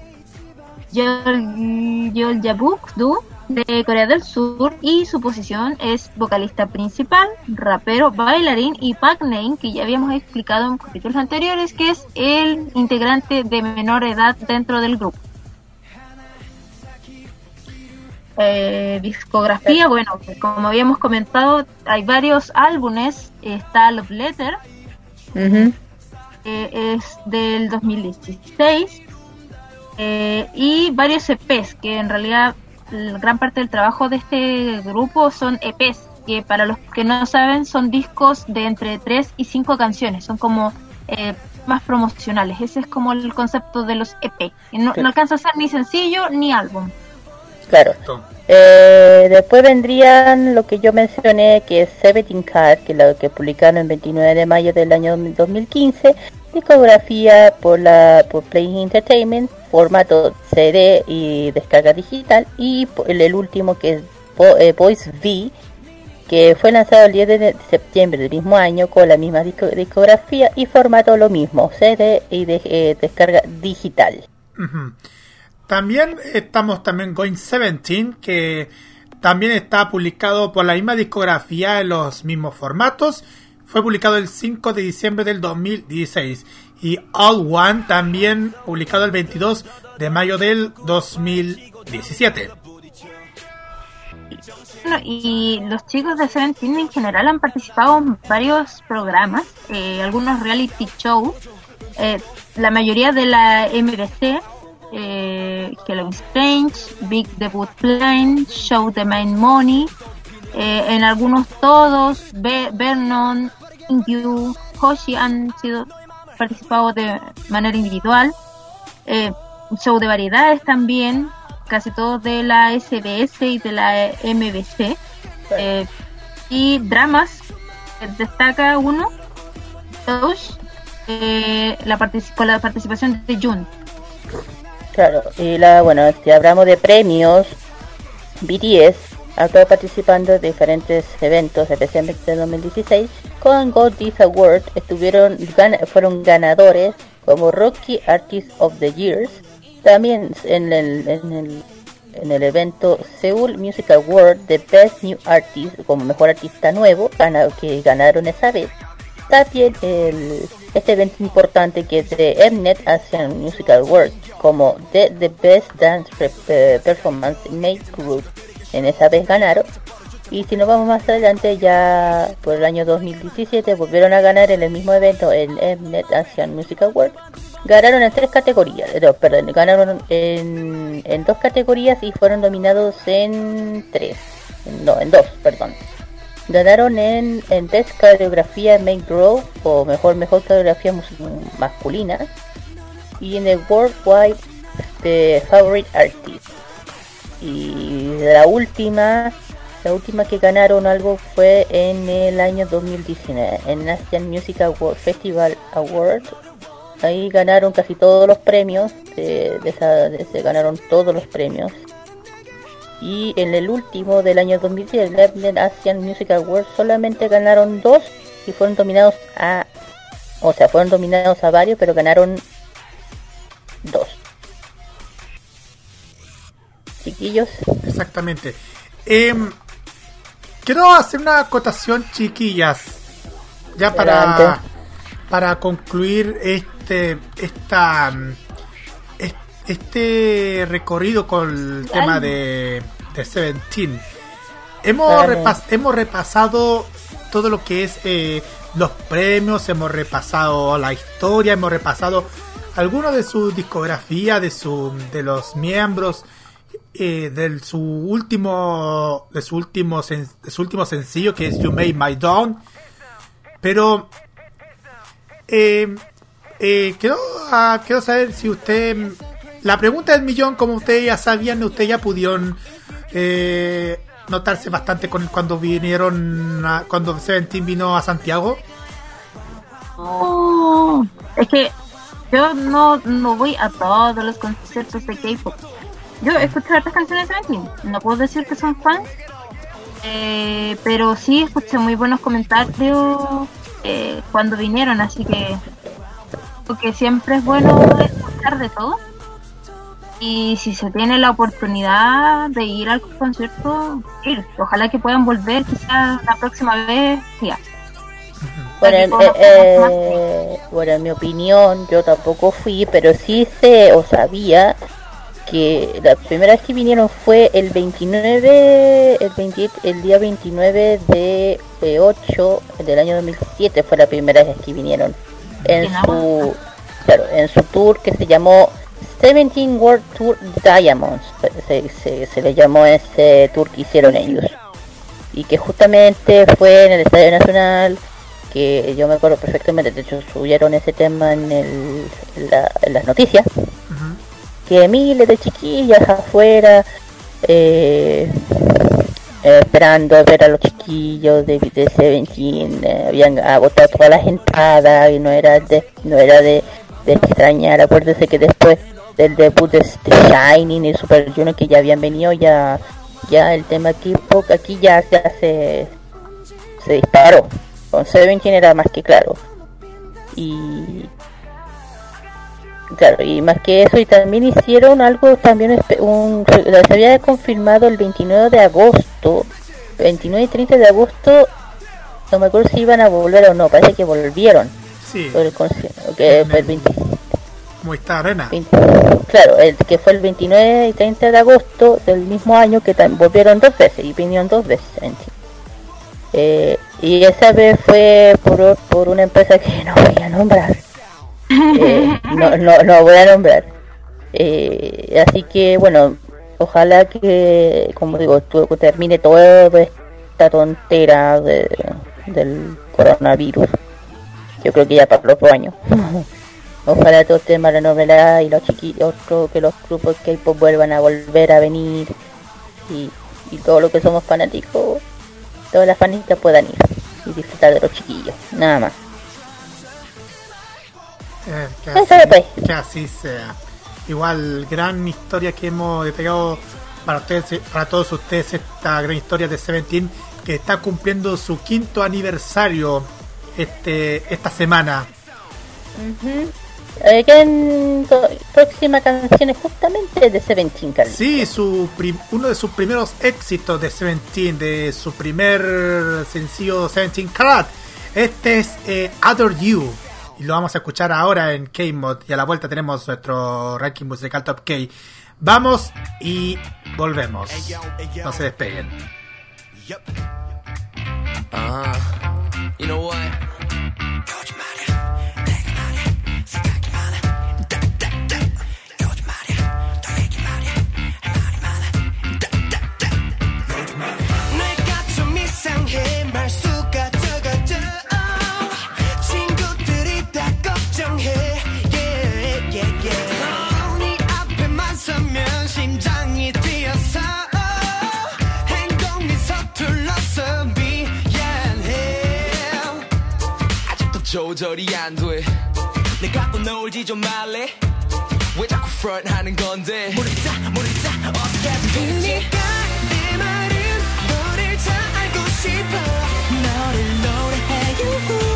Yeoljabuk-do, de Corea del Sur, y su posición es vocalista principal, rapero, bailarín y Park Name, que ya habíamos explicado en capítulos anteriores, que es el integrante de menor edad dentro del grupo. Eh, discografía, bueno, como habíamos comentado, hay varios álbumes. Está Love Letter, eh, es del 2016. eh, y varios EPs, que en realidad gran parte del trabajo de este grupo son EPs, que para los que no saben son discos de entre 3 y 5 canciones, son como eh, más promocionales. Ese es como el concepto de los EP. que No, Sí. no alcanza a ser ni sencillo ni álbum. Claro. Eh, después vendrían lo que yo mencioné, que es Seventeen Card, que es lo que publicaron el 29 de mayo del año 2015, discografía por la por Play Entertainment, formato CD y descarga digital, y el, el último que es eh, Voice V, que fue lanzado el 10 de septiembre del mismo año con la misma disco- discografía y formato lo mismo, CD y eh, descarga digital. También estamos también Going 17, que también está publicado por la misma discografía en los mismos formatos. Fue publicado el 5 de diciembre del 2016. Y All One también publicado el 22 de mayo del 2017. Bueno, y los chicos de Seventeen en general han participado en varios programas, eh, algunos reality shows, eh, la mayoría de la MBC, eh, Hello Strange, Big Debut Plan, Show the Main Money, eh, en algunos todos, Be- Vernon, Ingyu, Hoshi han sido participado de manera individual, eh, show de variedades también, casi todos de la SBS y de la MBC. Eh, y dramas, eh, destaca uno Touch, eh, la con la participación de Jun. Claro, y la, bueno, si hablamos de premios, BTS estado participando en diferentes eventos, especialmente en 2016. Con Gold Disc Award estuvieron, fueron ganadores como Rocky Artist of the Years. También en el, en el, en el evento Seoul Music Award de Best New Artist como mejor artista nuevo, que ganaron esa vez. También el, este evento importante que es de Mnet Asian Music Awards como The, the Best Dance eh, Performance Made Group. En esa vez ganaron. Y si nos vamos más adelante, ya por el año 2017 volvieron a ganar en el mismo evento, el Mnet Asian Music Awards. Ganaron en tres categorías, eh, no, perdón, ganaron en, en dos categorías y fueron dominados en tres, no, en dos, perdón. Ganaron en, en Best Coreografía Main Grow o mejor mejor coreografía masculina y en el Worldwide de Favorite Artist. Y la última, la última que ganaron algo fue en el año 2019 en Asian Music Award Festival Award. Ahí ganaron casi todos los premios, de, esa- de- se ganaron todos los premios. Y en el último del año 2010, el Asian Music Awards, solamente ganaron dos y fueron dominados a. O sea, fueron dominados a varios, pero ganaron dos. Chiquillos. Exactamente. Em, quiero hacer una acotación, chiquillas, ya para, Adelante. para concluir este esta mm, es- este recorrido con el tema de, de Seventeen. Hemos, repas- hemos repasado todo lo que es eh, los premios, hemos repasado la historia, hemos repasado algunos de su discografía, de su de los miembros, eh, de su último de su último de su último sencillo que es You Made My Dawn. Pero eh, eh, quiero, ah, quiero saber si usted la pregunta del millón, como ustedes ya sabían, ustedes ya pudieron eh, notarse bastante con cuando vinieron a- cuando Seventeen vino a Santiago. Oh, es que yo no, no voy a todos los conciertos de K-pop. Yo escucho hartas canciones de Seventeen. No puedo decir que son fans, eh, pero sí escuché muy buenos comentarios eh, cuando vinieron, así que porque siempre es bueno escuchar de todo. Y si se tiene la oportunidad de ir al concierto, ir. Ojalá que puedan volver, quizás la próxima vez. Ya. Bueno, en, eh, eh, bueno, en mi opinión, yo tampoco fui, pero sí sé o sabía que la primera vez que vinieron fue el 29, el, 28 el día 29 de eh, 8 del año 2007 fue la primera vez que vinieron. En su, claro, en su tour que se llamó 17 World Tour Diamonds, se, se, se le llamó ese tour que hicieron ellos. Y que justamente fue en el Estadio Nacional que yo me acuerdo perfectamente, de hecho subieron ese tema en, el, en, la- en las noticias, que miles de chiquillas afuera eh, esperando ver a los chiquillos de, de Seventeen, eh, habían agotado todas las entradas y no era de, no era de, de extrañar, acuérdese que después del debut de, de Shining y Super Junior que ya habían venido ya ya el tema K-pop aquí ya, ya se se disparó. Con Seventeen era más que claro. Y claro y más que eso y también hicieron algo también un, se había confirmado el 29 de agosto 29 y 30 de agosto no me acuerdo si iban a volver o no parece que volvieron Sí. Por el que fue el 20 Como está Arena. 20 claro, el que fue el 29 y 30 de agosto del mismo año que volvieron dos veces y vinieron dos veces. en sí. Eh, y esa vez fue por, por una empresa que no voy a nombrar. Eh, no, no, no voy a nombrar. Eh, así que bueno, ojalá que, como digo, termine toda esta tontera de- del coronavirus. Yo creo que ya para los dos años. Ojalá todo esté más novela y los chiquillos, otro- que los grupos K-pop vuelvan a volver a venir y, y todo lo que somos fanáticos, todas las fanáticas puedan ir y disfrutar de los chiquillos, nada más. Eh, que, así, pues. que así sea. Igual, gran historia que hemos detallado para ustedes, para todos ustedes, esta gran historia de Seventeen que está cumpliendo su quinto aniversario este esta semana. Ujú. Eh, ¿qué en- co- próxima canción es justamente de Seventeen, Carlos. Sí, su uno de sus primeros éxitos de Seventeen, de su primer sencillo Seventeen Karat. Este es eh, Other You. Y lo vamos a escuchar ahora en K-Mod. Y a la vuelta tenemos nuestro ranking musical Top K. Vamos y volvemos. No se despeguen. What? 조절이 안 돼. 내가 또 놀지 좀 말래. 왜 자꾸 front 하는 건데? 모르겠다, 모르겠다. 어떻게 하든 되지? 그니까 내 말은 너를 다 알고 싶어 너를 노래해 you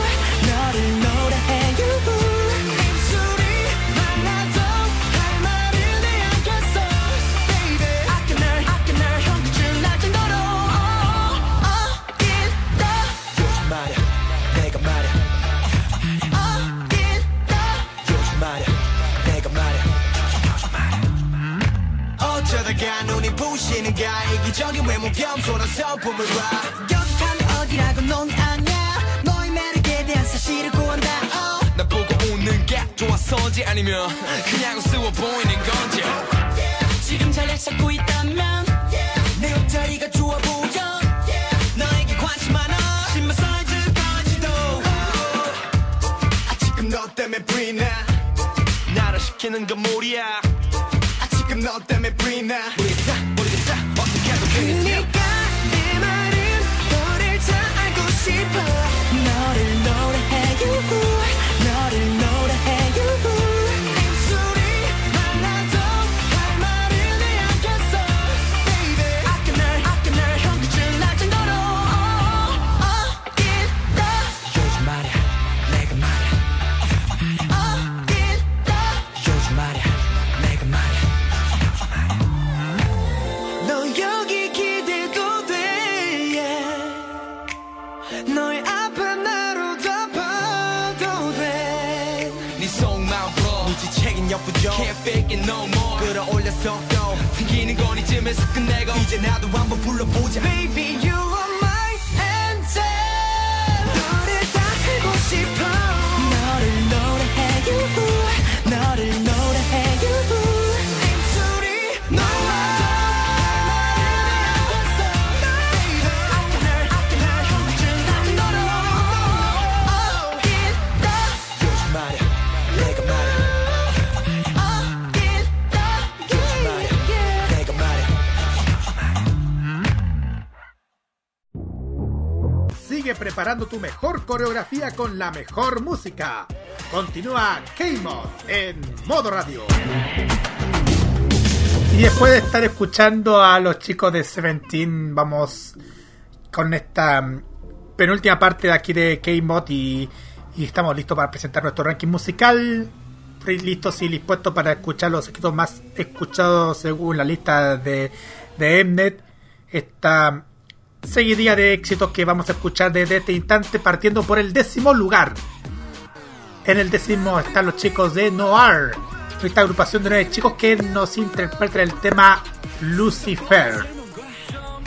부시는가 이기적인 외모 겸손한 성품을 봐. 여기가 어디라고 넌 아냐? 너의 매력에 대한 사실을 구한다. 어. 나 보고 웃는 게 좋았어지 아니면 그냥 우스워 보이는 건지. 지금 잘 찾고 있다면 내 옷자리가 좋아 보여. 너에게 관심 많아. 신발 사이즈까지도. 아 지금 너 때문에 브이나 나를 시키는 건. 아 지금 너 때문에 브이나 모르겠다, 모르 부족 Can't fake it no more. 끌어올려서 또 튕기는 건 이쯤에서 끝내고. 이제 나도 한번 불러보자. Baby you preparando tu mejor coreografía con la mejor música. Continúa K-Mod en modo radio. Y después de estar escuchando a los chicos de Seventeen, vamos con esta mm, penúltima parte de aquí de K-Mod y, y estamos listos para presentar nuestro ranking musical. Listos y dispuestos para escuchar los éxitos más escuchados según la lista de, de Mnet. Esta seguidilla de éxitos que vamos a escuchar desde este instante, partiendo por el décimo lugar. En el décimo están los chicos de Noir, esta agrupación de nueve chicos que nos interpretan el tema Lucifer.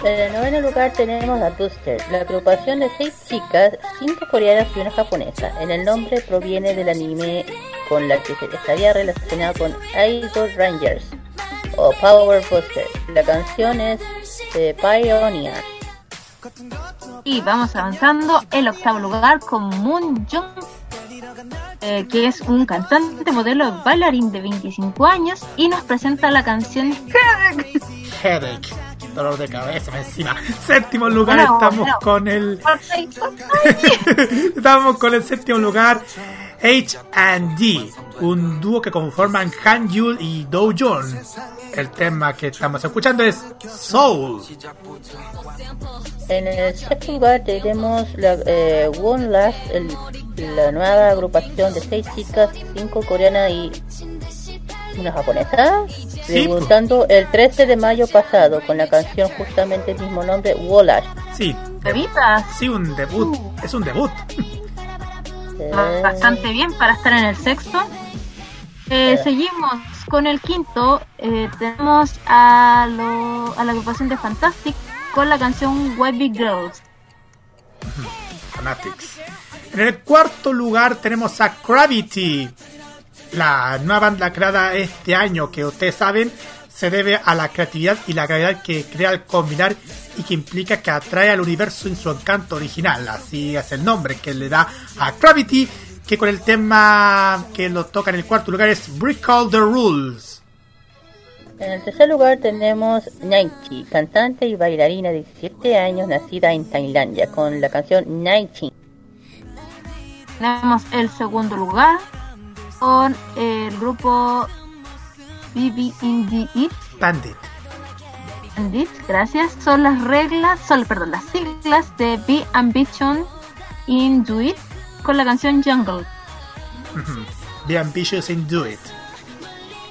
En el noveno lugar tenemos a Booster, la agrupación de seis chicas, cinco coreanas y una japonesa. En el nombre proviene del anime con la que se estaría relacionado con Idol Rangers o Power Booster. La canción es de Pioneer. Y vamos avanzando. El octavo lugar con Moon Jung, eh, que es un cantante, modelo, bailarín de 25 años, y nos presenta la canción Headache, dolor de cabeza encima. Séptimo lugar estamos con el estamos con el séptimo lugar. H&D, un dúo que conforman Han Yul y Do Jun. El tema que estamos escuchando es Soul. En el sexto lugar tenemos la, eh, One Last, el- la nueva agrupación de seis chicas, cinco coreanas y una japonesa, debutando el 13 de mayo pasado con la canción justamente el mismo nombre, Wolash. Sí, Bebitas. sí, un debut. Es un debut. Eh, Bastante bien para estar en el sexto. Eh, seguimos con el quinto. eh, tenemos a, la agrupación de Fantastic con la canción Big Girls. Fanatics. En el cuarto lugar tenemos a Gravity, la nueva banda creada este año que ustedes saben se debe a la creatividad y la calidad que crea al combinar y que implica que atrae al universo en su encanto original. Así es el nombre que le da a Gravity, que con el tema que lo toca en el cuarto lugar es Break All the Rules. En el tercer lugar tenemos Naichi, cantante y bailarina de 17 años nacida en Tailandia, con la canción Naichi. Tenemos el segundo lugar con el grupo BB Indie It. Bandit. Bandit, gracias. Son las reglas, son, perdón, las siglas de Be Ambition in Do It con la canción Jungle. Be ambitious and do it.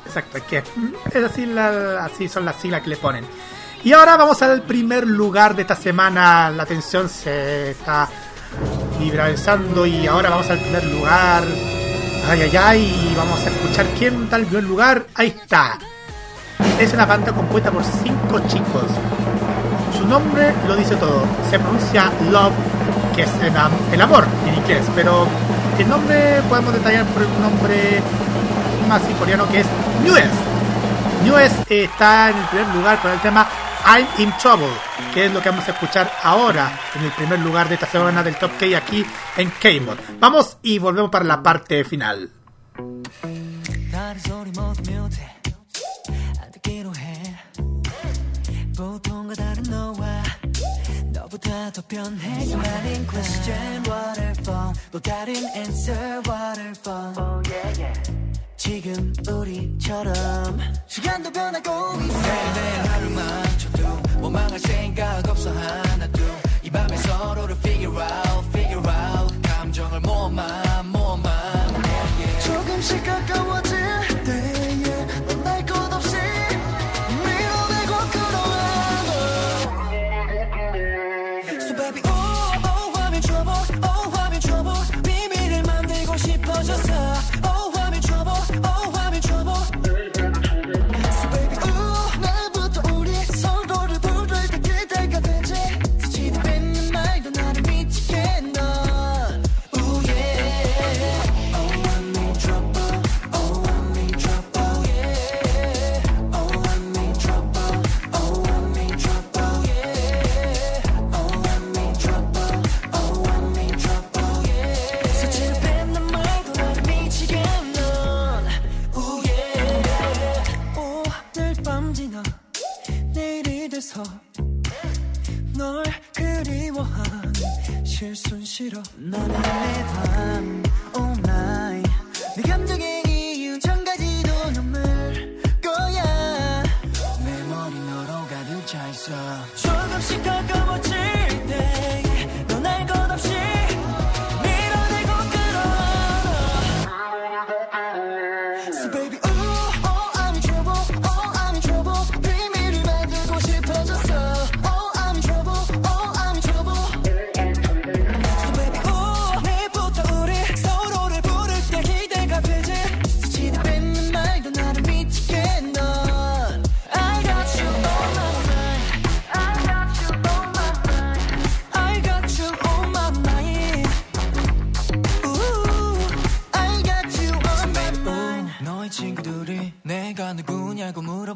Exacto, es que es así, la- así son las siglas que le ponen. Y ahora vamos al primer lugar de esta semana. La tensión se está liberalizando y ahora vamos al primer lugar. Ay, ay, ay, vamos a escuchar quién da el primer lugar. Ahí está. Es una banda compuesta por cinco chicos. Su nombre lo dice todo. Se pronuncia Love, que es el, am- el amor en inglés, pero el nombre podemos detallar por un nombre más coreano que es Newest. Newest eh, está en el primer lugar con el tema I'm in Trouble, que es lo que vamos a escuchar ahora en el primer lugar de esta semana del Top K aquí en K-Mod. Vamos y volvemos para la parte final. 너보다 더 변해. 수많은 question waterfall 또 다른 answer waterfall 지금 우리처럼 시간도 변하고 있어. 매일매일 하루 맞춰도 원망할 생각 없어. 하나도 이 밤에 서로를 figure out figure out. 감정을 모아만 모아만 조금씩 가까워질 돼서 널 그리워한 실순 싫어. 너는 내밤 oh my 내 감정의 이유 천 가지도 넘을 거야. 내 머리 너로 가득 차 있어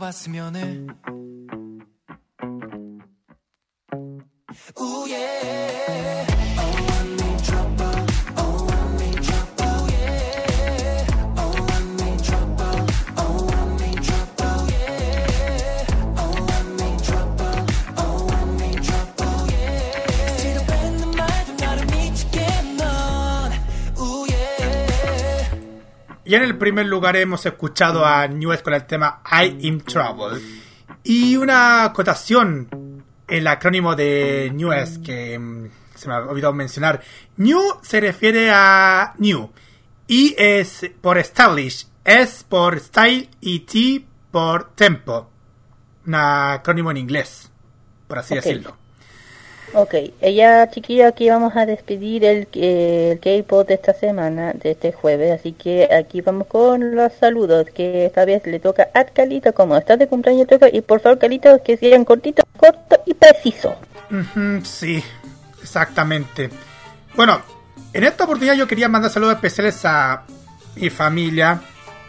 봤으면 해 Ooh yeah Oh Y en el primer lugar hemos escuchado a Newes con el tema I in Trouble. Y una acotación, el acrónimo de Newes que mm, se me ha olvidado mencionar. New se refiere a New. Y es por Establish, S por Style y T por Tempo. Un acrónimo en inglés, por así decirlo. Ok, ella chiquilla, aquí vamos a despedir el, eh, el K-Pop de esta semana, de este jueves, así que aquí vamos con los saludos, que esta vez le toca a Calito, como estás de cumpleaños, toca, y por favor Calito, que sean cortitos, corto y preciso. Sí, exactamente. Bueno, en esta oportunidad yo quería mandar saludos especiales a mi familia,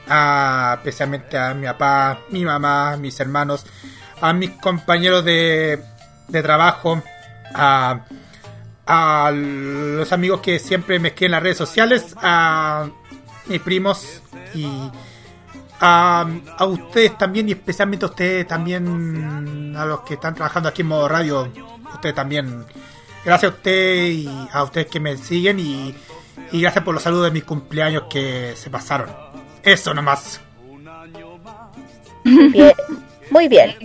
a, especialmente a mi papá, mi mamá, mis hermanos, a mis compañeros de, de trabajo, a, a los amigos que siempre me escriben en las redes sociales, a mis primos y a, a ustedes también y especialmente a ustedes también, a los que están trabajando aquí en modo radio, ustedes también. Gracias a ustedes y a ustedes que me siguen y, y gracias por los saludos de mis cumpleaños que se pasaron. Eso nomás. Bien, muy bien.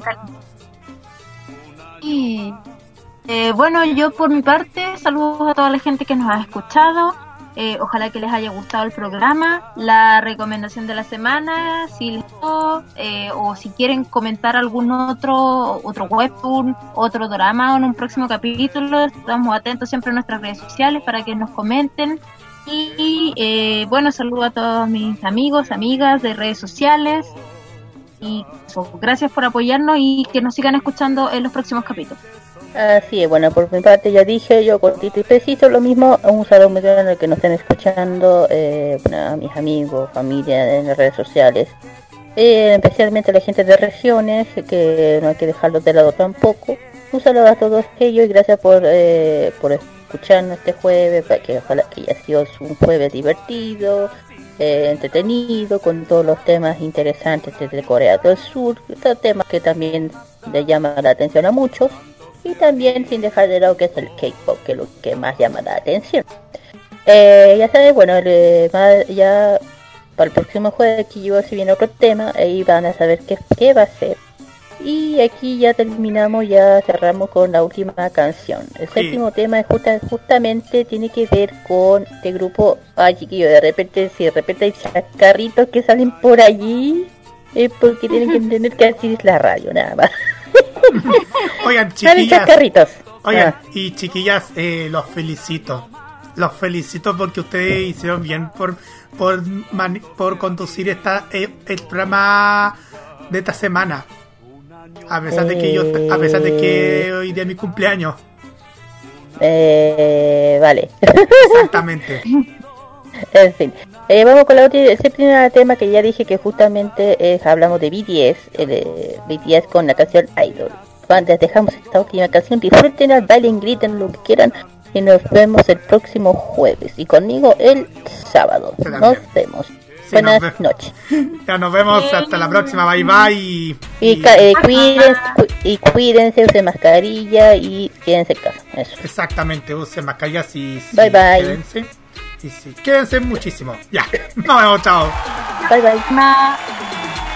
Eh, bueno, yo por mi parte saludos a toda la gente que nos ha escuchado. Eh, ojalá que les haya gustado el programa, la recomendación de la semana, si les gustó, eh, o si quieren comentar algún otro otro webtoon, otro drama en un próximo capítulo, estamos atentos siempre a nuestras redes sociales para que nos comenten. Y eh, bueno, saludo a todos mis amigos, amigas de redes sociales. Y gracias por apoyarnos y que nos sigan escuchando en los próximos capítulos. Así es, bueno, por mi parte ya dije, yo cortito y preciso, lo mismo, un saludo muy grande que nos estén escuchando, eh, a mis amigos, familia en las redes sociales, eh, especialmente a la gente de regiones, que no hay que dejarlos de lado tampoco. Un saludo a todos ellos y gracias por, eh, por escucharnos este jueves, para que ojalá que haya sido un jueves divertido, eh, entretenido, con todos los temas interesantes desde Corea del Sur, temas que también le llaman la atención a muchos y también sin dejar de lado que es el K-pop, que es lo que más llama la atención. Eh, ya sabes, bueno, el, ya para el próximo jueves aquí yo si viene otro tema, ahí van a saber qué, qué va a ser. Y aquí ya terminamos, ya cerramos con la última canción. El séptimo tema es justa- justamente tiene que ver con este grupo. Ay, chiquillo, de repente, si de repente hay chacarritos que salen por allí, es porque tienen que entender que así es la radio, nada más. Oigan, chiquillas. Oigan, Ah. y chiquillas, eh, los felicito. Los felicito porque ustedes hicieron bien por por, por conducir esta eh, el programa de esta semana. A pesar de que yo, a pesar de que hoy día es mi cumpleaños. Eh, vale. Exactamente. en fin. Eh, vamos con la otra, ese primer tema que ya dije que justamente es, hablamos de BTS, el, eh, BTS con la canción Idol. Cuando dejamos esta última canción, disfruten, bailen, griten lo que quieran y nos vemos el próximo jueves y conmigo el sábado. Nos vemos. Sí, Buenas nos ve- noches. Ya nos vemos hasta la próxima. Bye bye. Y, Y, eh, cuídense, cu- y cuídense, usen mascarilla y quédense en casa. Eso. Exactamente, usen mascarillas y sí, Bye, bye. Quédense, y sí, quédense muchísimo. Ya, nos vemos, chao. Bye bye.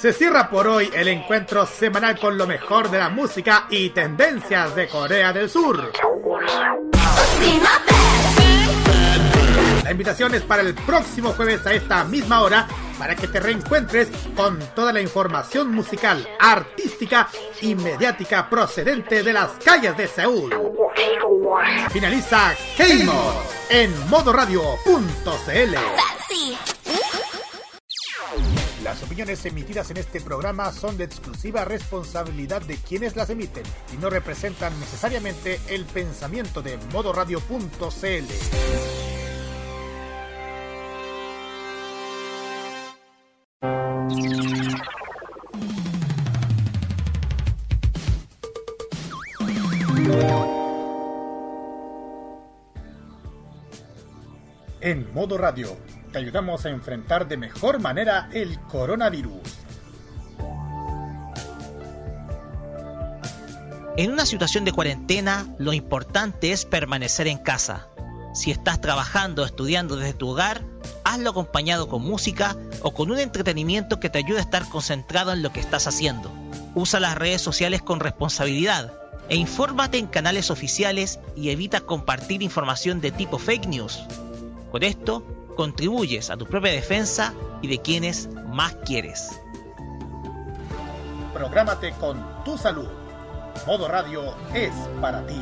Se cierra por hoy el encuentro semanal con lo mejor de la música y tendencias de Corea del Sur. La invitación es para el próximo jueves a esta misma hora para que te reencuentres con toda la información musical, artística y mediática procedente de las calles de Seúl. Finaliza K-Mod en modoradio.cl. opiniones emitidas en este programa son de exclusiva responsabilidad de quienes las emiten y no representan necesariamente el pensamiento de modoradio.cl. En modo radio, te ayudamos a enfrentar de mejor manera el coronavirus. En una situación de cuarentena, lo importante es permanecer en casa. Si estás trabajando o estudiando desde tu hogar, hazlo acompañado con música o con un entretenimiento que te ayude a estar concentrado en lo que estás haciendo. Usa las redes sociales con responsabilidad e infórmate en canales oficiales y evita compartir información de tipo fake news. Con esto, contribuyes a tu propia defensa y de quienes más quieres. Prográmate con tu salud. Modo Radio es para ti.